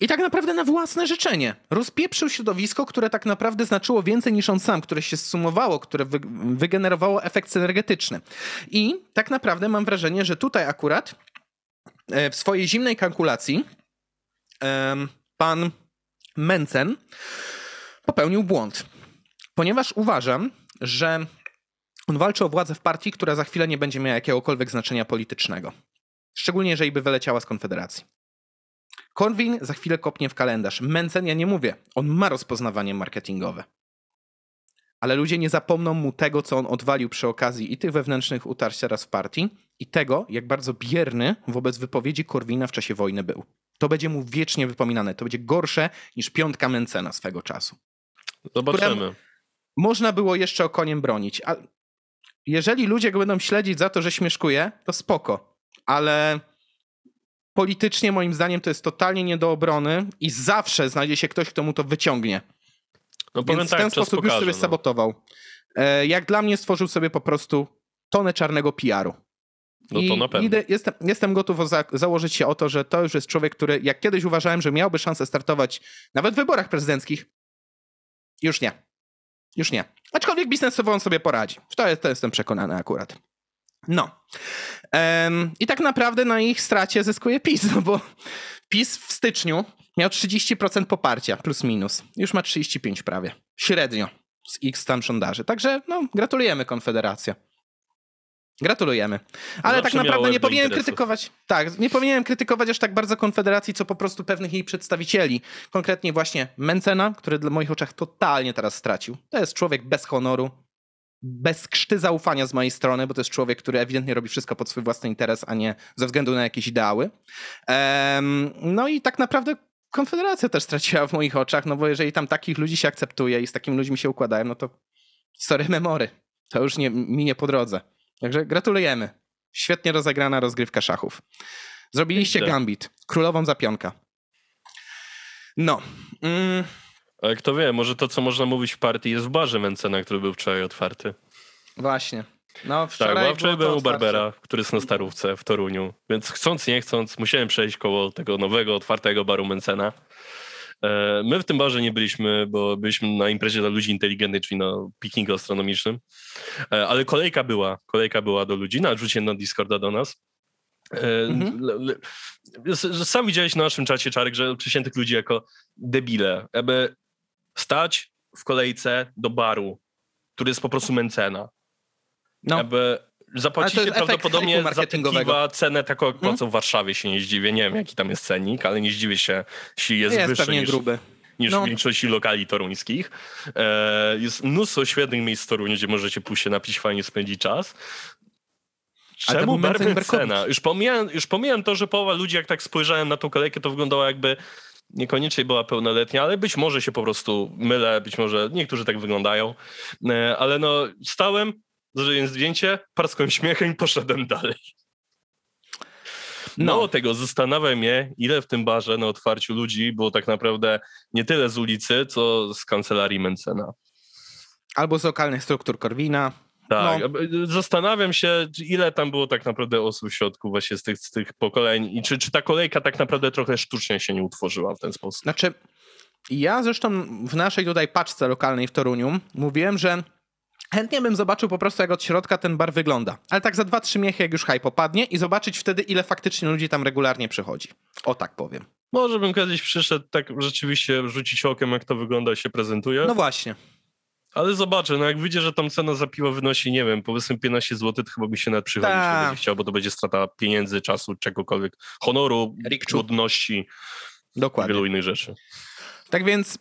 I tak naprawdę na własne życzenie. Rozpieprzył środowisko, które tak naprawdę znaczyło więcej niż on sam, które się zsumowało, które wy wygenerowało efekt synergetyczny. I tak naprawdę mam wrażenie, że tutaj akurat e, w swojej zimnej kalkulacji pan Mencen popełnił błąd. Ponieważ uważam, że on walczy o władzę w partii, która za chwilę nie będzie miała jakiegokolwiek znaczenia politycznego. Szczególnie jeżeli by wyleciała z Konfederacji. Korwin za chwilę kopnie w kalendarz. Mencen, ja nie mówię, on ma rozpoznawanie marketingowe. Ale ludzie nie zapomną mu tego, co on odwalił przy okazji i tych wewnętrznych utarć teraz w partii, i tego, jak bardzo bierny wobec wypowiedzi Korwina w czasie wojny był. To będzie mu wiecznie wypominane. To będzie gorsze niż piątka Mencena swego czasu. Zobaczymy. Można było jeszcze o koniem bronić. A jeżeli ludzie go będą śledzić za to, że śmieszkuje, to spoko. Ale politycznie moim zdaniem to jest totalnie nie do obrony i zawsze znajdzie się ktoś, kto mu to wyciągnie. No Więc tak, w ten czas sposób pokaże, już sobie no. sabotował. E, Jak dla mnie stworzył sobie po prostu tonę czarnego PR-u. No to na pewno. idę, jestem, jestem gotów za, założyć się o to, że to już jest człowiek, który jak kiedyś uważałem, że miałby szansę startować nawet w wyborach prezydenckich, już nie. Już nie. Aczkolwiek biznesowo on sobie poradzi. W To, to jestem przekonany akurat. No. Em, I tak naprawdę na ich stracie zyskuje PiS, [LAUGHS] no bo PiS w styczniu miał 30% poparcia, plus minus. Już ma 35 prawie. Średnio z x tam sondaży. Także no, gratulujemy Konfederacja. Gratulujemy. Ale Zawsze tak naprawdę nie powinienem interesów. krytykować. Tak, nie powinienem krytykować aż tak bardzo Konfederacji, co po prostu pewnych jej przedstawicieli. Konkretnie właśnie Mencena, który dla moich oczach totalnie teraz stracił. To jest człowiek bez honoru, bez krzty zaufania z mojej strony, bo to jest człowiek, który ewidentnie robi wszystko pod swój własny interes, a nie ze względu na jakieś ideały. Em, no i tak naprawdę Konfederacja też straciła w moich oczach, no bo jeżeli tam takich ludzi się akceptuje i z takimi ludźmi się układają, no to sorry memory. To już nie, mi nie po drodze. Także gratulujemy. Świetnie rozegrana rozgrywka szachów. Zrobiliście gambit. Królową zapionka. No. Mm, Ale kto wie, może to, co można mówić w partii, jest w barze Mencena, który był wczoraj otwarty. właśnie. No, Tak, wczoraj bo wczoraj byłem u. Barbera, który jest na Starówce w Toruniu, więc chcąc, nie chcąc, musiałem przejść koło tego nowego, otwartego baru Mencena. E, My w tym barze nie byliśmy, bo byliśmy na imprezie dla ludzi inteligentnych, czyli na pikniku astronomicznym, E, ale kolejka była, kolejka była do ludzi, na rzucie na Discorda do nas. E, Mhm. Sam widziałeś na naszym czacie, Czarek, że przysiętych ludzi jako debile, aby stać w kolejce do baru, który jest po prostu Mencena, No. aby zapłacicie prawdopodobnie za marketingowego. piwa cenę taką, jak płacą w Warszawie, się nie zdziwię. Nie wiem, jaki tam jest cennik, ale nie zdziwię się, jeśli jest, Jest wyższy niż, gruby. niż No. w większości lokali toruńskich. E, jest mnóstwo świetnych miejsc w Toruniu, gdzie możecie pójść się napić, fajnie spędzić czas. Czemu bar cena? Już pomijam, już pomijam to, że połowa ludzi, jak tak spojrzałem na tą kolejkę, to wyglądała jakby niekoniecznie była pełnoletnia, ale być może się po prostu mylę, być może niektórzy tak wyglądają. E, ale no, stałem, zrobiłem zdjęcie, parskłem śmiechem i poszedłem dalej. No. Mało tego, zastanawia mnie, ile w tym barze na otwarciu ludzi było tak naprawdę nie tyle z ulicy, co z kancelarii Mencena. Albo z lokalnych struktur Korwina. Tak, No. zastanawiam się, ile tam było tak naprawdę osób w środku właśnie z tych, z tych pokoleń i czy, czy ta kolejka tak naprawdę trochę sztucznie się nie utworzyła w ten sposób. Znaczy, ja zresztą w naszej tutaj paczce lokalnej w Toruniu mówiłem, że chętnie bym zobaczył po prostu, jak od środka ten bar wygląda. Ale tak za 2-3 miechy, jak już hype opadnie i zobaczyć wtedy, ile faktycznie ludzi tam regularnie przychodzi. O tak powiem. Może bym kiedyś przyszedł tak rzeczywiście rzucić okiem, jak to wygląda i się prezentuje. No właśnie. Ale zobaczę, no jak wyjdzie, że tam cena za piwo wynosi, nie wiem, powiedzmy 15 zł, to chyba by się nawet przychodzić nie Tak. będzie chciał, bo to będzie strata pieniędzy, czasu, czegokolwiek, honoru, Rikczu. godności, Dokładnie. wielu innych rzeczy. Tak więc,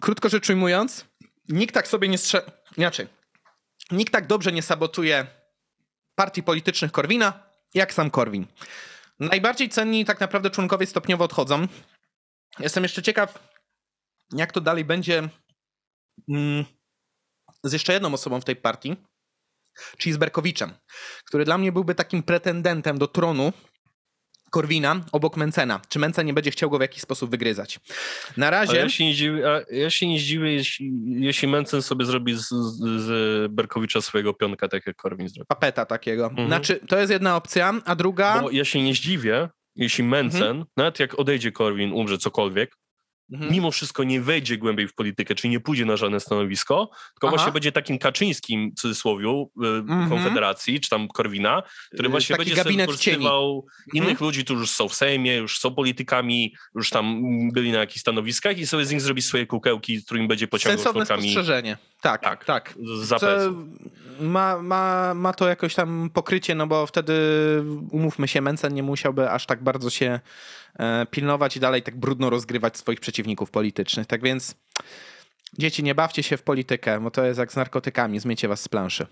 krótko rzecz ujmując, nikt tak sobie nie strze... Inaczej. Nikt tak dobrze nie sabotuje partii politycznych Korwina, jak sam Korwin. Najbardziej cenni tak naprawdę członkowie stopniowo odchodzą. Jestem jeszcze ciekaw, jak to dalej będzie mm, z jeszcze jedną osobą w tej partii, czyli z Berkowiczem, który dla mnie byłby takim pretendentem do tronu Korwina obok Mencena. Czy Mencen nie będzie chciał go w jakiś sposób wygryzać? Na Ale razie... ja się nie dziwię, ja się nie zdziwię jeśli, jeśli Mencen sobie zrobi z, z, Berkowicza swojego pionka, tak jak Korwin zrobił. papeta takiego. Mhm. Znaczy, to jest jedna opcja, a druga. Bo ja się nie zdziwię, jeśli Mencen, nawet jak odejdzie Korwin, umrze cokolwiek, Mhm. mimo wszystko nie wejdzie głębiej w politykę, czyli nie pójdzie na żadne stanowisko, tylko Aha. właśnie będzie takim Kaczyńskim, w cudzysłowiu, y, Mhm. Konfederacji, czy tam Korwina, który Y, właśnie taki będzie sobie wykorzystywał innych Mhm. ludzi, którzy już są w Sejmie, już są politykami, już tam byli na jakichś stanowiskach i sobie z nich zrobi swoje kukełki, z którymi będzie pociągał Sensowne członkami spostrzeżenie. Tak, tak. Tak. za ma, ma, ma to jakoś tam pokrycie, no bo wtedy, umówmy się, Mencen nie musiałby aż tak bardzo się e, pilnować i dalej tak brudno rozgrywać swoich przeciwników politycznych. Tak więc dzieci, nie bawcie się w politykę, bo to jest jak z narkotykami, zmiecie was z planszy.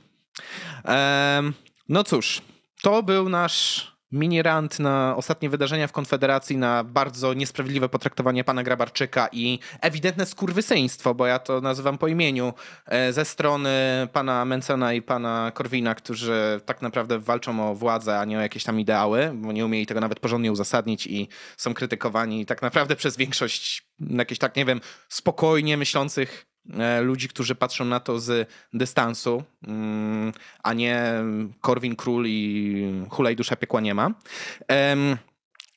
No cóż, to był nasz mini rant na ostatnie wydarzenia w Konfederacji, na bardzo niesprawiedliwe potraktowanie pana Grabarczyka i ewidentne skurwysyństwo, bo ja to nazywam po imieniu, e, ze strony pana Mencena i pana Korwina, którzy tak naprawdę walczą o władzę, a nie o jakieś tam ideały, bo nie umieli tego nawet porządnie uzasadnić i są krytykowani tak naprawdę przez większość jakichś tak, nie wiem, spokojnie myślących ludzi, którzy patrzą na to z dystansu, mm, a nie Korwin Król i Hulaj Dusza Piekła nie ma.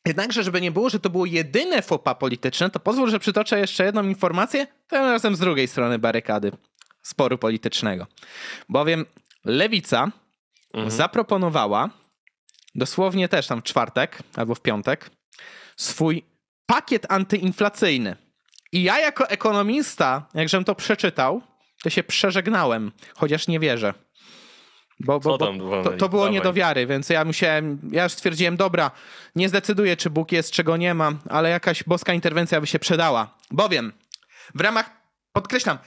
Jednakże, żeby nie było, że to było jedyne fopa polityczne, to pozwól, że przytoczę jeszcze jedną informację, tym razem z drugiej strony barykady sporu politycznego. Bowiem Lewica Mhm. zaproponowała, dosłownie też tam w czwartek albo w piątek, swój pakiet antyinflacyjny. I ja jako ekonomista, jakżem to przeczytał, to się przeżegnałem, chociaż nie wierzę. Bo, bo, bo to, to było nie do wiary, więc ja musiałem, ja już stwierdziłem, dobra, nie zdecyduję, czy Bóg jest, czego nie ma, ale jakaś boska interwencja by się przydała. Bowiem w ramach, podkreślam,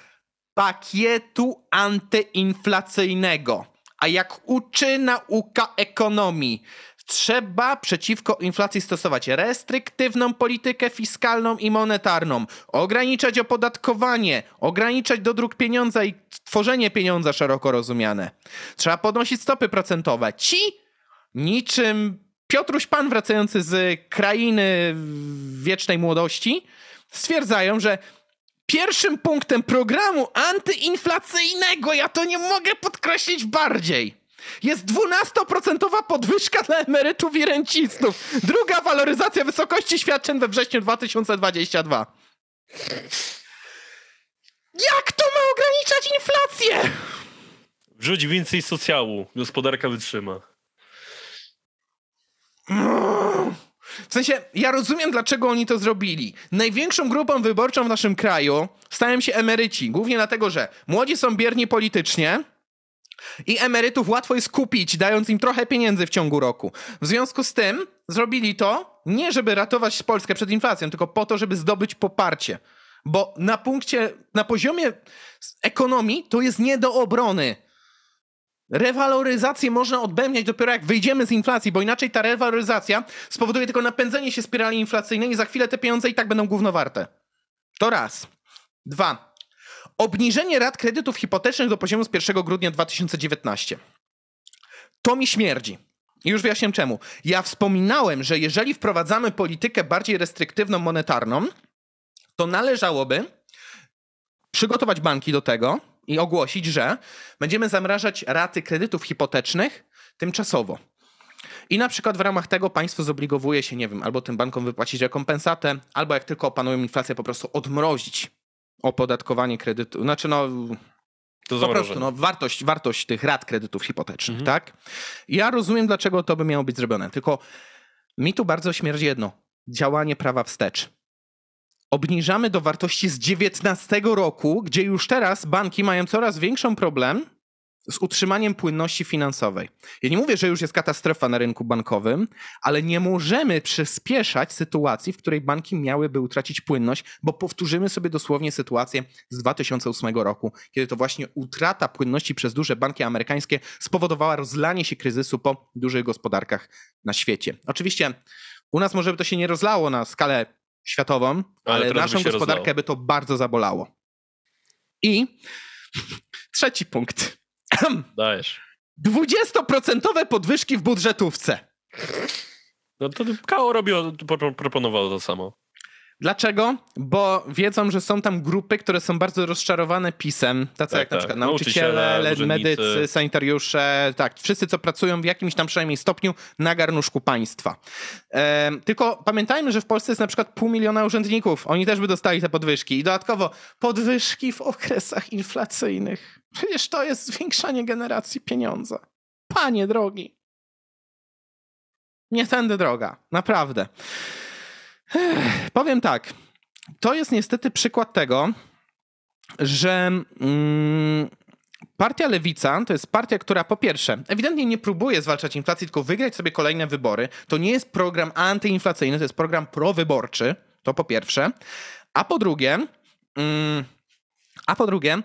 pakietu antyinflacyjnego, a jak uczy nauka ekonomii, trzeba przeciwko inflacji stosować restriktywną politykę fiskalną i monetarną, ograniczać opodatkowanie, ograniczać dodruk pieniądza i tworzenie pieniądza szeroko rozumiane. Trzeba podnosić stopy procentowe. Ci niczym Piotruś Pan wracający z krainy wiecznej młodości stwierdzają, że pierwszym punktem programu antyinflacyjnego, ja to nie mogę podkreślić bardziej, jest 12% podwyżka dla emerytów i rencistów. Druga waloryzacja wysokości świadczeń we wrześniu 2022. Jak to ma ograniczać inflację? Wrzuć więcej socjału, gospodarka wytrzyma. W sensie, ja rozumiem, dlaczego oni to zrobili. Największą grupą wyborczą w naszym kraju stają się emeryci. Głównie dlatego, że młodzi są bierni politycznie i emerytów łatwo jest kupić, dając im trochę pieniędzy w ciągu roku. W związku z tym zrobili to nie, żeby ratować Polskę przed inflacją, tylko po to, żeby zdobyć poparcie. Bo na punkcie, na poziomie ekonomii to jest nie do obrony. Rewaloryzację można odbębniać dopiero jak wyjdziemy z inflacji, bo inaczej ta rewaloryzacja spowoduje tylko napędzenie się spirali inflacyjnej i za chwilę te pieniądze i tak będą gówno warte. To raz. Dwa. Obniżenie rat kredytów hipotecznych do poziomu z 1 grudnia 2019. To mi śmierdzi. I już wyjaśniam czemu. Ja wspominałem, że jeżeli wprowadzamy politykę bardziej restriktywną, monetarną, to należałoby przygotować banki do tego i ogłosić, że będziemy zamrażać raty kredytów hipotecznych tymczasowo. I na przykład w ramach tego państwo zobligowuje się, nie wiem, albo tym bankom wypłacić rekompensatę, albo jak tylko opanują inflację, po prostu odmrozić opodatkowanie kredytu. Znaczy, no, To po prostu no, wartość, wartość tych rat kredytów hipotecznych, Mhm. tak? Ja rozumiem, dlaczego to by miało być zrobione, tylko mi tu bardzo śmierdzi jedno. Działanie prawa wstecz. obniżamy do wartości z 19 roku, gdzie już teraz banki mają coraz większą problem z utrzymaniem płynności finansowej. Ja nie mówię, że już jest katastrofa na rynku bankowym, ale nie możemy przyspieszać sytuacji, w której banki miałyby utracić płynność, bo powtórzymy sobie dosłownie sytuację z 2008 roku, kiedy to właśnie utrata płynności przez duże banki amerykańskie spowodowała rozlanie się kryzysu po dużych gospodarkach na świecie. Oczywiście u nas może by to się nie rozlało na skalę światową, ale, ale naszą gospodarkę rozlało. by to bardzo zabolało. I [LAUGHS] trzeci punkt. Dajesz. 20% podwyżki w budżetówce. No to KO robiło, proponowało to samo. Dlaczego? Bo wiedzą, że są tam grupy, które są bardzo rozczarowane pisem, tacy tak, jak tak. na przykład nauczyciele, nauczyciele medycy, sanitariusze, tak, wszyscy, co pracują w jakimś tam przynajmniej stopniu na garnuszku państwa. E, tylko pamiętajmy, że w Polsce jest na przykład pół miliona urzędników. Oni też by dostali te podwyżki. I dodatkowo podwyżki w okresach inflacyjnych. Przecież to jest zwiększanie generacji pieniądza. Panie drogi. Nie tędy droga. Naprawdę. Ech, powiem tak. To jest niestety przykład tego, że mm, partia Lewica to jest partia, która po pierwsze ewidentnie nie próbuje zwalczać inflacji, tylko wygrać sobie kolejne wybory. To nie jest program antyinflacyjny, to jest program prowyborczy. To po pierwsze. A po drugie, mm, a po drugie,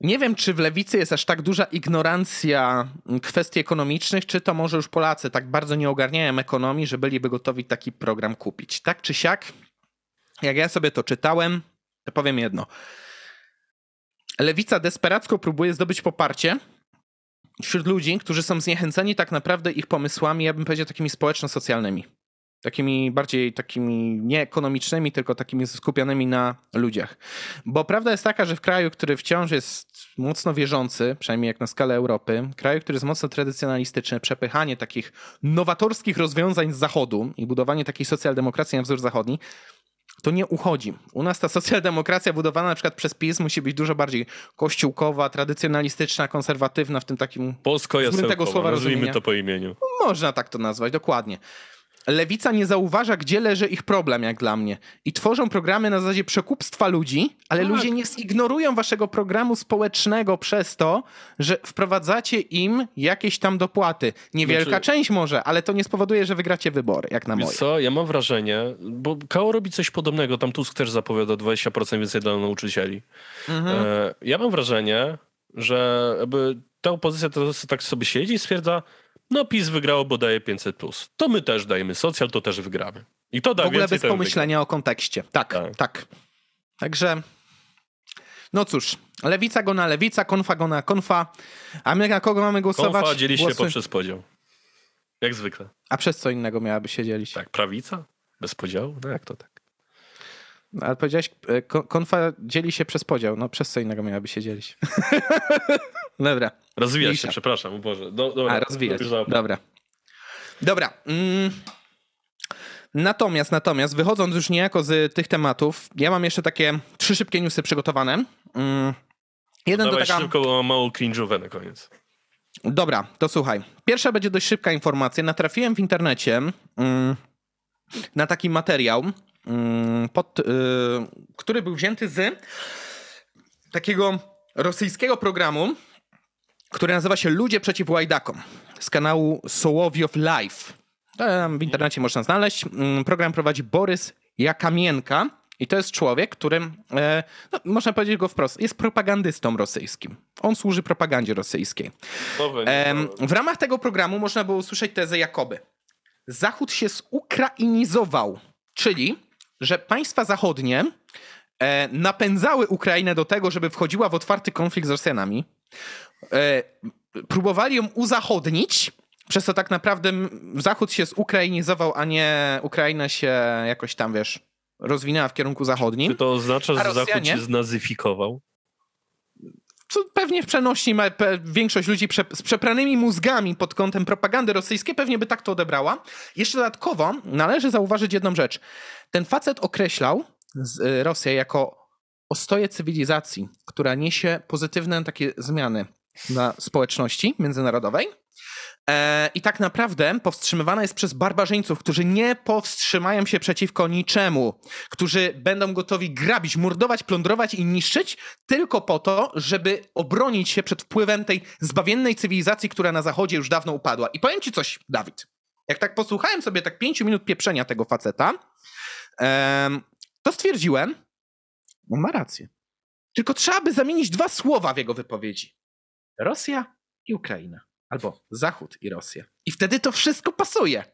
nie wiem, czy w lewicy jest aż tak duża ignorancja kwestii ekonomicznych, czy to może już Polacy tak bardzo nie ogarniają ekonomii, że byliby gotowi taki program kupić. Tak czy siak, jak ja sobie to czytałem, to powiem jedno. Lewica desperacko próbuje zdobyć poparcie wśród ludzi, którzy są zniechęceni tak naprawdę ich pomysłami, ja bym powiedział takimi społeczno-socjalnymi takimi bardziej takimi nie ekonomicznymi, tylko takimi skupionymi na ludziach. Bo prawda jest taka, że w kraju, który wciąż jest mocno wierzący, przynajmniej jak na skalę Europy, kraju, który jest mocno tradycjonalistyczny, przepychanie takich nowatorskich rozwiązań z zachodu i budowanie takiej socjaldemokracji na wzór zachodni, to nie uchodzi. U nas ta socjaldemokracja budowana na przykład przez PiS musi być dużo bardziej kościółkowa, tradycjonalistyczna, konserwatywna w tym takim... Polsko-jasełkowa, tego słowa nazwijmy to po imieniu. Można tak to nazwać, dokładnie. Lewica nie zauważa, gdzie leży ich problem, jak dla mnie. I tworzą programy na zasadzie przekupstwa ludzi, ale tak. ludzie nie zignorują waszego programu społecznego przez to, że wprowadzacie im jakieś tam dopłaty. Niewielka znaczy... część może, ale to nie spowoduje, że wygracie wybory, jak na moje. Co? Ja mam wrażenie, bo KO robi coś podobnego, tam Tusk też zapowiada 20% więcej dla nauczycieli. Mhm. E, ja mam wrażenie, że ta opozycja to tak sobie siedzi i stwierdza, no PiS wygrało, bo daje 500+. Plus. To my też dajemy socjal, to też wygramy. I to da W ogóle bez pomyślenia wygra. o kontekście. Tak, tak, tak. Także no cóż, lewica go na lewica, konfa go na konfa. A my na kogo mamy głosować? Konfa dzieli Głosy... się poprzez podział. Jak zwykle. A przez co innego miałaby się dzielić? Tak, prawica? Bez podziału? No jak to tak? Ale powiedziałeś, e, konfa dzieli się przez podział. No przez co innego miałaby się dzielić? [LAUGHS] dobra. Rozwija się, przepraszam, o Boże. Do, dobra, A, rozwija się. Dobra. Dobra. Mm. Natomiast, natomiast, wychodząc już niejako z tych tematów, ja mam jeszcze takie trzy szybkie newsy przygotowane. Mm. Jeden no to taka... szybko, mało cringe'owe na koniec. Dobra, to słuchaj. Pierwsza będzie dość szybka informacja. Natrafiłem w internecie mm, na taki materiał, pod, y, który był wzięty z takiego rosyjskiego programu, który nazywa się Ludzie przeciw łajdakom z kanału Sołowiow Live. W internecie można znaleźć. Mm, program prowadzi Borys Jakamienka i to jest człowiek, którym, e, no, można powiedzieć go wprost, jest propagandystą rosyjskim. On służy propagandzie rosyjskiej. w ramach tego programu można było usłyszeć tezę Jakoby. Zachód się zukrainizował, czyli, że państwa zachodnie e, napędzały Ukrainę do tego, żeby wchodziła w otwarty konflikt z Rosjanami. E, próbowali ją uzachodnić, przez to tak naprawdę Zachód się zukrainizował, a nie Ukraina się jakoś tam, wiesz, rozwinęła w kierunku zachodnim. Czy to oznacza, że Zachód się znazyfikował? Co pewnie w przenośni ma większość ludzi prze, z przepranymi mózgami pod kątem propagandy rosyjskiej pewnie by tak to odebrała. Jeszcze dodatkowo należy zauważyć jedną rzecz. Ten facet określał y, Rosję jako ostoję cywilizacji, która niesie pozytywne takie zmiany na społeczności międzynarodowej. E, I tak naprawdę powstrzymywana jest przez barbarzyńców, którzy nie powstrzymają się przeciwko niczemu, którzy będą gotowi grabić, mordować, plądrować i niszczyć tylko po to, żeby obronić się przed wpływem tej zbawiennej cywilizacji, która na zachodzie już dawno upadła. I powiem ci coś, Dawid. Jak tak posłuchałem sobie tak pięciu minut pieprzenia tego faceta, to stwierdziłem, on ma rację. Tylko trzeba by zamienić dwa słowa w jego wypowiedzi. Rosja i Ukraina. Albo Zachód i Rosja. I wtedy to wszystko pasuje.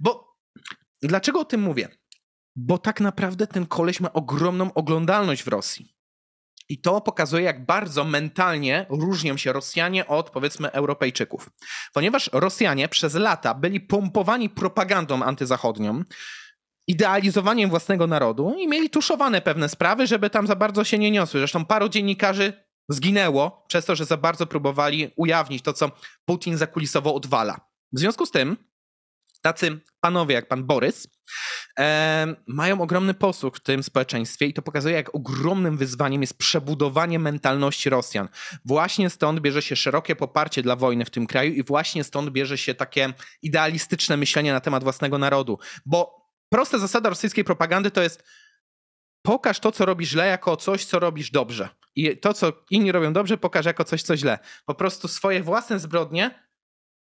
Bo dlaczego o tym mówię? Bo tak naprawdę ten koleś ma ogromną oglądalność w Rosji. I to pokazuje, jak bardzo mentalnie różnią się Rosjanie od powiedzmy Europejczyków. Ponieważ Rosjanie przez lata byli pompowani propagandą antyzachodnią, idealizowaniem własnego narodu i mieli tuszowane pewne sprawy, żeby tam za bardzo się nie niosły. Zresztą paru dziennikarzy zginęło przez to, że za bardzo próbowali ujawnić to, co Putin zakulisowo odwala. W związku z tym tacy panowie jak pan Borys e, mają ogromny posłuch w tym społeczeństwie i to pokazuje, jak ogromnym wyzwaniem jest przebudowanie mentalności Rosjan. Właśnie stąd bierze się szerokie poparcie dla wojny w tym kraju i właśnie stąd bierze się takie idealistyczne myślenie na temat własnego narodu. Bo prosta zasada rosyjskiej propagandy to jest pokaż to, co robisz źle, jako coś, co robisz dobrze. I to, co inni robią dobrze, pokaż jako coś, co źle. Po prostu swoje własne zbrodnie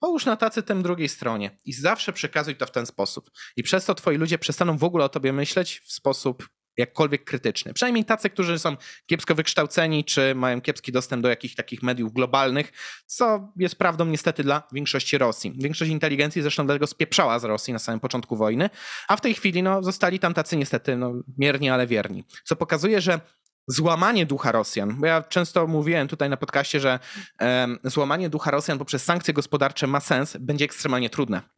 połóż na tacy tym drugiej stronie i zawsze przekazuj to w ten sposób. I przez to twoi ludzie przestaną w ogóle o tobie myśleć w sposób jakkolwiek krytyczny. Przynajmniej tacy, którzy są kiepsko wykształceni, czy mają kiepski dostęp do jakichś takich mediów globalnych, co jest prawdą niestety dla większości Rosji. Większość inteligencji zresztą dlatego spieprzała z Rosji na samym początku wojny, a w tej chwili no, zostali tam tacy niestety no, mierni, ale wierni. Co pokazuje, że złamanie ducha Rosjan, bo ja często mówiłem tutaj na podcaście, że złamanie ducha Rosjan poprzez sankcje gospodarcze ma sens, będzie ekstremalnie trudne.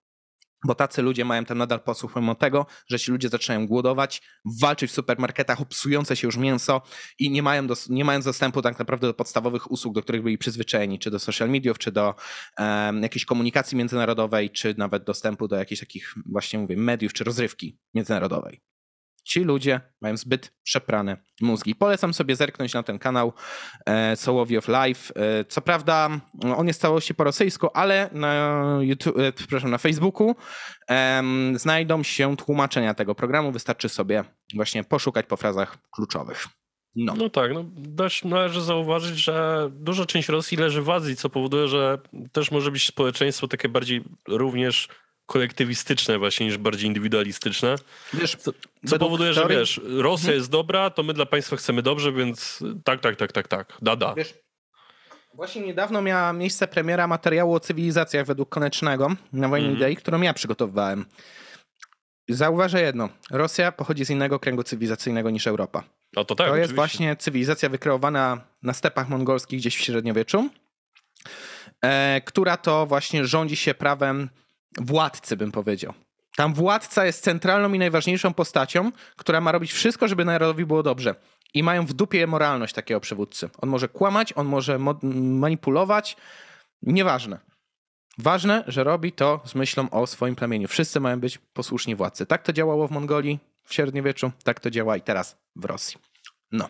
Bo tacy ludzie mają tam nadal posłuch mimo tego, że ci ludzie zaczynają głodować, walczyć w supermarketach o psujące się już mięso i nie, mają dos- nie mając dostępu tak naprawdę do podstawowych usług, do których byli przyzwyczajeni, czy do social mediów, czy do um, jakiejś komunikacji międzynarodowej, czy nawet dostępu do jakichś takich właśnie mówię mediów, czy rozrywki międzynarodowej. Ci ludzie mają zbyt przeprane mózgi. Polecam sobie zerknąć na ten kanał e, Sołowi of Life. E, co prawda on jest całości po rosyjsku, ale na, YouTube, e, przepraszam, na Facebooku znajdą się tłumaczenia tego programu. Wystarczy sobie właśnie poszukać po frazach kluczowych. No. no tak, no też należy zauważyć, że duża część Rosji leży w Azji, co powoduje, że też może być społeczeństwo takie bardziej również kolektywistyczne właśnie niż bardziej indywidualistyczne. Wiesz, co, co powoduje, teorii... że wiesz, Rosja mhm. jest dobra, to my dla państwa chcemy dobrze, więc tak, tak, tak, tak, tak, da, da. Wiesz, właśnie niedawno miała miejsce premiera materiału o cywilizacjach według Konecznego na Wojnie mm. Idei, którą ja przygotowywałem. Zauważę jedno. Rosja pochodzi z innego kręgu cywilizacyjnego niż Europa. No to tak, to jest właśnie cywilizacja wykreowana na stepach mongolskich gdzieś w średniowieczu, e, która to właśnie rządzi się prawem władcy, bym powiedział. Tam władca jest centralną i najważniejszą postacią, która ma robić wszystko, żeby narodowi było dobrze. I mają w dupie moralność takiego przywódcy. On może kłamać, on może manipulować, nieważne. Ważne, że robi to z myślą o swoim plemieniu. Wszyscy mają być posłuszni władcy. Tak to działało w Mongolii w średniowieczu, tak to działa i teraz w Rosji. No.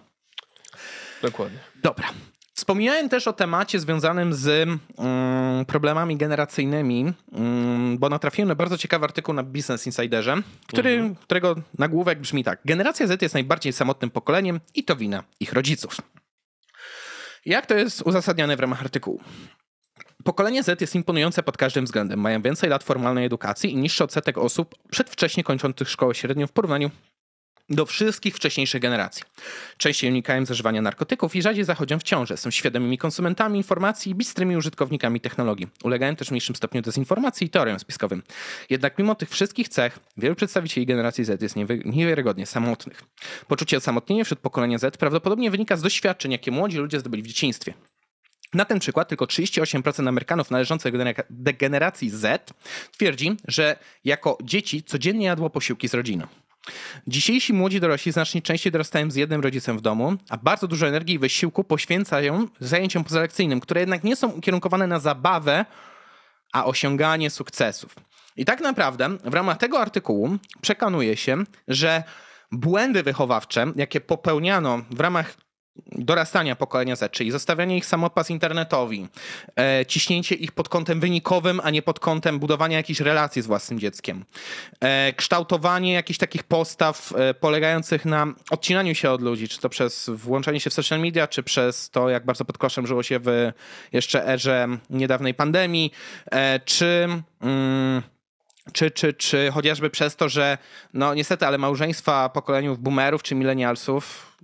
Dokładnie. Dobra. Wspomniałem też o temacie związanym z um, problemami generacyjnymi, um, bo natrafiłem na bardzo ciekawy artykuł na Business Insiderze, który, mhm. którego nagłówek brzmi tak. Generacja Z jest najbardziej samotnym pokoleniem i to wina ich rodziców. Jak to jest uzasadniane w ramach artykułu? Pokolenie Z jest imponujące pod każdym względem. Mają więcej lat formalnej edukacji i niższy odsetek osób przedwcześnie kończących szkołę średnią w porównaniu do wszystkich wcześniejszych generacji. Częściej unikają zażywania narkotyków i rzadziej zachodzą w ciąży. Są świadomymi konsumentami informacji i bistrymi użytkownikami technologii. Ulegają też w mniejszym stopniu dezinformacji i teoriom spiskowym. Jednak mimo tych wszystkich cech, wielu przedstawicieli generacji Z jest niewiarygodnie samotnych. Poczucie osamotnienia wśród pokolenia Z prawdopodobnie wynika z doświadczeń, jakie młodzi ludzie zdobyli w dzieciństwie. Na ten przykład tylko 38% Amerykanów należących do generacji Z twierdzi, że jako dzieci codziennie jadło posiłki z rodziną. Dzisiejsi młodzi dorośli znacznie częściej dorastają z jednym rodzicem w domu, a bardzo dużo energii i wysiłku poświęcają zajęciom pozalekcyjnym, które jednak nie są ukierunkowane na zabawę, a osiąganie sukcesów. I tak naprawdę w ramach tego artykułu przekonuje się, że błędy wychowawcze, jakie popełniano w ramach dorastania pokolenia Z, czyli zostawianie ich samopas internetowi, e, ciśnięcie ich pod kątem wynikowym, a nie pod kątem budowania jakichś relacji z własnym dzieckiem, e, kształtowanie jakichś takich postaw e, polegających na odcinaniu się od ludzi, czy to przez włączanie się w social media, czy przez to, jak bardzo pod koszem żyło się w jeszcze erze niedawnej pandemii, e, czy... Mm, czy, czy, czy chociażby przez to, że no niestety, ale małżeństwa pokoleniów boomerów czy milenialsów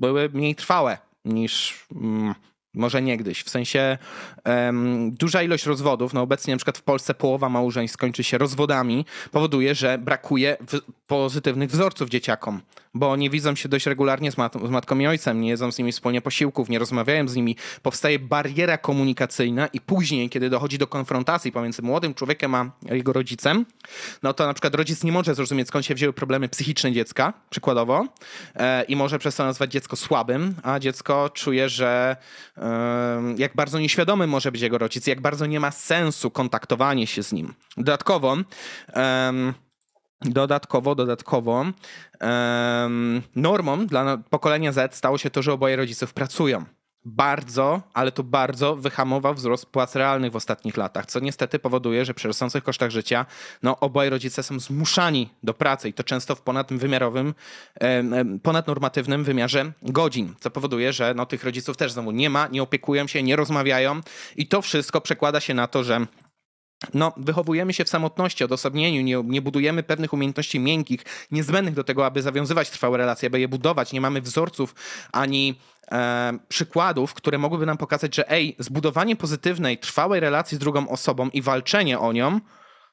były mniej trwałe niż mm, może niegdyś. W sensie um, duża ilość rozwodów, no obecnie na przykład w Polsce połowa małżeństw skończy się rozwodami, powoduje, że brakuje pozytywnych wzorców dzieciakom bo nie widzą się dość regularnie z, mat z, matką i ojcem, nie jedzą z nimi wspólnie posiłków, nie rozmawiają z nimi, powstaje bariera komunikacyjna i później, kiedy dochodzi do konfrontacji pomiędzy młodym człowiekiem a jego rodzicem, no to na przykład rodzic nie może zrozumieć, skąd się wzięły problemy psychiczne dziecka, przykładowo, e, i może przez to nazwać dziecko słabym, a dziecko czuje, że e, jak bardzo nieświadomy może być jego rodzic, jak bardzo nie ma sensu kontaktowanie się z nim. Dodatkowo, e, Dodatkowo, dodatkowo normą dla pokolenia Z stało się to, że oboje rodziców pracują. Bardzo, ale to bardzo wyhamował wzrost płac realnych w ostatnich latach, co niestety powoduje, że przy rosnących kosztach życia no, oboje rodzice są zmuszani do pracy i to często w ponadwymiarowym, ponadnormatywnym wymiarze godzin, co powoduje, że no, tych rodziców też znowu nie ma, nie opiekują się, nie rozmawiają i to wszystko przekłada się na to, że no, wychowujemy się w samotności, odosobnieniu, nie, nie budujemy pewnych umiejętności miękkich, niezbędnych do tego, aby zawiązywać trwałe relacje, aby je budować. Nie mamy wzorców ani e, przykładów, które mogłyby nam pokazać, że ej, zbudowanie pozytywnej, trwałej relacji z drugą osobą i walczenie o nią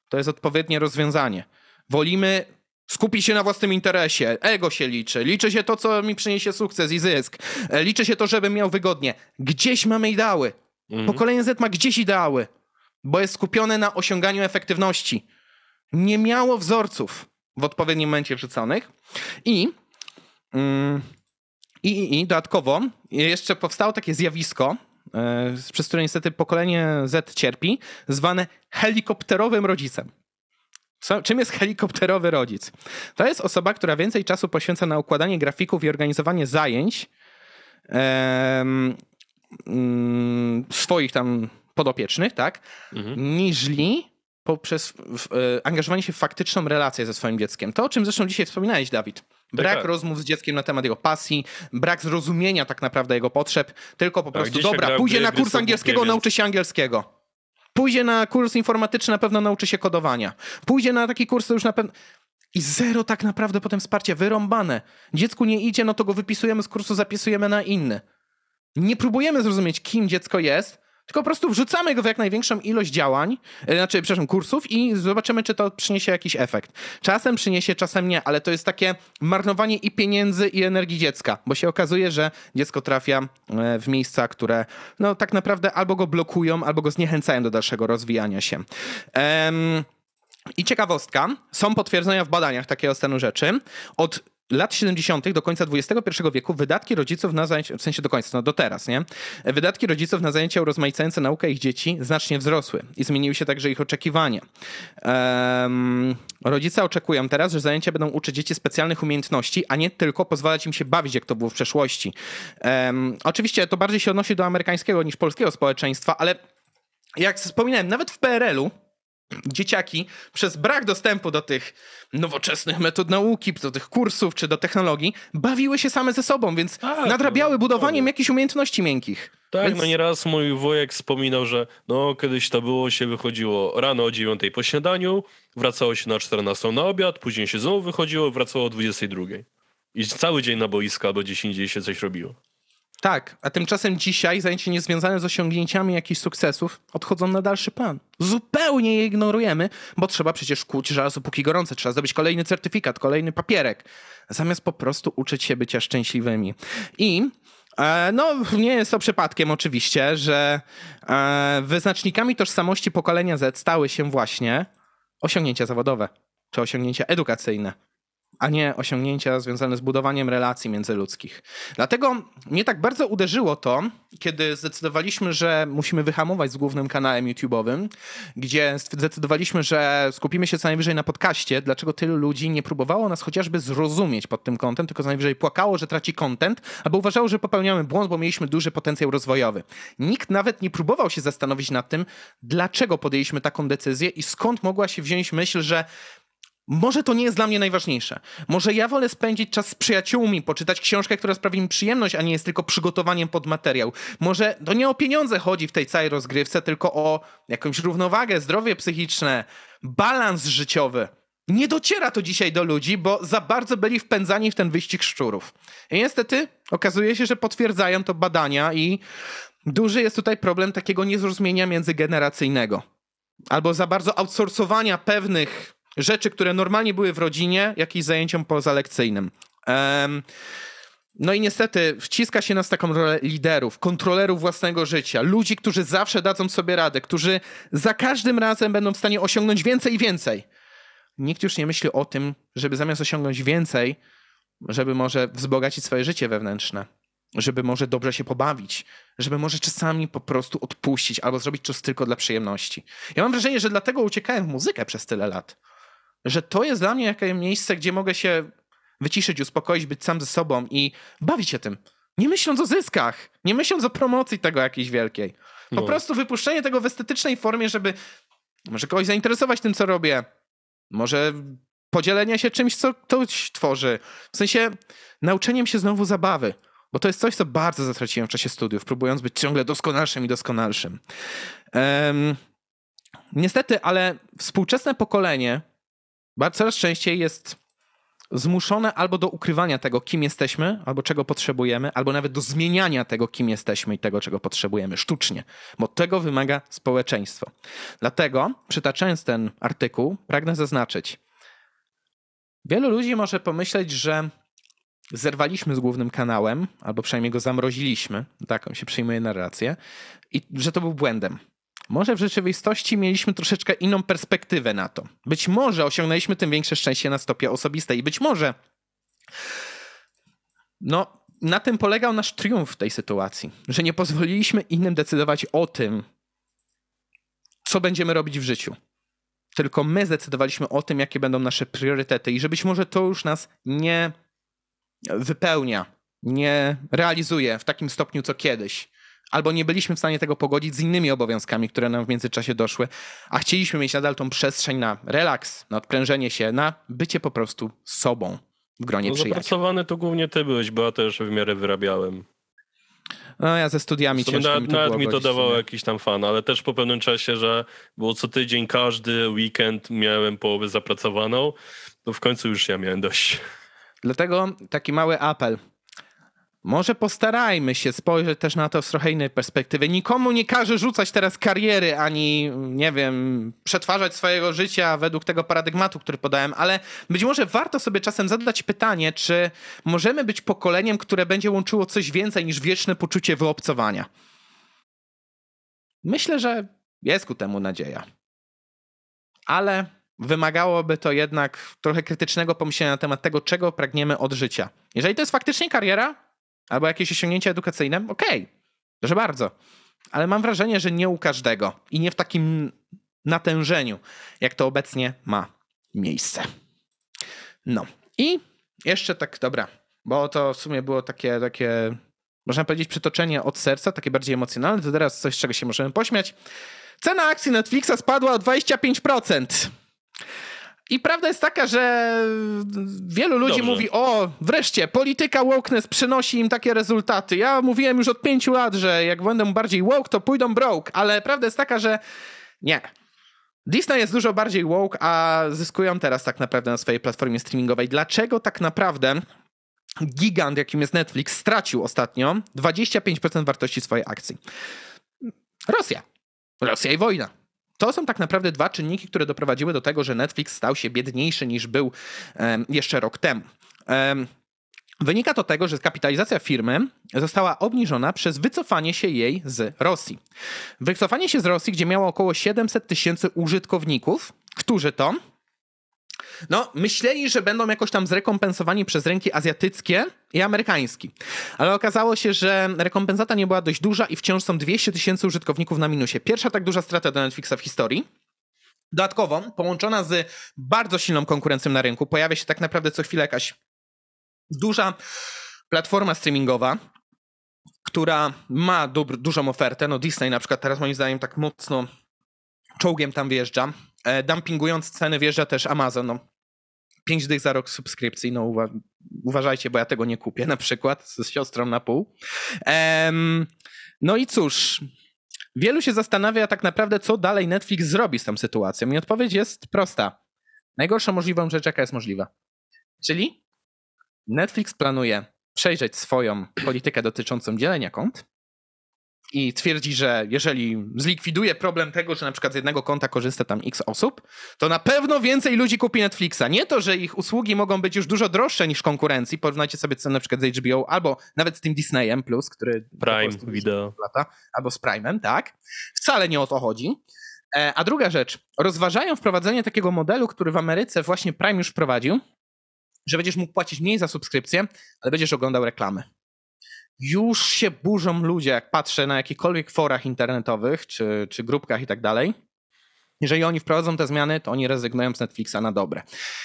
to jest odpowiednie rozwiązanie. Wolimy skupić się na własnym interesie, ego się liczy, liczy się to, co mi przyniesie sukces i zysk, e, liczy się to, żebym miał wygodnie. Gdzieś mamy ideały. Mhm. Pokolenie Z ma gdzieś ideały bo jest skupione na osiąganiu efektywności. Nie miało wzorców w odpowiednim momencie wrzuconych i, mm, i, i, dodatkowo jeszcze powstało takie zjawisko, e, przez które niestety pokolenie Z cierpi, zwane helikopterowym rodzicem. Co, czym jest helikopterowy rodzic? To jest osoba, która więcej czasu poświęca na układanie grafików i organizowanie zajęć um, swoich tam podopiecznych, tak, mhm. niżli poprzez e, angażowanie się w faktyczną relację ze swoim dzieckiem. To, o czym zresztą dzisiaj wspominałeś, Dawid. Brak tak, tak. rozmów z dzieckiem na temat jego pasji, brak zrozumienia tak naprawdę jego potrzeb, tylko po tak, prostu, dobra, pójdzie na kurs angielskiego, więc... nauczy się angielskiego. Pójdzie na kurs informatyczny, na pewno nauczy się kodowania. Pójdzie na taki kurs, to już na pewno... I zero tak naprawdę potem wsparcia, wyrąbane. Dziecku nie idzie, no to go wypisujemy z kursu, zapisujemy na inny. Nie próbujemy zrozumieć, kim dziecko jest, tylko po prostu wrzucamy go w jak największą ilość działań, e, znaczy, przepraszam, kursów i zobaczymy, czy to przyniesie jakiś efekt. Czasem przyniesie, czasem nie, ale to jest takie marnowanie i pieniędzy, i energii dziecka, bo się okazuje, że dziecko trafia e, w miejsca, które no tak naprawdę albo go blokują, albo go zniechęcają do dalszego rozwijania się. Um, i ciekawostka, są potwierdzenia w badaniach takiego stanu rzeczy. Od lat 70. do końca XXI wieku wydatki rodziców na zajęcia, w sensie do końca, no do teraz, nie? Wydatki rodziców na zajęcia urozmaicające naukę ich dzieci znacznie wzrosły i zmieniły się także ich oczekiwania. Um, rodzice oczekują teraz, że zajęcia będą uczyć dzieci specjalnych umiejętności, a nie tylko pozwalać im się bawić, jak to było w przeszłości. Um, oczywiście to bardziej się odnosi do amerykańskiego niż polskiego społeczeństwa, ale jak wspominałem, nawet w PRL-u dzieciaki przez brak dostępu do tych nowoczesnych metod nauki, do tych kursów czy do technologii, bawiły się same ze sobą, więc tak, nadrabiały no, budowaniem no. jakichś umiejętności miękkich. Tak, więc... no nieraz mój wujek wspominał, że no kiedyś to było, się wychodziło rano o 9 po śniadaniu, wracało się na 14 na obiad, później się znowu wychodziło, wracało o 22. I cały dzień na boiska albo gdzieś indziej się coś robiło. Tak, a tymczasem dzisiaj zajęcia niezwiązane z osiągnięciami jakichś sukcesów odchodzą na dalszy plan. Zupełnie je ignorujemy, bo trzeba przecież kuć żelazo póki gorące, trzeba zdobyć kolejny certyfikat, kolejny papierek, zamiast po prostu uczyć się bycia szczęśliwymi. I e, no, nie jest to przypadkiem oczywiście, że e, wyznacznikami tożsamości pokolenia Z stały się właśnie osiągnięcia zawodowe czy osiągnięcia edukacyjne. A nie osiągnięcia związane z budowaniem relacji międzyludzkich. Dlatego mnie tak bardzo uderzyło to, kiedy zdecydowaliśmy, że musimy wyhamować z głównym kanałem YouTube'owym, gdzie zdecydowaliśmy, że skupimy się co najwyżej na podcaście, dlaczego tylu ludzi nie próbowało nas chociażby zrozumieć pod tym kątem, tylko co najwyżej płakało, że traci content, albo uważało, że popełniamy błąd, bo mieliśmy duży potencjał rozwojowy. Nikt nawet nie próbował się zastanowić nad tym, dlaczego podjęliśmy taką decyzję i skąd mogła się wziąć myśl, że może to nie jest dla mnie najważniejsze. Może ja wolę spędzić czas z przyjaciółmi, poczytać książkę, która sprawi mi przyjemność, a nie jest tylko przygotowaniem pod materiał. Może to nie o pieniądze chodzi w tej całej rozgrywce, tylko o jakąś równowagę, zdrowie psychiczne, balans życiowy. Nie dociera to dzisiaj do ludzi, bo za bardzo byli wpędzani w ten wyścig szczurów. I niestety okazuje się, że potwierdzają to badania i duży jest tutaj problem takiego niezrozumienia międzygeneracyjnego. Albo za bardzo outsourcowania pewnych rzeczy, które normalnie były w rodzinie, jakimś zajęciom pozalekcyjnym. Um, no i niestety wciska się nas taką rolę liderów, kontrolerów własnego życia, ludzi, którzy zawsze dadzą sobie radę, którzy za każdym razem będą w stanie osiągnąć więcej i więcej. Nikt już nie myśli o tym, żeby zamiast osiągnąć więcej, żeby może wzbogacić swoje życie wewnętrzne, żeby może dobrze się pobawić, żeby może czasami po prostu odpuścić albo zrobić coś tylko dla przyjemności. Ja mam wrażenie, że dlatego uciekałem w muzykę przez tyle lat że to jest dla mnie jakieś miejsce, gdzie mogę się wyciszyć, uspokoić, być sam ze sobą i bawić się tym. Nie myśląc o zyskach, nie myśląc o promocji tego jakiejś wielkiej. Po no. prostu wypuszczenie tego w estetycznej formie, żeby może kogoś zainteresować tym, co robię. Może podzielenie się czymś, co ktoś tworzy. W sensie nauczeniem się znowu zabawy. Bo to jest coś, co bardzo zatraciłem w czasie studiów, próbując być ciągle doskonalszym i doskonalszym. Um, niestety, ale współczesne pokolenie coraz częściej jest zmuszone albo do ukrywania tego, kim jesteśmy, albo czego potrzebujemy, albo nawet do zmieniania tego, kim jesteśmy i tego, czego potrzebujemy sztucznie, bo tego wymaga społeczeństwo. Dlatego, przytaczając ten artykuł, pragnę zaznaczyć, wielu ludzi może pomyśleć, że zerwaliśmy z głównym kanałem, albo przynajmniej go zamroziliśmy, taką się przyjmuje narrację, i że to był błędem. Może w rzeczywistości mieliśmy troszeczkę inną perspektywę na to. Być może osiągnęliśmy tym większe szczęście na stopie osobistej i być może no, na tym polegał nasz triumf w tej sytuacji, że nie pozwoliliśmy innym decydować o tym, co będziemy robić w życiu. Tylko my zdecydowaliśmy o tym, jakie będą nasze priorytety i że być może to już nas nie wypełnia, nie realizuje w takim stopniu, co kiedyś albo nie byliśmy w stanie tego pogodzić z innymi obowiązkami, które nam w międzyczasie doszły, a chcieliśmy mieć nadal tą przestrzeń na relaks, na odprężenie się, na bycie po prostu sobą w gronie no, przyjaciół. Zapracowany to głównie ty byłeś, bo ja też w miarę wyrabiałem. No ja ze studiami ciężko nawet, mi to Nawet mi to dawało jakiś tam fan, ale też po pewnym czasie, że było co tydzień, każdy weekend miałem połowę zapracowaną, to w końcu już ja miałem dość. Dlatego taki mały apel może postarajmy się spojrzeć też na to z trochę innej perspektywy. Nikomu nie każe rzucać teraz kariery, ani, nie wiem, przetwarzać swojego życia według tego paradygmatu, który podałem, ale być może warto sobie czasem zadać pytanie, czy możemy być pokoleniem, które będzie łączyło coś więcej niż wieczne poczucie wyobcowania. Myślę, że jest ku temu nadzieja. Ale wymagałoby to jednak trochę krytycznego pomyślenia na temat tego, czego pragniemy od życia. Jeżeli to jest faktycznie kariera, albo jakieś osiągnięcia edukacyjne, okej, okay, proszę bardzo. Ale mam wrażenie, że nie u każdego i nie w takim natężeniu, jak to obecnie ma miejsce. No i jeszcze tak, dobra, bo to w sumie było takie, takie można powiedzieć, przytoczenie od serca, takie bardziej emocjonalne, to teraz coś, z czego się możemy pośmiać. Cena akcji Netflixa spadła o 25%. I prawda jest taka, że wielu ludzi Dobrze. mówi, o, wreszcie, polityka wokeness przynosi im takie rezultaty. Ja mówiłem już od pięciu lat, że jak będą bardziej woke, to pójdą broke, ale prawda jest taka, że nie. Disney jest dużo bardziej woke, a zyskują teraz tak naprawdę na swojej platformie streamingowej. Dlaczego tak naprawdę gigant, jakim jest Netflix, stracił ostatnio 25% wartości swojej akcji? Rosja. Rosja i wojna. To są tak naprawdę dwa czynniki, które doprowadziły do tego, że Netflix stał się biedniejszy niż był jeszcze rok temu. Wynika to tego, że kapitalizacja firmy została obniżona przez wycofanie się jej z Rosji. Wycofanie się z Rosji, gdzie miało około 700 tysięcy użytkowników, którzy to No, myśleli, że będą jakoś tam zrekompensowani przez rynki azjatyckie i amerykański. Ale okazało się, że rekompensata nie była dość duża i wciąż są 200 tysięcy użytkowników na minusie. Pierwsza tak duża strata do Netflixa w historii. Dodatkowo, połączona z bardzo silną konkurencją na rynku, pojawia się tak naprawdę co chwilę jakaś duża platforma streamingowa, która ma dużą ofertę. No Disney na przykład teraz moim zdaniem tak mocno czołgiem tam wjeżdża. E, dumpingując ceny wjeżdża też Amazon. No. 5 dych za rok subskrypcji, no uwa uważajcie, bo ja tego nie kupię [LAUGHS] na przykład z siostrą na pół. No i cóż, wielu się zastanawia tak naprawdę, co dalej Netflix zrobi z tą sytuacją. I odpowiedź jest prosta. Najgorsza możliwą rzecz, jaka jest możliwa. Czyli Netflix planuje przejrzeć swoją politykę dotyczącą dzielenia kont i twierdzi, że jeżeli zlikwiduje problem tego, że na przykład z jednego konta korzysta tam x osób, to na pewno więcej ludzi kupi Netflixa. Nie to, że ich usługi mogą być już dużo droższe niż konkurencji. Porównajcie sobie cenę na przykład z HBO albo nawet z tym Disneyem Plus, który Prime Video lata, albo z Prime'em, tak? Wcale nie o to chodzi. E, a druga rzecz, rozważają wprowadzenie takiego modelu, który w Ameryce właśnie Prime już wprowadził, że będziesz mógł płacić mniej za subskrypcję, ale będziesz oglądał reklamy. Już się burzą ludzie, jak patrzę na jakichkolwiek forach internetowych czy, czy grupkach i tak dalej. Jeżeli oni wprowadzą te zmiany, to oni rezygnują z Netflixa na dobre.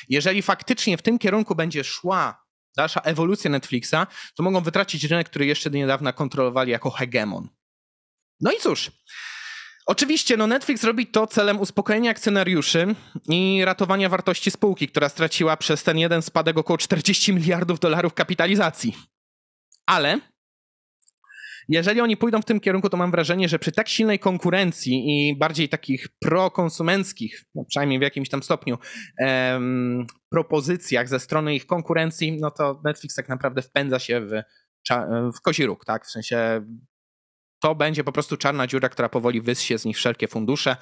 Jeżeli faktycznie w tym kierunku będzie szła dalsza ewolucja Netflixa, to mogą wytracić rynek, który jeszcze do niedawna kontrolowali jako hegemon. No i cóż, Oczywiście, no Netflix robi to celem uspokojenia akcjonariuszy i ratowania wartości spółki, która straciła przez ten jeden spadek około 40 miliardów dolarów kapitalizacji. Ale jeżeli oni pójdą w tym kierunku, to mam wrażenie, że przy tak silnej konkurencji i bardziej takich prokonsumenckich, no przynajmniej w jakimś tam stopniu, em, propozycjach ze strony ich konkurencji, no to Netflix tak naprawdę wpędza się w, w kozi róg, tak? W sensie to będzie po prostu czarna dziura, która powoli wyssie z nich wszelkie fundusze,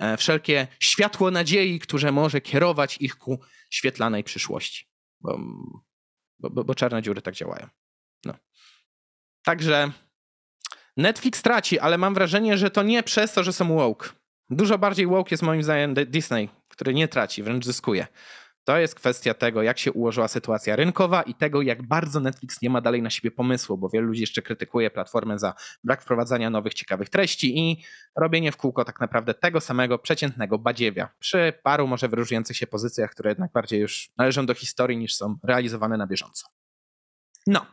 e, wszelkie światło nadziei, które może kierować ich ku świetlanej przyszłości. Bo, bo, bo czarne dziury tak działają. No. Także Netflix traci, ale mam wrażenie, że to nie przez to, że są woke. Dużo bardziej woke jest moim zdaniem Disney, który nie traci, wręcz zyskuje. To jest kwestia tego, jak się ułożyła sytuacja rynkowa i tego, jak bardzo Netflix nie ma dalej na siebie pomysłu, bo wielu ludzi jeszcze krytykuje platformę za brak wprowadzania nowych, ciekawych treści i robienie w kółko tak naprawdę tego samego przeciętnego badziewia. Przy paru może wyróżniających się pozycjach, które jednak bardziej już należą do historii niż są realizowane na bieżąco. No,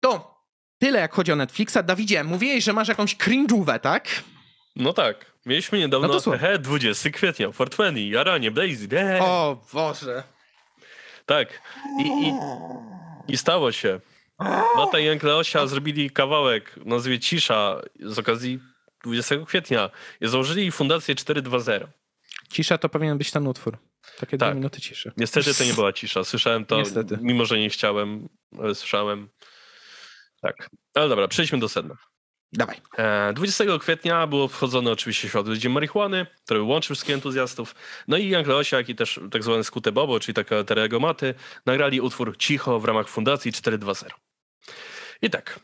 to tyle jak chodzi o Netflixa. Dawidzie, mówiłeś, że masz jakąś cringe'ówę, tak? No tak. Mieliśmy niedawno no to he, 20 kwietnia, 420, jaranie, Blazy. De. O Boże. Tak. I, i, i stało się. Mata i Jankleosia zrobili kawałek nazwie Cisza z okazji 20 kwietnia. I założyli fundację 420. Cisza to powinien być ten utwór. Takie tak. dwie minuty ciszy. Niestety to nie była cisza. Słyszałem to, Niestety. mimo że nie chciałem, ale słyszałem. Tak. Ale dobra, przejdźmy do sedna. Dawaj. 20 e, kwietnia było wchodzone oczywiście świat Dzień Marihuany, który łączy wszystkich entuzjastów. No i Jan Leosia, jak i też tak zwane Skute Bobo, czyli taka Terego Maty, nagrali utwór Cicho w ramach Fundacji 420. I tak,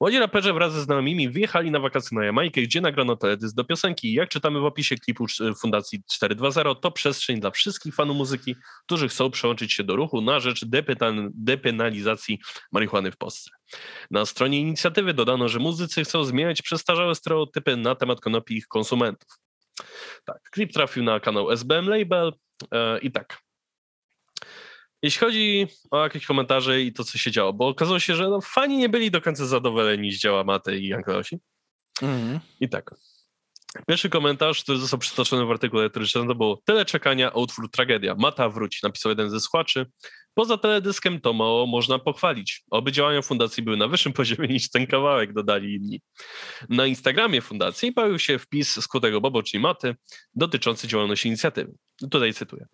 Młodzi raperzy wraz ze znajomymi wyjechali na wakacje na Jamajkę, gdzie nagrano teledysk do piosenki. Jak czytamy w opisie klipu Fundacji 420, to przestrzeń dla wszystkich fanów muzyki, którzy chcą przełączyć się do ruchu na rzecz depenalizacji marihuany w Polsce. Na stronie inicjatywy dodano, że muzycy chcą zmieniać przestarzałe stereotypy na temat konopi ich konsumentów. Tak, klip trafił na kanał SBM Label e, i tak. Jeśli chodzi o jakieś komentarze i to, co się działo, bo okazało się, że no, fani nie byli do końca zadowoleni z dzieła Maty i Jankosi. Mm. I tak. Pierwszy komentarz, który został przytoczony w artykule, czytam, to było tyle czekania, utwór tragedia. Mata wróci, napisał jeden ze słuchaczy. Poza teledyskiem to mało można pochwalić. Oby działania fundacji były na wyższym [LAUGHS] poziomie niż ten kawałek, dodali inni. Na Instagramie fundacji pojawił się wpis skutego Bobo, czyli Maty, dotyczący działalności inicjatywy. Tutaj cytuję.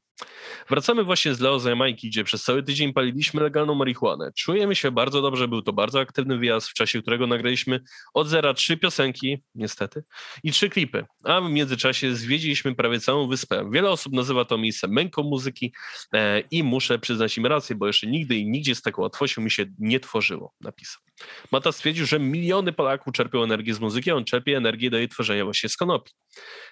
Wracamy właśnie z Leo z Jamajki, gdzie przez cały tydzień paliliśmy legalną marihuanę. Czujemy się bardzo dobrze, był to bardzo aktywny wyjazd, w czasie którego nagraliśmy od zera trzy piosenki, niestety, i trzy klipy. A w międzyczasie zwiedziliśmy prawie całą wyspę. Wiele osób nazywa to miejsce męką muzyki e, i muszę przyznać im rację, bo jeszcze nigdy i nigdzie z taką łatwością mi się nie tworzyło, napisał. Mata stwierdził, że miliony Polaków czerpią energię z muzyki, a on czerpie energię do jej tworzenia właśnie z konopi.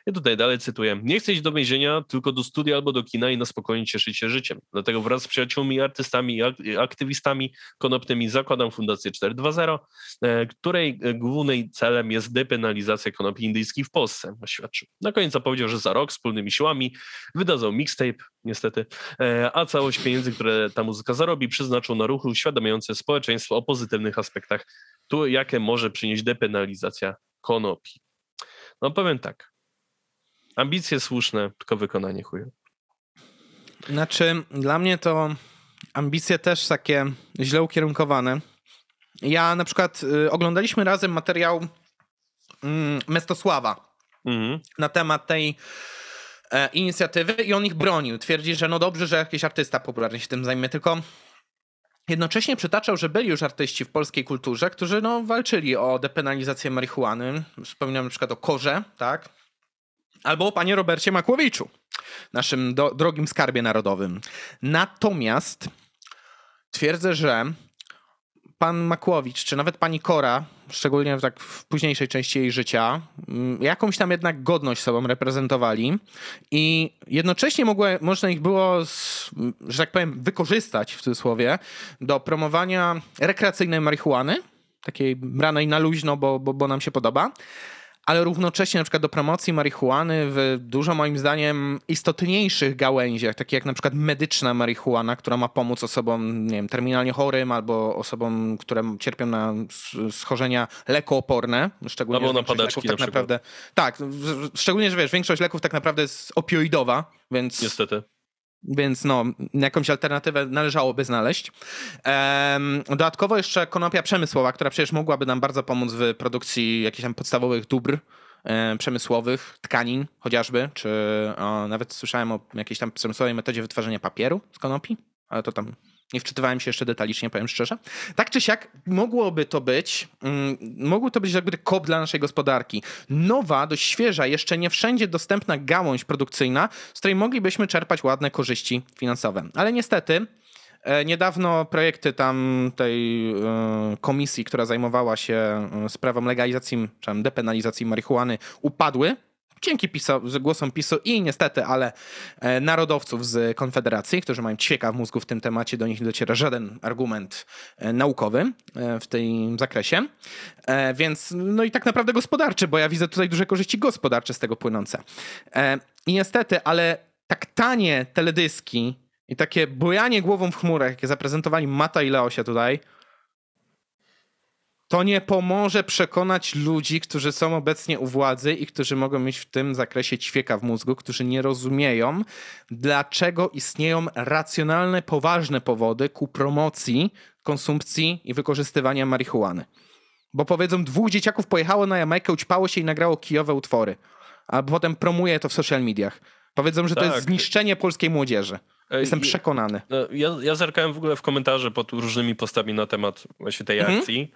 I tutaj dalej cytuję. Nie chcę iść do więzienia, tylko do studia albo do kina i na spokojnie cieszyć się życiem. Dlatego wraz z przyjaciółmi, artystami i aktywistami konopnymi zakładam Fundację 4.2.0, e, której głównym celem jest depenalizacja konopi indyjskich w Polsce, oświadczył. Na koniec zapowiedział, że za rok wspólnymi siłami wydadzą mixtape, niestety, e, a całość pieniędzy, które ta muzyka zarobi, przeznaczą na ruchy uświadamiające społeczeństwo o pozytywnych aspektach, tu jakie może przynieść depenalizacja konopi. No powiem tak, ambicje słuszne, tylko wykonanie chuje. Znaczy, dla mnie to ambicje też takie źle ukierunkowane. Ja na przykład y, oglądaliśmy razem materiał y, Mestosława mhm. na temat tej e, inicjatywy i on ich bronił. Twierdzi, że no dobrze, że jakiś artysta popularny się tym zajmie, tylko jednocześnie przytaczał, że byli już artyści w polskiej kulturze, którzy no, walczyli o depenalizację marihuany. Wspominam na przykład o Korze, tak? Albo o panie Robercie Makłowiczu, naszym do, drogim skarbie narodowym. Natomiast twierdzę, że pan Makłowicz, czy nawet pani Kora, szczególnie w, tak w późniejszej części jej życia, mm, jakąś tam jednak godność sobą reprezentowali i jednocześnie mogło, można ich było, że tak powiem, wykorzystać w cudzysłowie do promowania rekreacyjnej marihuany, takiej branej na luźno, bo, bo, bo nam się podoba, ale równocześnie na przykład do promocji marihuany w dużo moim zdaniem istotniejszych gałęziach, takie jak na przykład medyczna marihuana, która ma pomóc osobom, nie wiem, terminalnie chorym albo osobom, które cierpią na schorzenia lekooporne, szczególnie albo na padaczki tak na naprawdę. Tak, szczególnie, że wiesz, większość leków tak naprawdę jest opioidowa, więc Niestety. Więc no, jakąś alternatywę należałoby znaleźć. dodatkowo jeszcze konopia przemysłowa, która przecież mogłaby nam bardzo pomóc w produkcji jakichś tam podstawowych dóbr przemysłowych, tkanin chociażby, czy o, nawet słyszałem o jakiejś tam przemysłowej metodzie wytwarzania papieru z konopi, ale to tam nie wczytywałem się jeszcze detalicznie, powiem szczerze. Tak czy siak, mogłoby to być, mm, mógłby to być jakby kop dla naszej gospodarki. Nowa, dość świeża, jeszcze nie wszędzie dostępna gałąź produkcyjna, z której moglibyśmy czerpać ładne korzyści finansowe. Ale niestety, e, Niedawno projekty tam tej e, komisji, która zajmowała się e, sprawą legalizacji, czy depenalizacji marihuany, upadły dzięki PiSo, głosom PiSu i niestety, ale e, narodowców z Konfederacji, którzy mają ćwieka w mózgu w tym temacie, do nich nie dociera żaden argument e, naukowy e, w tym zakresie. Więc no i tak naprawdę gospodarczy, bo ja widzę tutaj duże korzyści gospodarcze z tego płynące. I niestety, ale tak tanie teledyski i takie bojanie głową w chmurach, jakie zaprezentowali Mata i Leosia tutaj, to nie pomoże przekonać ludzi, którzy są obecnie u władzy i którzy mogą mieć w tym zakresie ćwieka w mózgu, którzy nie rozumieją, dlaczego istnieją racjonalne, poważne powody ku promocji konsumpcji i wykorzystywania marihuany. Bo powiedzą, dwóch dzieciaków pojechało na Jamajkę, ućpało się i nagrało kijowe utwory, a potem promuje to w social mediach. Powiedzą, że tak. to jest tak. zniszczenie polskiej młodzieży. Jestem przekonany. No, ja, ja zerkałem w ogóle w komentarze pod różnymi postami na temat właśnie tej mhm. akcji.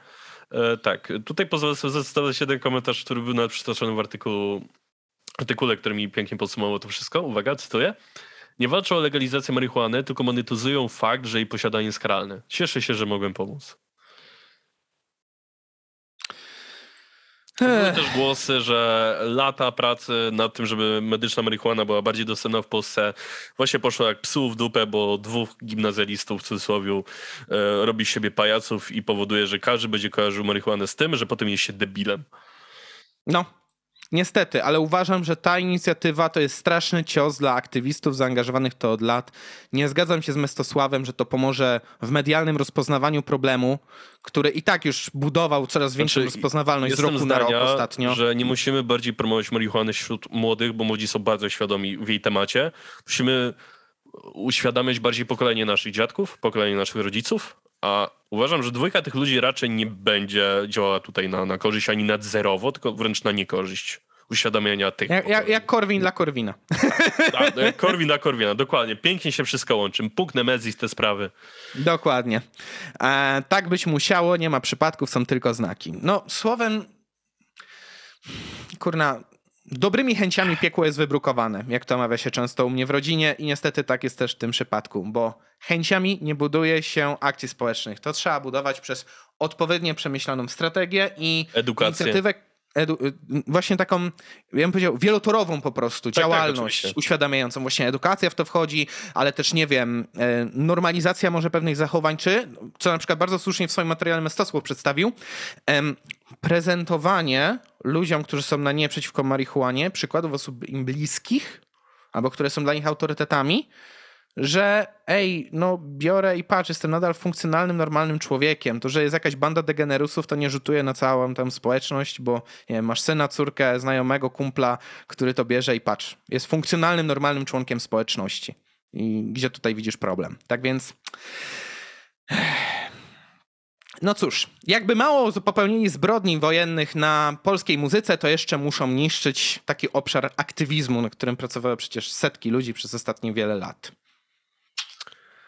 E, tak, tutaj pozwolę sobie zacytować jeden komentarz, który był nawet przytoczony w artykułu, artykule, który mi pięknie podsumował to wszystko. Uwaga, cytuję. Nie walczą o legalizację marihuany, tylko monetyzują fakt, że jej posiadanie jest karalne. Cieszę się, że mogłem pomóc. Były też głosy, że lata pracy nad tym, żeby medyczna marihuana była bardziej dostępna w Polsce, właśnie poszło jak psu w dupę, bo dwóch gimnazjalistów w cudzysłowie e, robi siebie pajaców i powoduje, że każdy będzie kojarzył marihuanę z tym, że potem jest się debilem. No, Niestety, ale uważam, że ta inicjatywa to jest straszny cios dla aktywistów zaangażowanych to od lat. Nie zgadzam się z Mestosławem, że to pomoże w medialnym rozpoznawaniu problemu, który i tak już budował coraz większą znaczy, rozpoznawalność z roku zdania, na rok ostatnio. że nie musimy bardziej promować marihuany wśród młodych, bo młodzi są bardzo świadomi w jej temacie. Musimy uświadamiać bardziej pokolenie naszych dziadków, pokolenie naszych rodziców, a uważam, że dwójka tych ludzi raczej nie będzie działała tutaj na, na korzyść ani nad zerowo, tylko wręcz na niekorzyść uświadamiania tych. Jak, jak, jak Korwin dla Korwina. Tak, jak Korwin dla Korwina, dokładnie. Pięknie się wszystko łączy. Puk Nemezis te sprawy. Dokładnie. E, tak być musiało, nie ma przypadków, są tylko znaki. No, słowem, kurna, Dobrymi chęciami piekło jest wybrukowane, jak to mawia się często u mnie w rodzinie i niestety tak jest też w tym przypadku, bo chęciami nie buduje się akcji społecznych. To trzeba budować przez odpowiednio przemyślaną strategię i edukację. inicjatywę edu- y, właśnie taką, ja bym powiedział, wielotorową po prostu tak, działalność oczywiście. uświadamiającą. Właśnie edukacja w to wchodzi, ale też, nie wiem, e, normalizacja może pewnych zachowań, czy, co na przykład bardzo słusznie w swoim materiale Mestosław przedstawił, prezentowanie ludziom, którzy są na nie przeciwko marihuanie, przykładów osób im bliskich, albo które są dla nich autorytetami, że ej, no biorę i patrz, jestem nadal funkcjonalnym, normalnym człowiekiem. To, że jest jakaś banda degenerusów, to nie rzutuje na całą tę społeczność, bo nie wiem, masz syna, córkę, znajomego, kumpla, który to bierze i patrz, jest funkcjonalnym, normalnym członkiem społeczności. I gdzie tutaj widzisz problem? Tak więc... No cóż, jakby mało popełnili zbrodni wojennych na polskiej muzyce, to jeszcze muszą niszczyć taki obszar aktywizmu, na którym pracowały przecież setki ludzi przez ostatnie wiele lat.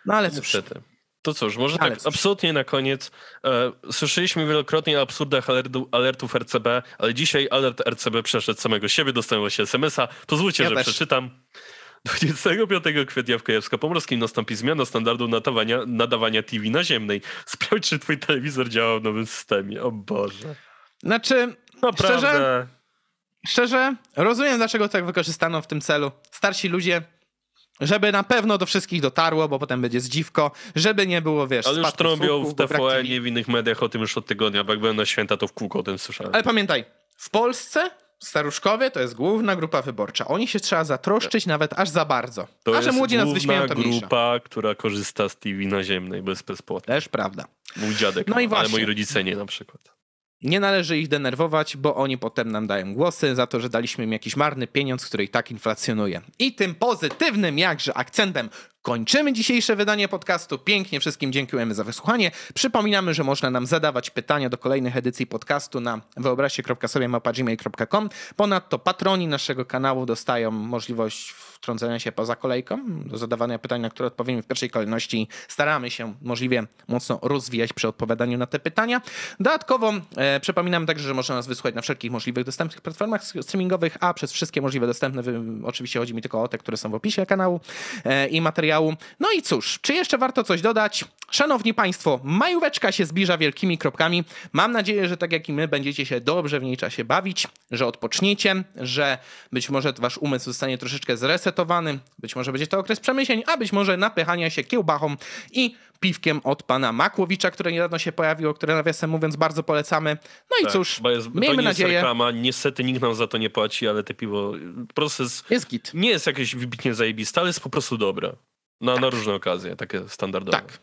No ale cóż, Niestety. To cóż, może Ale tak cóż. absolutnie na koniec. E, słyszeliśmy wielokrotnie o absurdach alertu, alertów RCB, ale dzisiaj alert RCB przeszedł samego siebie, dostałem właśnie SMS-a. Pozwólcie, Ja że też. przeczytam. 25 kwietnia w Kujawsko-Pomorskim nastąpi zmiana standardu nadawania, nadawania TV naziemnej. Sprawdź, czy twój telewizor działa w nowym systemie. O Boże. znaczy, Naprawdę. Szczerze? szczerze, rozumiem dlaczego tak wykorzystano w tym celu. Starsi ludzie, żeby na pewno do wszystkich dotarło, bo potem będzie zdziwko, żeby nie było, wiesz, Ale już trąbią w TVN TV. i w innych mediach o tym już od tygodnia, bo jak byłem na święta, to w kółko o tym słyszałem. Ale pamiętaj, w Polsce staruszkowie to jest główna grupa wyborcza. Oni się trzeba zatroszczyć nawet aż za bardzo. To A że jest młodzi nas wyśmieją, to mniejsza. grupa, która korzysta z TV naziemnej bez bezpłatnie. Też prawda. Mój dziadek, No ma, i ale moi rodzice nie na przykład. Nie należy ich denerwować, bo oni potem nam dają głosy za to, że daliśmy im jakiś marny pieniądz, który i tak inflacjonuje. I tym pozytywnym jakże akcentem kończymy dzisiejsze wydanie podcastu. Pięknie wszystkim dziękujemy za wysłuchanie. Przypominamy, że można nam zadawać pytania do kolejnych edycji podcastu na wyobraźcie.sobie.gmail.com. Ponadto patroni naszego kanału dostają możliwość wtrącenia się poza kolejką, do zadawania pytań, na które odpowiemy w pierwszej kolejności. Staramy się możliwie mocno rozwijać przy odpowiadaniu na te pytania. Dodatkowo e, przypominam także, że można nas wysłuchać na wszelkich możliwych dostępnych platformach streamingowych, a przez wszystkie możliwe dostępne, oczywiście chodzi mi tylko o te, które są w opisie kanału e, i materiału. No i cóż, czy jeszcze warto coś dodać? Szanowni Państwo, majóweczka się zbliża wielkimi kropkami. Mam nadzieję, że tak jak i my będziecie się dobrze w niej czasie bawić, że odpoczniecie, że być może Wasz umysł zostanie troszeczkę zresetowany, być może będzie to okres przemyśleń, a być może napychania się kiełbachą i piwkiem od pana Makłowicza, które niedawno się pojawiło, które nawiasem mówiąc bardzo polecamy. No i Tak, cóż, bo jest, to miejmy nie jest nadzieję, reklama, niestety nikt nam za to nie płaci, ale te piwo, proces jest git. nie jest jakieś wybitnie zajebiste, ale jest po prostu dobre. Na, na różne okazje, takie standardowe. Tak.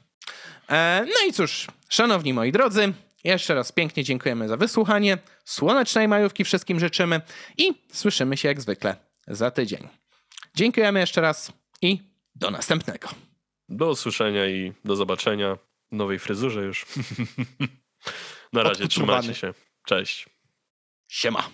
E, no i cóż, szanowni moi drodzy, jeszcze raz pięknie dziękujemy za wysłuchanie. Słonecznej majówki wszystkim życzymy i słyszymy się jak zwykle za tydzień. Dziękujemy jeszcze raz i do następnego. Do usłyszenia i do zobaczenia w nowej fryzurze już. [LAUGHS] na razie, trzymajcie się. Cześć. Siema.